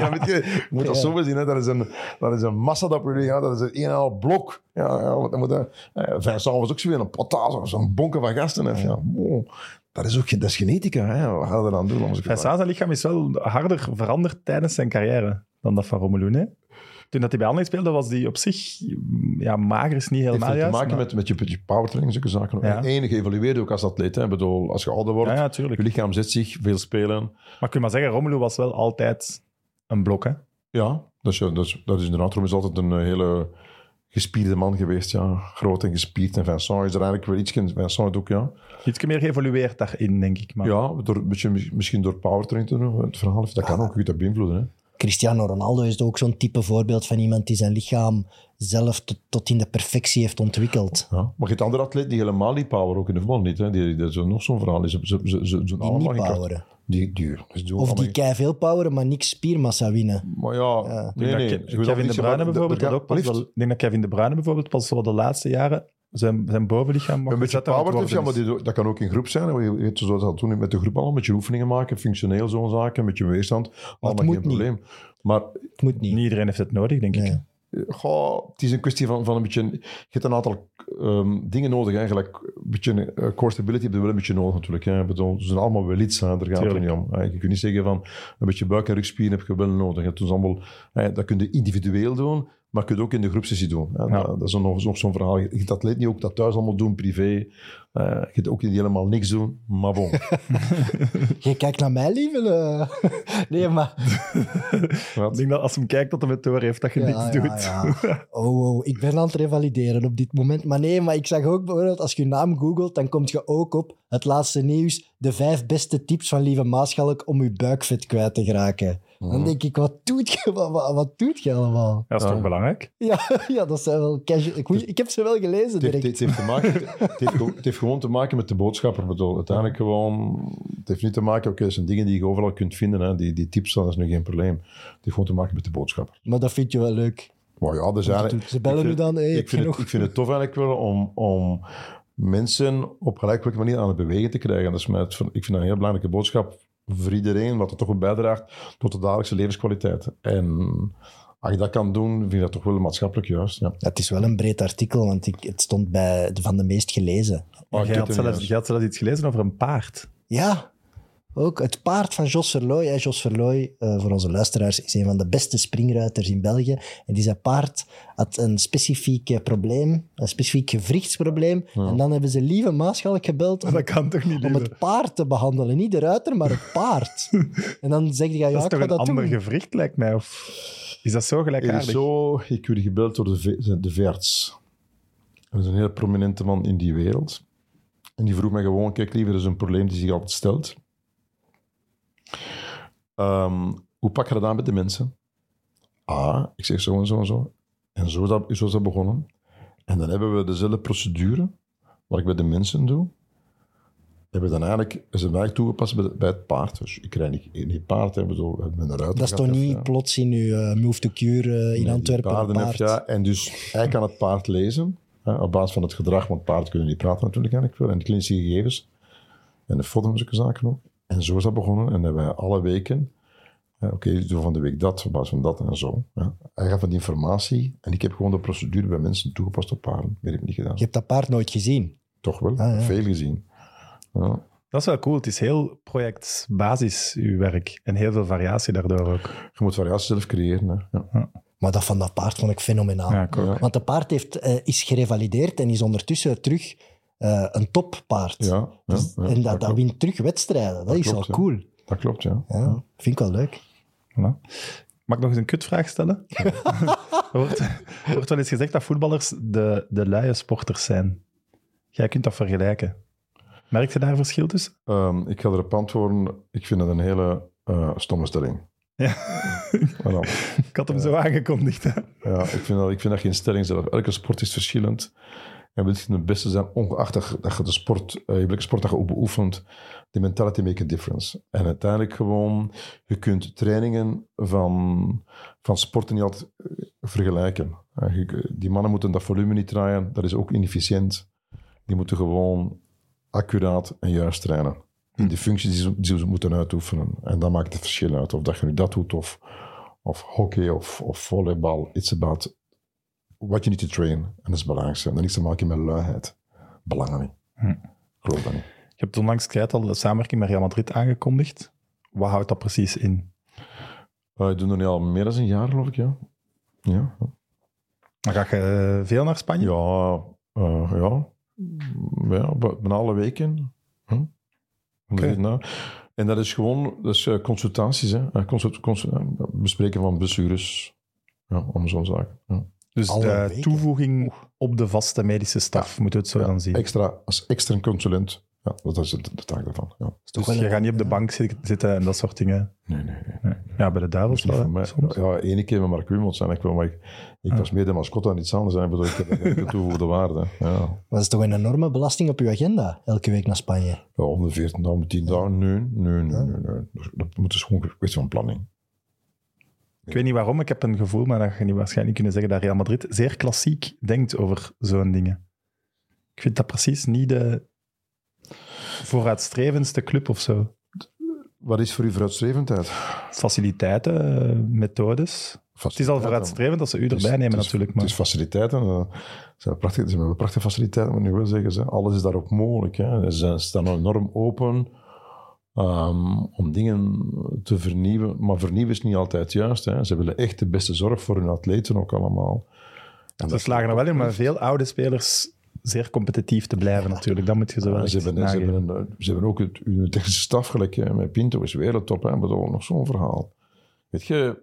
ja, weet je, je moet dat zo zien, hè. Dat, is een, dat is een massa dat we ja, dat is een een en al blok. Ja, ja, wat- eh, Vincent was ook zo weer een potaas, zo'n bonken van gasten. hè. Ja, wow. Dat is ook dat is genetica. Hè. Wat gaan we eraan doen? Zijn lichaam is wel harder veranderd tijdens zijn carrière dan dat van Romelu. Toen dat hij bij Anderlecht speelde, was hij op zich... Ja, mager is niet heeft helemaal het te juist. maken maar- met, met je, je powertraining, zulke zaken. Ja. En enige geëvolueerd ook als atleet. Hè. Ik bedoel, als je ouder wordt, Ja, ja, je lichaam zet zich, veel spelen. Maar kun je maar zeggen, Romelu was wel altijd een blok. Hè? Ja, dat is, dat is, dat is inderdaad. Rom is altijd een eh, hele gespierde man geweest. Ja. Groot en gespierd. En Vincent is er eigenlijk wel iets... Vincent ook, ja. Iets meer geëvolueerd daarin, denk ik. Maar... Ja, door, beetje, misschien door powertraining te doen. Het verhaal, dat kan ook. Je kunt dat beïnvloeden. Hè. Cristiano Ronaldo is ook zo'n type voorbeeld van iemand die zijn lichaam zelf tot, tot in de perfectie heeft ontwikkeld. Ja. Maar je hebt andere atleten die helemaal niet power, ook in de voetbal niet. Hè. Die, dat is nog zo'n verhaal. Die, ze, ze, ze, ze, ze doen Die niet poweren. Die, die, die doen Of die kei veel poweren, maar niks spiermassa winnen. Maar ja, nee, Kevin De Bruyne bijvoorbeeld, dat- dat ook pas wel, ik denk dat Kevin De Bruyne bijvoorbeeld pas zo de laatste jaren zijn, zijn bovenlichaam mag Een beetje aan ja, maar die, dat kan ook in groep zijn. Je weet zoals dat doen met de groep al, met je oefeningen maken, functioneel zo'n zaken, met je weerstand. Allemaal geen niet. probleem. Maar Het moet niet. Niet iedereen heeft het nodig, denk ik. Goh, het is een kwestie van, van een beetje... Je hebt een aantal ehm, dingen nodig eigenlijk. Een beetje uh, core stability heb je wel een beetje nodig natuurlijk. Hè. Bedoel, ze zijn allemaal wel iets, hè. daar gaat het niet om. hè. Je kunt niet zeggen van een beetje buik- en rugspieren heb je wel nodig. Het is allemaal, hè, dat kun je individueel doen, maar kun je ook in de groepsessie doen. Hè. Ja. Dat, is nog, nog zo'n verhaal. Je hebt atleet niet ook dat thuis allemaal doen, privé. Eh, je hebt ook niet helemaal niks doen, maar bon. Je kijkt naar mij, lieve. eh. Nee, maar... Ik denk dat als hem kijkt dat hij het door heeft, dat je Ja, niks ja, doet. ja. Oh, oh, ik ben aan het revalideren op dit moment. Maar nee, maar ik zag ook bijvoorbeeld, als je je naam googelt, dan kom je ook op het laatste nieuws. De vijf beste tips van Lieve Maaschalk om je buikvet kwijt te geraken. Dan denk ik, wat doet je, wat, wat, wat doet je allemaal? Dat is Ja. toch belangrijk? Ja, ja dat zijn wel casual... Ik, moet- ik heb ze wel gelezen Het heeft, direct. het, heeft te maken, het, heeft, gewoon- het heeft gewoon te maken met de boodschapper. Bedoel, uiteindelijk gewoon... Het heeft niet te maken... Oké, dat zijn dingen die je overal kunt vinden. Hè. Die, die tips, dat is nu geen probleem. Het heeft gewoon te maken met de boodschapper. Maar dat vind je wel leuk. Maar ja, zijn... Ze bellen nu dan, hey, ik, vind het, ik vind het tof eigenlijk wel om, om mensen op gelijkelijke manier aan het bewegen te krijgen. Dat is mij het, ik vind dat een heel belangrijke boodschap voor iedereen, wat er toch wel bijdraagt tot de dagelijkse levenskwaliteit. En als je dat kan doen, vind ik dat toch wel maatschappelijk juist. Ja. Het is wel een breed artikel, want ik, het stond bij de van de meest gelezen. Oh, jij, weet had zelfs, zelfs iets gelezen over een paard. Ja, ook het paard van Jos Verlooy. Hè. Jos Verlooy, eh, voor onze luisteraars, is een van de beste springruiters in België. En die zijn paard had een specifiek eh, probleem, een specifiek gewrichtsprobleem. En dan hebben ze Lieve Maaschalk gebeld om, Dat kan toch niet, om lieve? het paard te behandelen. Niet de ruiter, maar het paard. en dan zeg je, ja, Dat is ik toch ga een dat ander doen. gewricht, lijkt mij? Of is dat zo gelijkaardig? is zo, ik werd gebeld door de, ve- de veerts. Dat is een heel prominente man in die wereld. En die vroeg mij gewoon, kijk liever, er is een probleem die zich altijd stelt. Ehm, hoe pak je dat aan met de mensen? Ah, ik zeg zo en zo en zo. En zo is dat, zo is dat begonnen. En dan hebben we dezelfde procedure, wat ik bij de mensen doe, hebben we dan eigenlijk, is het eigenlijk toegepast bij, bij het paard. Dus ik rijd niet, paard, hè, bedoel, een ruiter. Dat is toch niet ja. plots in uw eh, move to cure eh, in Nee, Antwerpen paarden paard. heeft, ja. En dus hij kan het paard lezen, hè, op basis van het gedrag, want paarden kunnen niet praten natuurlijk eigenlijk veel, en de klinische gegevens, en de foto's en zaken ook. En zo is dat begonnen, en hebben wij alle weken, hè, oké, dus doen van de week dat, op basis van dat en zo. Ja. Hij gaf van die informatie, en ik heb gewoon de procedure bij mensen toegepast op paarden. Meer heb ik niet gedaan. Je hebt dat paard nooit gezien. Toch wel, Ah, ja. veel gezien. Ja. Dat is wel cool. Het is heel projectbasis, uw werk. En heel veel variatie daardoor ook. Je moet variatie zelf creëren. Hè. Ja. Maar dat van dat paard vond ik fenomenaal. Ja. Want de paard heeft, eh, is gerevalideerd en is ondertussen terug eh, een toppaard. Ja, ja, Dus- ja, en dat, dat, wint terug wedstrijden. Dat, is klopt, wel ja. cool. Dat klopt, ja. Ja, vind ik wel leuk. Voilà. Mag ik nog eens een kutvraag stellen? er, wordt, er wordt wel eens gezegd dat voetballers de, de luie sporters zijn. Jij kunt dat vergelijken. Merk je daar verschil tussen? Ehm, ik ga erop antwoorden. Ik vind het een hele eh, stomme stelling. Ja. Voilà. Ik had hem zo aangekondigd. Hè? Ja, ik vind, dat, ik vind dat geen stelling zelf. Elke sport is verschillend. En wil je de beste zijn, ongeacht dat je- je de sport, eh, welke sport dat je ook beoefent, de mentality make a difference. En uiteindelijk gewoon, je kunt trainingen van, van sporten niet altijd eh, vergelijken. Eh, je- Die mannen moeten dat volume niet draaien, dat is ook inefficiënt. Die moeten gewoon accuraat en juist trainen. In de functies die ze, die ze moeten uitoefenen. En dat maakt het verschil uit. Of dat je nu dat doet, of, of hockey, of, of volleybal. It's about what you need to train. En dat is het belangrijkste. En dat heeft niks te maken met luiheid. Belangen niet. Hm. Ik geloof dat niet. Je hebt onlangs kwijt al de samenwerking met Real Madrid aangekondigd. Wat houdt dat precies in? Uh, ik doe dat nu al meer dan een jaar, geloof ik, ja. Ja, Dan ga je eh, veel naar Spanje? ja, eh, ja. ja bijna alle weken. Hm? Nou, En dat is gewoon dat is, eh, consultaties, hè. Eh, consult, consult- eh, bespreken van blessures. Ja, om zo'n zaak. Ja. Dus Alle de weken? toevoeging op de vaste medische staf, moeten we het zo Ja, dan zien. Extra, als extra consulent. Ja, dat is de, de taak daarvan. Ja. Dus je een- gaat niet op de bank zit- zitten en dat soort dingen. Nee, nee, nee. Nee. Ja, bij de duivels wel, soms. Ja, ene keer met Mark Wilmots zijn ik maar ik, ik Ah. was meer de mascotte aan iets anders. En ik bedoel, ik heb geen toegevoegde waarde. Ja. Maar dat is toch een enorme belasting op uw agenda, elke week naar Spanje. Ja, om de 14 dagen, om de 10 dagen. Nee, nee, nee, nee. nee. Dat moet dus gewoon een kwestie van planning. Ik weet niet waarom, ik heb een gevoel, maar dat ga je niet waarschijnlijk kunnen zeggen, dat Real Madrid zeer klassiek denkt over zo'n dingen. Ik vind dat precies niet de vooruitstrevendste club of zo. Wat is voor u vooruitstrevendheid? Faciliteiten, eh, methodes. Het is al vooruitstrevend als ze u Het erbij nemen het natuurlijk, Het maar is faciliteiten. eh, Ze hebben prachtige, faciliteiten, moet ik nu wel zeggen. Ze. Alles is daar ook mogelijk. Hè. Ze staan enorm open ehm, om dingen te vernieuwen. Maar vernieuwen is niet altijd juist. Hè. Ze willen echt de beste zorg voor hun atleten ook allemaal. En ze slagen er wel in, maar veel oude spelers zeer competitief te blijven natuurlijk. Dat moet je zo wel ze, hebben, ze, hebben een, ze hebben ook het, hun technische staf, gelijk hè, met Pinto is wereldtop. Hè, maar dat is nog zo'n verhaal. Weet je,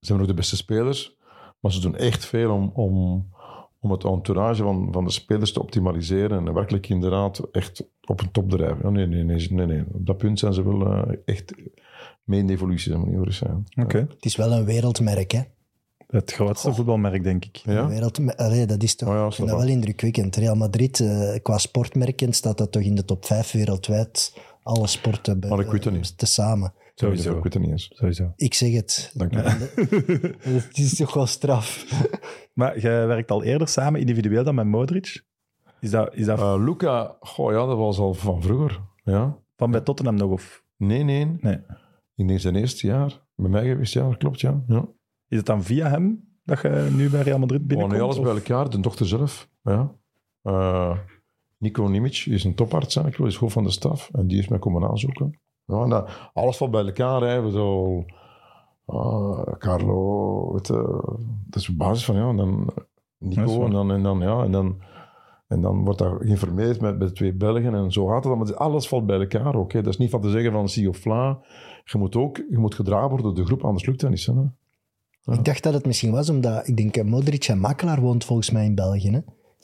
ze hebben ook de beste spelers, maar ze doen echt veel om, om, om het entourage van, van de spelers te optimaliseren en werkelijk inderdaad echt op een top drijven. Ja, nee, nee, nee, nee, nee. Op dat punt zijn ze wel eh, echt mee in de evolutie, zijn. Oké. Het is wel een wereldmerk, hè? Het grootste voetbalmerk, denk ik. Ja? wereldmer- Allee, dat is toch Oh ja, ik vind dat wel indrukwekkend. Real Madrid, eh, qua sportmerken, staat dat toch in de top 5 wereldwijd. Alle sporten bij- Maar ik weet het niet. tezamen. Sowieso. Ik weet het niet eens. Sowieso. Ik zeg het. Dank je. Het is toch wel straf. Maar je werkt al eerder samen, individueel dan met Modric. Is dat, is dat Eh, Luca, goh, ja, dat was al van vroeger. Ja. van bij Tottenham nog? Of? Nee, nee. Nee. Ik denk zijn eerste jaar. Bij mij geweest, ja, dat klopt, ja. ja. Is het dan via hem dat je nu bij Real Madrid Oh, binnenkomt? nee, alles of- bij elkaar. De dochter zelf. Ja. Eh, Nico Nimic is een toparts eigenlijk, wel, is hoofd van de staf. En die is mij komen aanzoeken. Ja, en dat- alles valt bij elkaar. Hè. We Zo, ah, Carlo, weet je, dat is de basis van ja. En dan Nico en dan, en dan ja. En dan, en dan wordt dat geïnformeerd met, met twee Belgen. En zo gaat het dan. Maar alles valt bij elkaar ook. Hè. Dat is niet van te zeggen van zie of fla. Je moet ook je moet gedragen worden door de groep, anders lukt dat niet. Hè. Ja. Ik dacht dat het misschien was omdat, ik denk, eh, Modric en Makelaar woont volgens mij in België. Hè?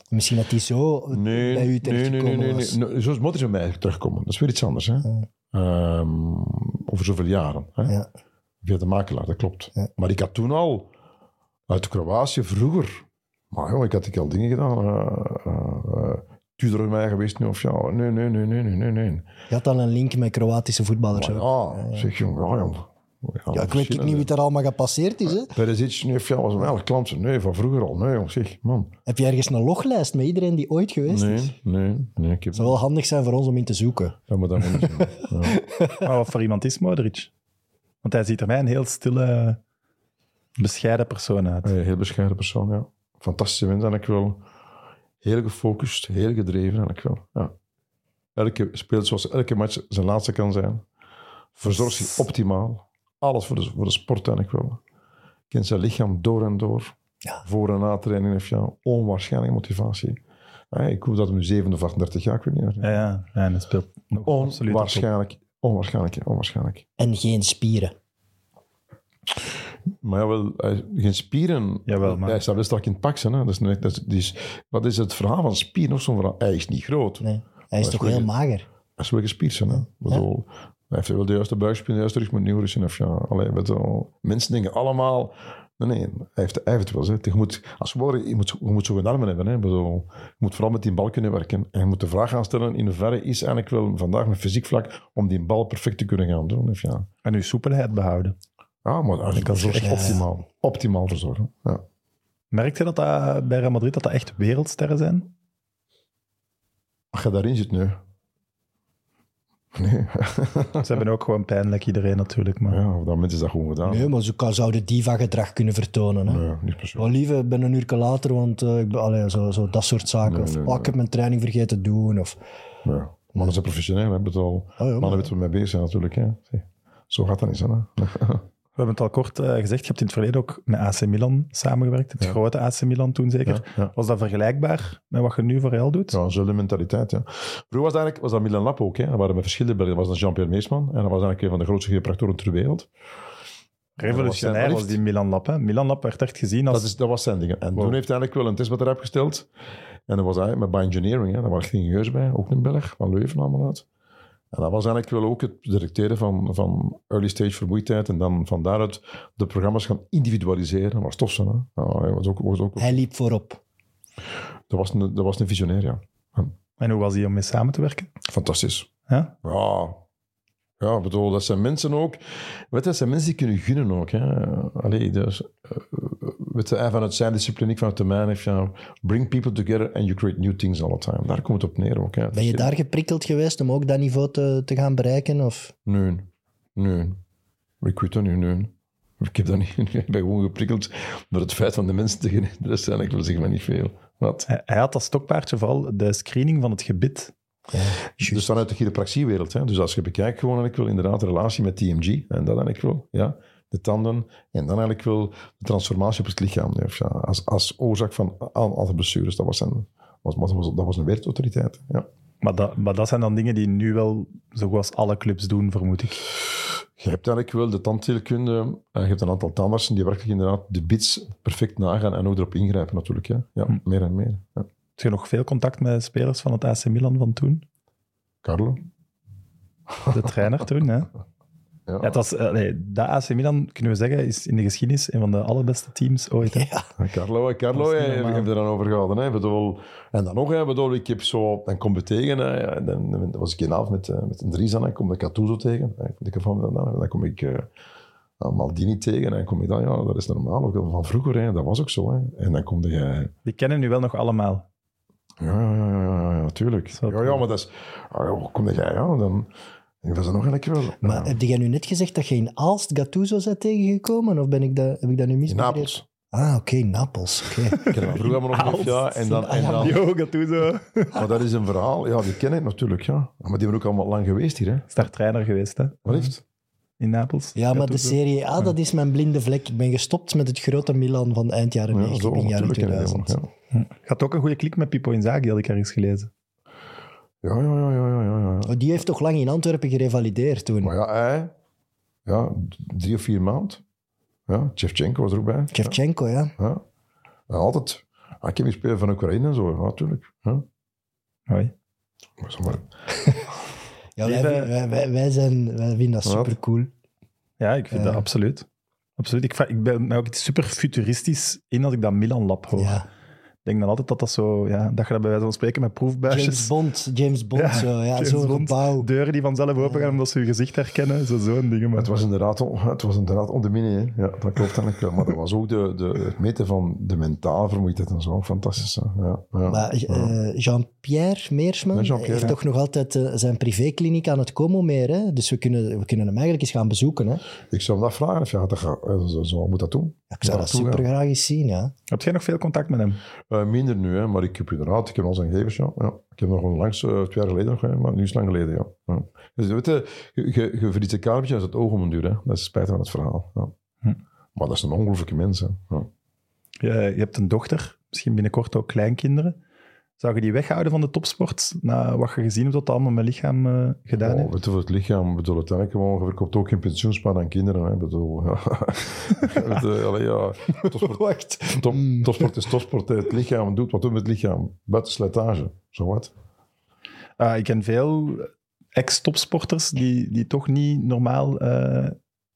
Misschien dat hij zo Nee, bij u nee, nee, terechtgekomen nee, nee, was. nee. Zo is Modric bij mij terugkomen. Dat is weer iets anders. Hè? Ehm, over zoveel jaren. Hè? Ja. Via de makelaar, dat klopt. Ja. Maar ik had toen al uit Kroatië vroeger. Maar joh, ik had ik al dingen gedaan. uh, bij mij geweest nu of ja. Nee, nee, nee, nee, nee, nee. Je had dan een link met Kroatische voetballers. Maar ook. ja, zeg jong, ja, jong. Ja, ik weet niet wie er allemaal gepasseerd is. Hè? Perisic, nee, ja, was een elk klant. Nee, van vroeger al. Nee, jong, zeg, man. Heb je ergens een loglijst met iedereen die ooit geweest is? Nee, nee, nee. Ik heb... Het zou wel handig zijn voor ons om in te zoeken. Ja, maar dat moet niet. Ja. Maar wat voor iemand is Modric? Want hij ziet er mij een heel stille, bescheiden persoon uit. Een heel bescheiden persoon, ja. Fantastische mens, en ik wel. Heel gefocust, heel gedreven, en ik wel. Ja. Elke speelt zoals elke match zijn laatste kan zijn. Verzorgt zich optimaal. Alles voor de, voor de sport, en ik wel. Kent zijn lichaam door en door. Ja. Voor en na training heeft ja, onwaarschijnlijke motivatie. Ja, ik hoef dat nu 7 of 38 jaar, ik weet niet meer. Ja, ja. ja en hij speelt nog. Onwaarschijnlijk, onwaarschijnlijk, onwaarschijnlijk. En geen spieren. Maar jawel, geen spieren. Jawel, maar- Hij staat best strak in het pak, hè. Dat is, dat is, wat is het verhaal van spieren? Nog zo'n verhaal. Hij is niet groot. Nee. Hij is toch wel heel mager. Hij is wel gespierd, hè. Bedoel, Hij heeft wel de juiste buikspieren, de juiste rug, maar niet horen zien. Of ja, allee, weet je wel. mensen denken allemaal... Nee, nee, hij heeft, hij heeft het wel. Hè. Je moet, als voetballer, je moet, je moet zo'n armen hebben. Hè. Je moet vooral met die bal kunnen werken. En je moet de vraag gaan stellen, in hoeverre is eigenlijk wel vandaag met fysiek vlak om die bal perfect te kunnen gaan doen. Of ja, En uw soepelheid behouden. ja maar dat kan zo echt optimaal. Optimaal verzorgen. Ja. Merk je dat, dat bij Real Madrid dat dat echt wereldsterren zijn? Als je daarin zit nu... Nee. Ze hebben ook gewoon pijnlijk iedereen natuurlijk. Maar... ja, op dat moment is dat gewoon gedaan. Nee, maar ze kan- zouden diva-gedrag kunnen vertonen. Hè? Nee, niet persoonlijk. Oh, lieve, ik ben een uur later, want eh, ik ben, allee, zo, zo, dat soort zaken. Nee, of nee, oh, ik heb mijn training vergeten te doen. Of, Ja. Mannen zijn professioneel, hebben het al. ja, maar- Mannen weten we mee bezig zijn natuurlijk. Hè. Zo gaat dat niet, hè. We hebben het al kort eh, gezegd. Je hebt in het verleden ook met AC Milan samengewerkt. Het Ja. grote AC Milan toen zeker. Ja, ja. Was dat vergelijkbaar met wat je nu voor Real doet? Ja, dezelfde mentaliteit. Ja. Vroeger was, eigenlijk, was dat Milan Lap ook. Hè. Dat waren met verschillende Belgen. Dat was dan Jean-Pierre Meesman. En dat was eigenlijk een van de grootste chiropractoren ter wereld. Revolutionair was was die Milan Lap. Hè? Milan Lap werd echt gezien als... Dat, is, dat was zijn ding. En Wow. toen heeft hij eigenlijk wel een testbatterij opgesteld. En dat was hij met bioengineering. Hè. Daar waren ingenieurs bij, ook een Belg, van Leuven allemaal uit. En dat was eigenlijk wel ook het directeren van, van early stage vermoeidheid. En dan van daaruit de programma's gaan individualiseren. Dat was tof, zo, hè. Ja, hij was ook, was ook, hij liep voorop. dat, was een, dat was een visionair, ja. En hoe was die om mee samen te werken? Fantastisch. Ja? Ja, ja, ik bedoel, dat zijn mensen ook. Weet je, dat zijn mensen die kunnen gunnen ook. Hè. Allee, dus, eh, weet je, hij vanuit zijn discipline, ik vanuit de mijne, heeft ja, bring people together and you create new things all the time. Daar komt het op neer ook. Hè. Ben je daar geprikkeld geweest om ook dat niveau te, te gaan bereiken? Of? Nee, nee. Ik weet dat niet, nee. Ik heb dat niet. Ik ben gewoon geprikkeld door het feit van de mensen te genieten. Dat is eigenlijk wel zeg maar niet veel. Wat? Hij, hij had als stokpaardje vooral de screening van het gebit. Dus vanuit de chiropractiewereld. Hè. Dus als je bekijkt, gewoon eigenlijk wel inderdaad de relatie met TMG. En dat eigenlijk wel, ja. De tanden. En dan eigenlijk wel de transformatie op het lichaam. Ja, ja, als, als oorzaak van al alle blessures. Dat was een, was, was, was- dat was een wereldautoriteit. Ja. Maar dat, maar dat zijn dan dingen die nu wel zo goed als alle clubs doen, vermoed ik. Je hebt eigenlijk wel de tandheelkunde. eh, Je hebt een aantal tandartsen die werkelijk inderdaad de bits perfect nagaan en ook erop ingrijpen natuurlijk. Hè. Ja, Hm. meer en meer. Ja. Heb je nog veel contact met spelers van het AC Milan van toen? Carlo? De trainer toen, hè? Ja. Ja, het was, eh, nee, dat AC Milan, kunnen we zeggen, is in de geschiedenis een van de allerbeste teams ooit. hè. Ja. En Carlo, hè, Carlo Dat is hè, niet heb normaal. ik er dan over gehad. Hè. Bedoel, en dan nog, hè, bedoel, ik heb zo, dan kom je tegen, hè, dan, dan was ik een avond met, eh, met een Dries aan, dan kom ik Gattuso tegen, dan kom ik van dan, dan kom ik eh, aan Maldini tegen, en dan kom ik dan, ja, dat is normaal, ook van vroeger, hè, dat was ook zo. Hè. En dan kom je, Die kennen nu wel nog allemaal. ja, ja, ja, ja, ja, ja, natuurlijk. Ja, ja, maar dat is, hoe kom jij, ja, dan, ik was er nog een keer wel. Maar Ja. heb jij nu net gezegd dat je in Aalst Gattuso bent tegengekomen? Of ben ik dat, heb ik dat nu misbegrepen? Napels. Ah, oké, Napels. Oké. Ik ken hem vroeger allemaal nog niet, ja, en dan, en dan, Yo, Gattuso. maar dat is een verhaal, ja, die ken ik natuurlijk, ja. Maar die hebben ook allemaal lang geweest hier, hè. Geweest, hè? Wat heeft? In Napels. Ja, maar de. Serie A, dat is mijn blinde vlek. Ik ben gestopt met het grote Milan van eind jaren 90, begin jaren natuurlijk ken ik die 2000. nog, ja. Gaat ook een goede klik met Pippo Inzaghi, had ik ergens gelezen. Ja, ja, ja, ja, ja, ja, ja. Oh, die heeft toch lang in Antwerpen gerevalideerd toen? Maar ja, hij, ja, drie of vier maanden. Ja, Shevchenko was er ook bij. Shevchenko, ja. Ja. En altijd, ah, ik heb gespeeld van Oekraïne en zo, ja, natuurlijk. Ja. Hoi. Maar zeg maar, ja wij, Lieve- wij, wij, wij zijn, wij vinden dat Wat? super cool. Ja, ik vind dat absoluut. Absoluut. Ik, va- ik ben mij ook iets super futuristisch in als ik dat Milan-lab hoor. Ja. Ik denk dan altijd dat dat zo, ja, dat je dat bij wijze van spreken met proefbuisjes... James Bond, James Bond, Ja, zo. Ja, James zo'n Bond, gebouw. Deuren die vanzelf open gaan omdat ze je gezicht herkennen. Zo, zo'n dingen. Maar het was inderdaad, het was inderdaad on the mini, hè. Ja, dat klopt eigenlijk wel. Maar dat was ook de, de, het meten van de mentale vermoeidheid en zo. Fantastisch, hè. Ja, ja, Maar ja. eh, Jean-Pierre Meersman Jean-Pierre, heeft ja. toch nog altijd eh, zijn privékliniek aan het Como meer. Hè? Dus we kunnen, we kunnen hem eigenlijk eens gaan bezoeken. Hè? Ik zou hem dat vragen of ja, dat eh, zo, zo moet dat doen. Ja, ik zou dat super graag eens zien. Ja. Heb jij nog veel contact met hem? Eh, minder nu, hè, maar ik heb inderdaad, ik heb al zijn gegevens, ja. ja. Ik heb nog onlangs, eh, twee jaar geleden nog, hè, maar nu is het lang geleden, ja. ja. Dus weet je, je, je, verliest een kamertje als het oog om een duur, hè. Dat is spijtig van het verhaal. Ja. Hm. Maar dat is een ongelooflijke mens, hè. Ja. Je, je hebt een dochter, misschien binnenkort ook kleinkinderen. Zou je die weghouden van de topsport, na wat je gezien hebt wat allemaal met lichaam eh, gedaan Oh, heeft? voor het lichaam, bedoel, uiteindelijk gewoon, je verkoopt ook geen pensioenspaar aan kinderen, hè. Bedoel, ja. Allee, ja. Topsport, Wacht. top, topsport is topsport. Het lichaam doet wat doet met het lichaam. Buiten slijtage, zo wat. Ah, ik ken veel ex-topsporters die, die toch niet normaal eh,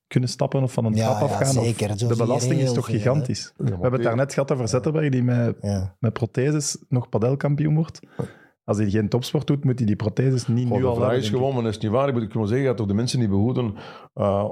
kunnen stappen of van een Ja, trap afgaan. of- zeker. Zo de belasting is toch veel, gigantisch. We hebben het daarnet gehad over Zetterberg, die met, Ja. met protheses nog padelkampioen wordt. Als hij geen topsport doet, moet hij die protheses niet Goh, nu de al vraag hebben, is ik. gewoon, maar dat is niet waar. Ik moet ik gewoon zeggen, gaat toch de mensen niet behoeden, eh,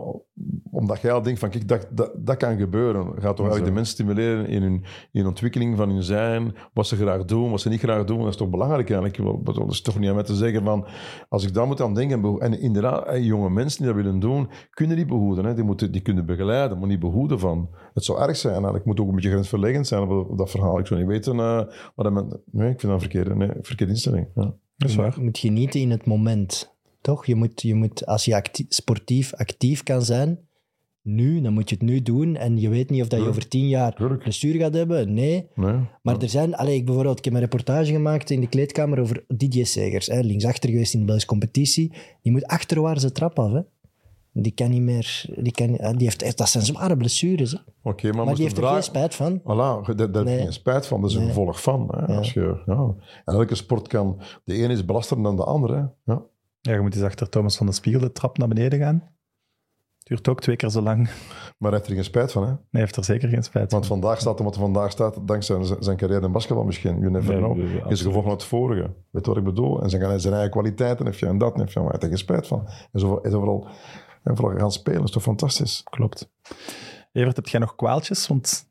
omdat jij al denkt van, kijk, dat, dat, dat kan gebeuren. Gaat toch eigenlijk de mensen stimuleren in hun, in ontwikkeling van hun zijn, wat ze graag doen, wat ze niet graag doen. Dat is toch belangrijk eigenlijk. Dat is toch niet aan mij te zeggen van, als ik daar moet aan denken, en inderdaad, eh, jonge mensen die dat willen doen, kunnen die behoeden. Hè. Die, moeten, die kunnen begeleiden, maar niet behoeden van. Het zou erg zijn eigenlijk. Het moet ook een beetje grensverleggend zijn op, op dat verhaal. Ik zou niet weten eh, wat dat men- Nee, ik vind dat een verkeerde, nee, verkeerde Ja. Dat is waar. Je moet genieten in het moment. Toch? Je moet, je moet als je acti- sportief actief kan zijn, nu, dan moet je het nu doen. En je weet niet of dat je Ja. over tien jaar Tuurlijk. blessure gaat hebben. Nee. Nee. Maar er zijn, allee, ik bijvoorbeeld, ik heb een reportage gemaakt in de kleedkamer over Didier Segers. Hè, linksachter geweest in de Belgische competitie. Die moet achterwaarts de trap af. Hè. Die kan niet meer. Die, kan, die heeft, dat zijn zware blessures. Hè. Oké, maar, Maar die heeft er vraag- geen spijt van. Voilà, daar, daar heb Nee. je geen spijt van. Dat is een Nee. gevolg van. Hè. Als je, ja. En elke sport kan... De ene is belaster dan de andere. hè. Ja. Ja, je moet eens achter Thomas van de Spiegel de trap naar beneden gaan. Duurt ook twee keer zo lang. Nee, Maar hij heeft er geen spijt van. Hè. hij heeft er zeker geen spijt van. Want vandaag staat hem wat er vandaag staat, dankzij zijn, zijn carrière in basketbal misschien. You never Nee, know. nee, Is gevolg van het vorige. Weet je wat ik bedoel? En zijn, zijn eigen kwaliteiten heeft je en dat. En heeft je, maar hij heeft er geen spijt van. En zo is overal, en vooral gaan spelen. Dat is toch fantastisch? Klopt. Evert, heb jij nog kwaaltjes? Want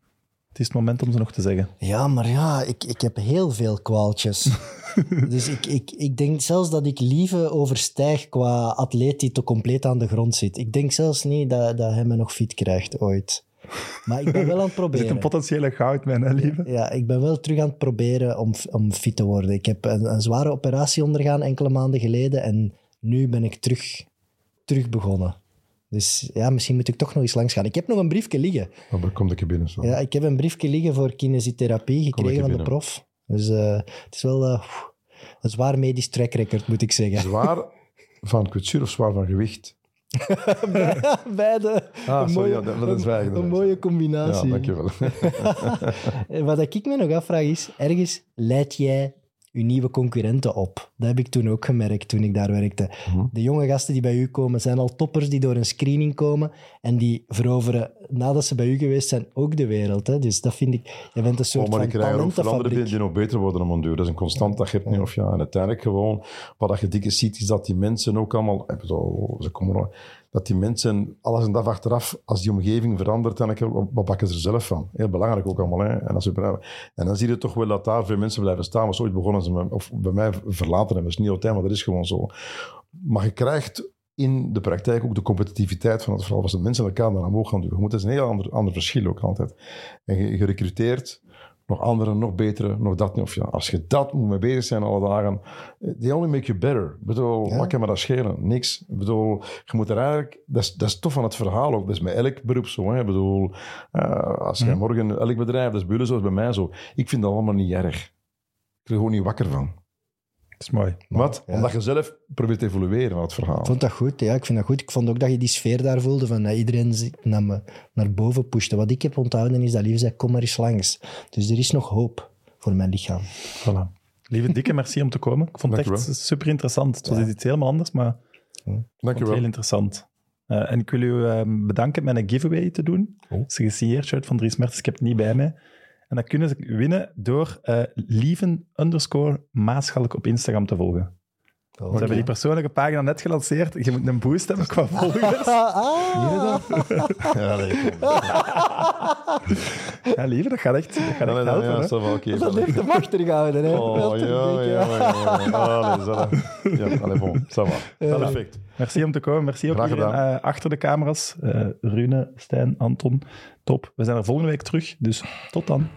het is het moment om ze nog te zeggen. Ja, maar ja, ik, ik heb heel veel kwaaltjes. dus ik, ik, ik denk zelfs dat ik Lieve overstijg qua atleet die te compleet aan de grond zit. Ik denk zelfs niet dat, dat hij me nog fit krijgt ooit. Maar ik ben wel aan het Er zit een proberen. potentiële goudmijn, hè, lieve? Ja, ik ben wel terug aan het proberen om, om fit te worden. Ik heb een, een zware operatie ondergaan enkele maanden geleden en nu ben ik terug, terug begonnen. Dus ja, misschien moet ik toch nog eens langs gaan. Ik heb nog een briefje liggen. Dan Oh, komt ik er binnen. Zo. Ja, ik heb een briefje liggen voor kinesietherapie gekregen van de prof. Dus eh, het is wel eh, een zwaar medisch track record, moet ik zeggen. Zwaar van kwetsuur of zwaar van gewicht? Beide. Ah, een sorry, mooie, ja, dat- is een- mooie Ja, combinatie. dankjewel. En Wat ik me nog afvraag is, ergens leid jij uw nieuwe concurrenten op. Dat heb ik toen ook gemerkt, toen ik daar werkte. Mhm. De jonge gasten die bij u komen, zijn al toppers die door een screening komen en die veroveren, nadat ze bij u geweest zijn, ook de wereld. Hè? Dus dat vind ik... Je bent een soort Oh, maar van ik krijg er ook die, nog beter worden dan duur. Dat is een constant, dat geeft niet of ja. En uiteindelijk gewoon, wat dat je dikke ziet, is dat die mensen ook allemaal, bedoel, ze komen dat die mensen, alles en dat achteraf, als die omgeving verandert, dan wat bakken ze er zelf van. Heel belangrijk ook allemaal. Hè. En, als en dan zie je toch wel dat daar veel mensen blijven staan. Maar ooit begonnen ze, of bij mij verlaten hebben. Dat is niet altijd, maar dat is gewoon zo. Maar je krijgt in de praktijk ook de competitiviteit van het verhaal. Als de mensen elkaar naar omhoog gaan duwen. Dat is een heel ander, ander verschil ook altijd. En je, je recruteert nog anderen, nog betere, nog dat niet. Of ja, als je dat moet mee bezig zijn alle dagen, eh, they only make you better. Ik bedoel, Ja. wat kan me dat schelen? Niks. Ik bedoel, je moet er eigenlijk, dat is, dat is tof van het verhaal ook. Dat is met elk beroep zo. Hè. Ik bedoel, eh, als jij morgen, elk bedrijf, dat is bij jullie zo, is bij mij zo. Ik vind dat allemaal niet erg. Ik word er gewoon niet wakker van. Dat is mooi. Wat? ja. Omdat je zelf probeert te evolueren van het verhaal. Ik vond dat goed, ja, ik vind dat goed. Ik vond ook dat je die sfeer daar voelde, van dat iedereen zich naar, me, naar boven pushte. Wat ik heb onthouden is dat Lieve zei, kom maar eens langs. Dus er is nog hoop voor mijn lichaam. Voilà. Lieve dikke merci om te komen. Ik vond het echt super interessant. Het was iets helemaal anders, maar ik vond Dank heel interessant. Eh, en ik wil u eh, bedanken met een giveaway te doen. Oh. Het is een gesigneerd shirt van Dries Mertens. Ik heb het niet bij mij. En dat kunnen ze winnen door eh lieven underscore Maaschalk op Instagram te volgen. Oh, We hebben die persoonlijke pagina net gelanceerd. Je moet een boost hebben qua volgers. Ah, Ja, nee, kom. Ja, lieve, dat gaat echt, dat gaat Ja, echt helpen. ja, dat is wel oké. dat heeft hem achtergehouden, hè? Oh, ja, ja, ja. ja. Allee, ça va. Ja, allez, bon, ça va. Perfect. Merci om te komen. Merci ook iedereen eh, achter de camera's. Eh, Rune, Stijn, Anton. Top. We zijn er volgende week terug. Dus tot dan.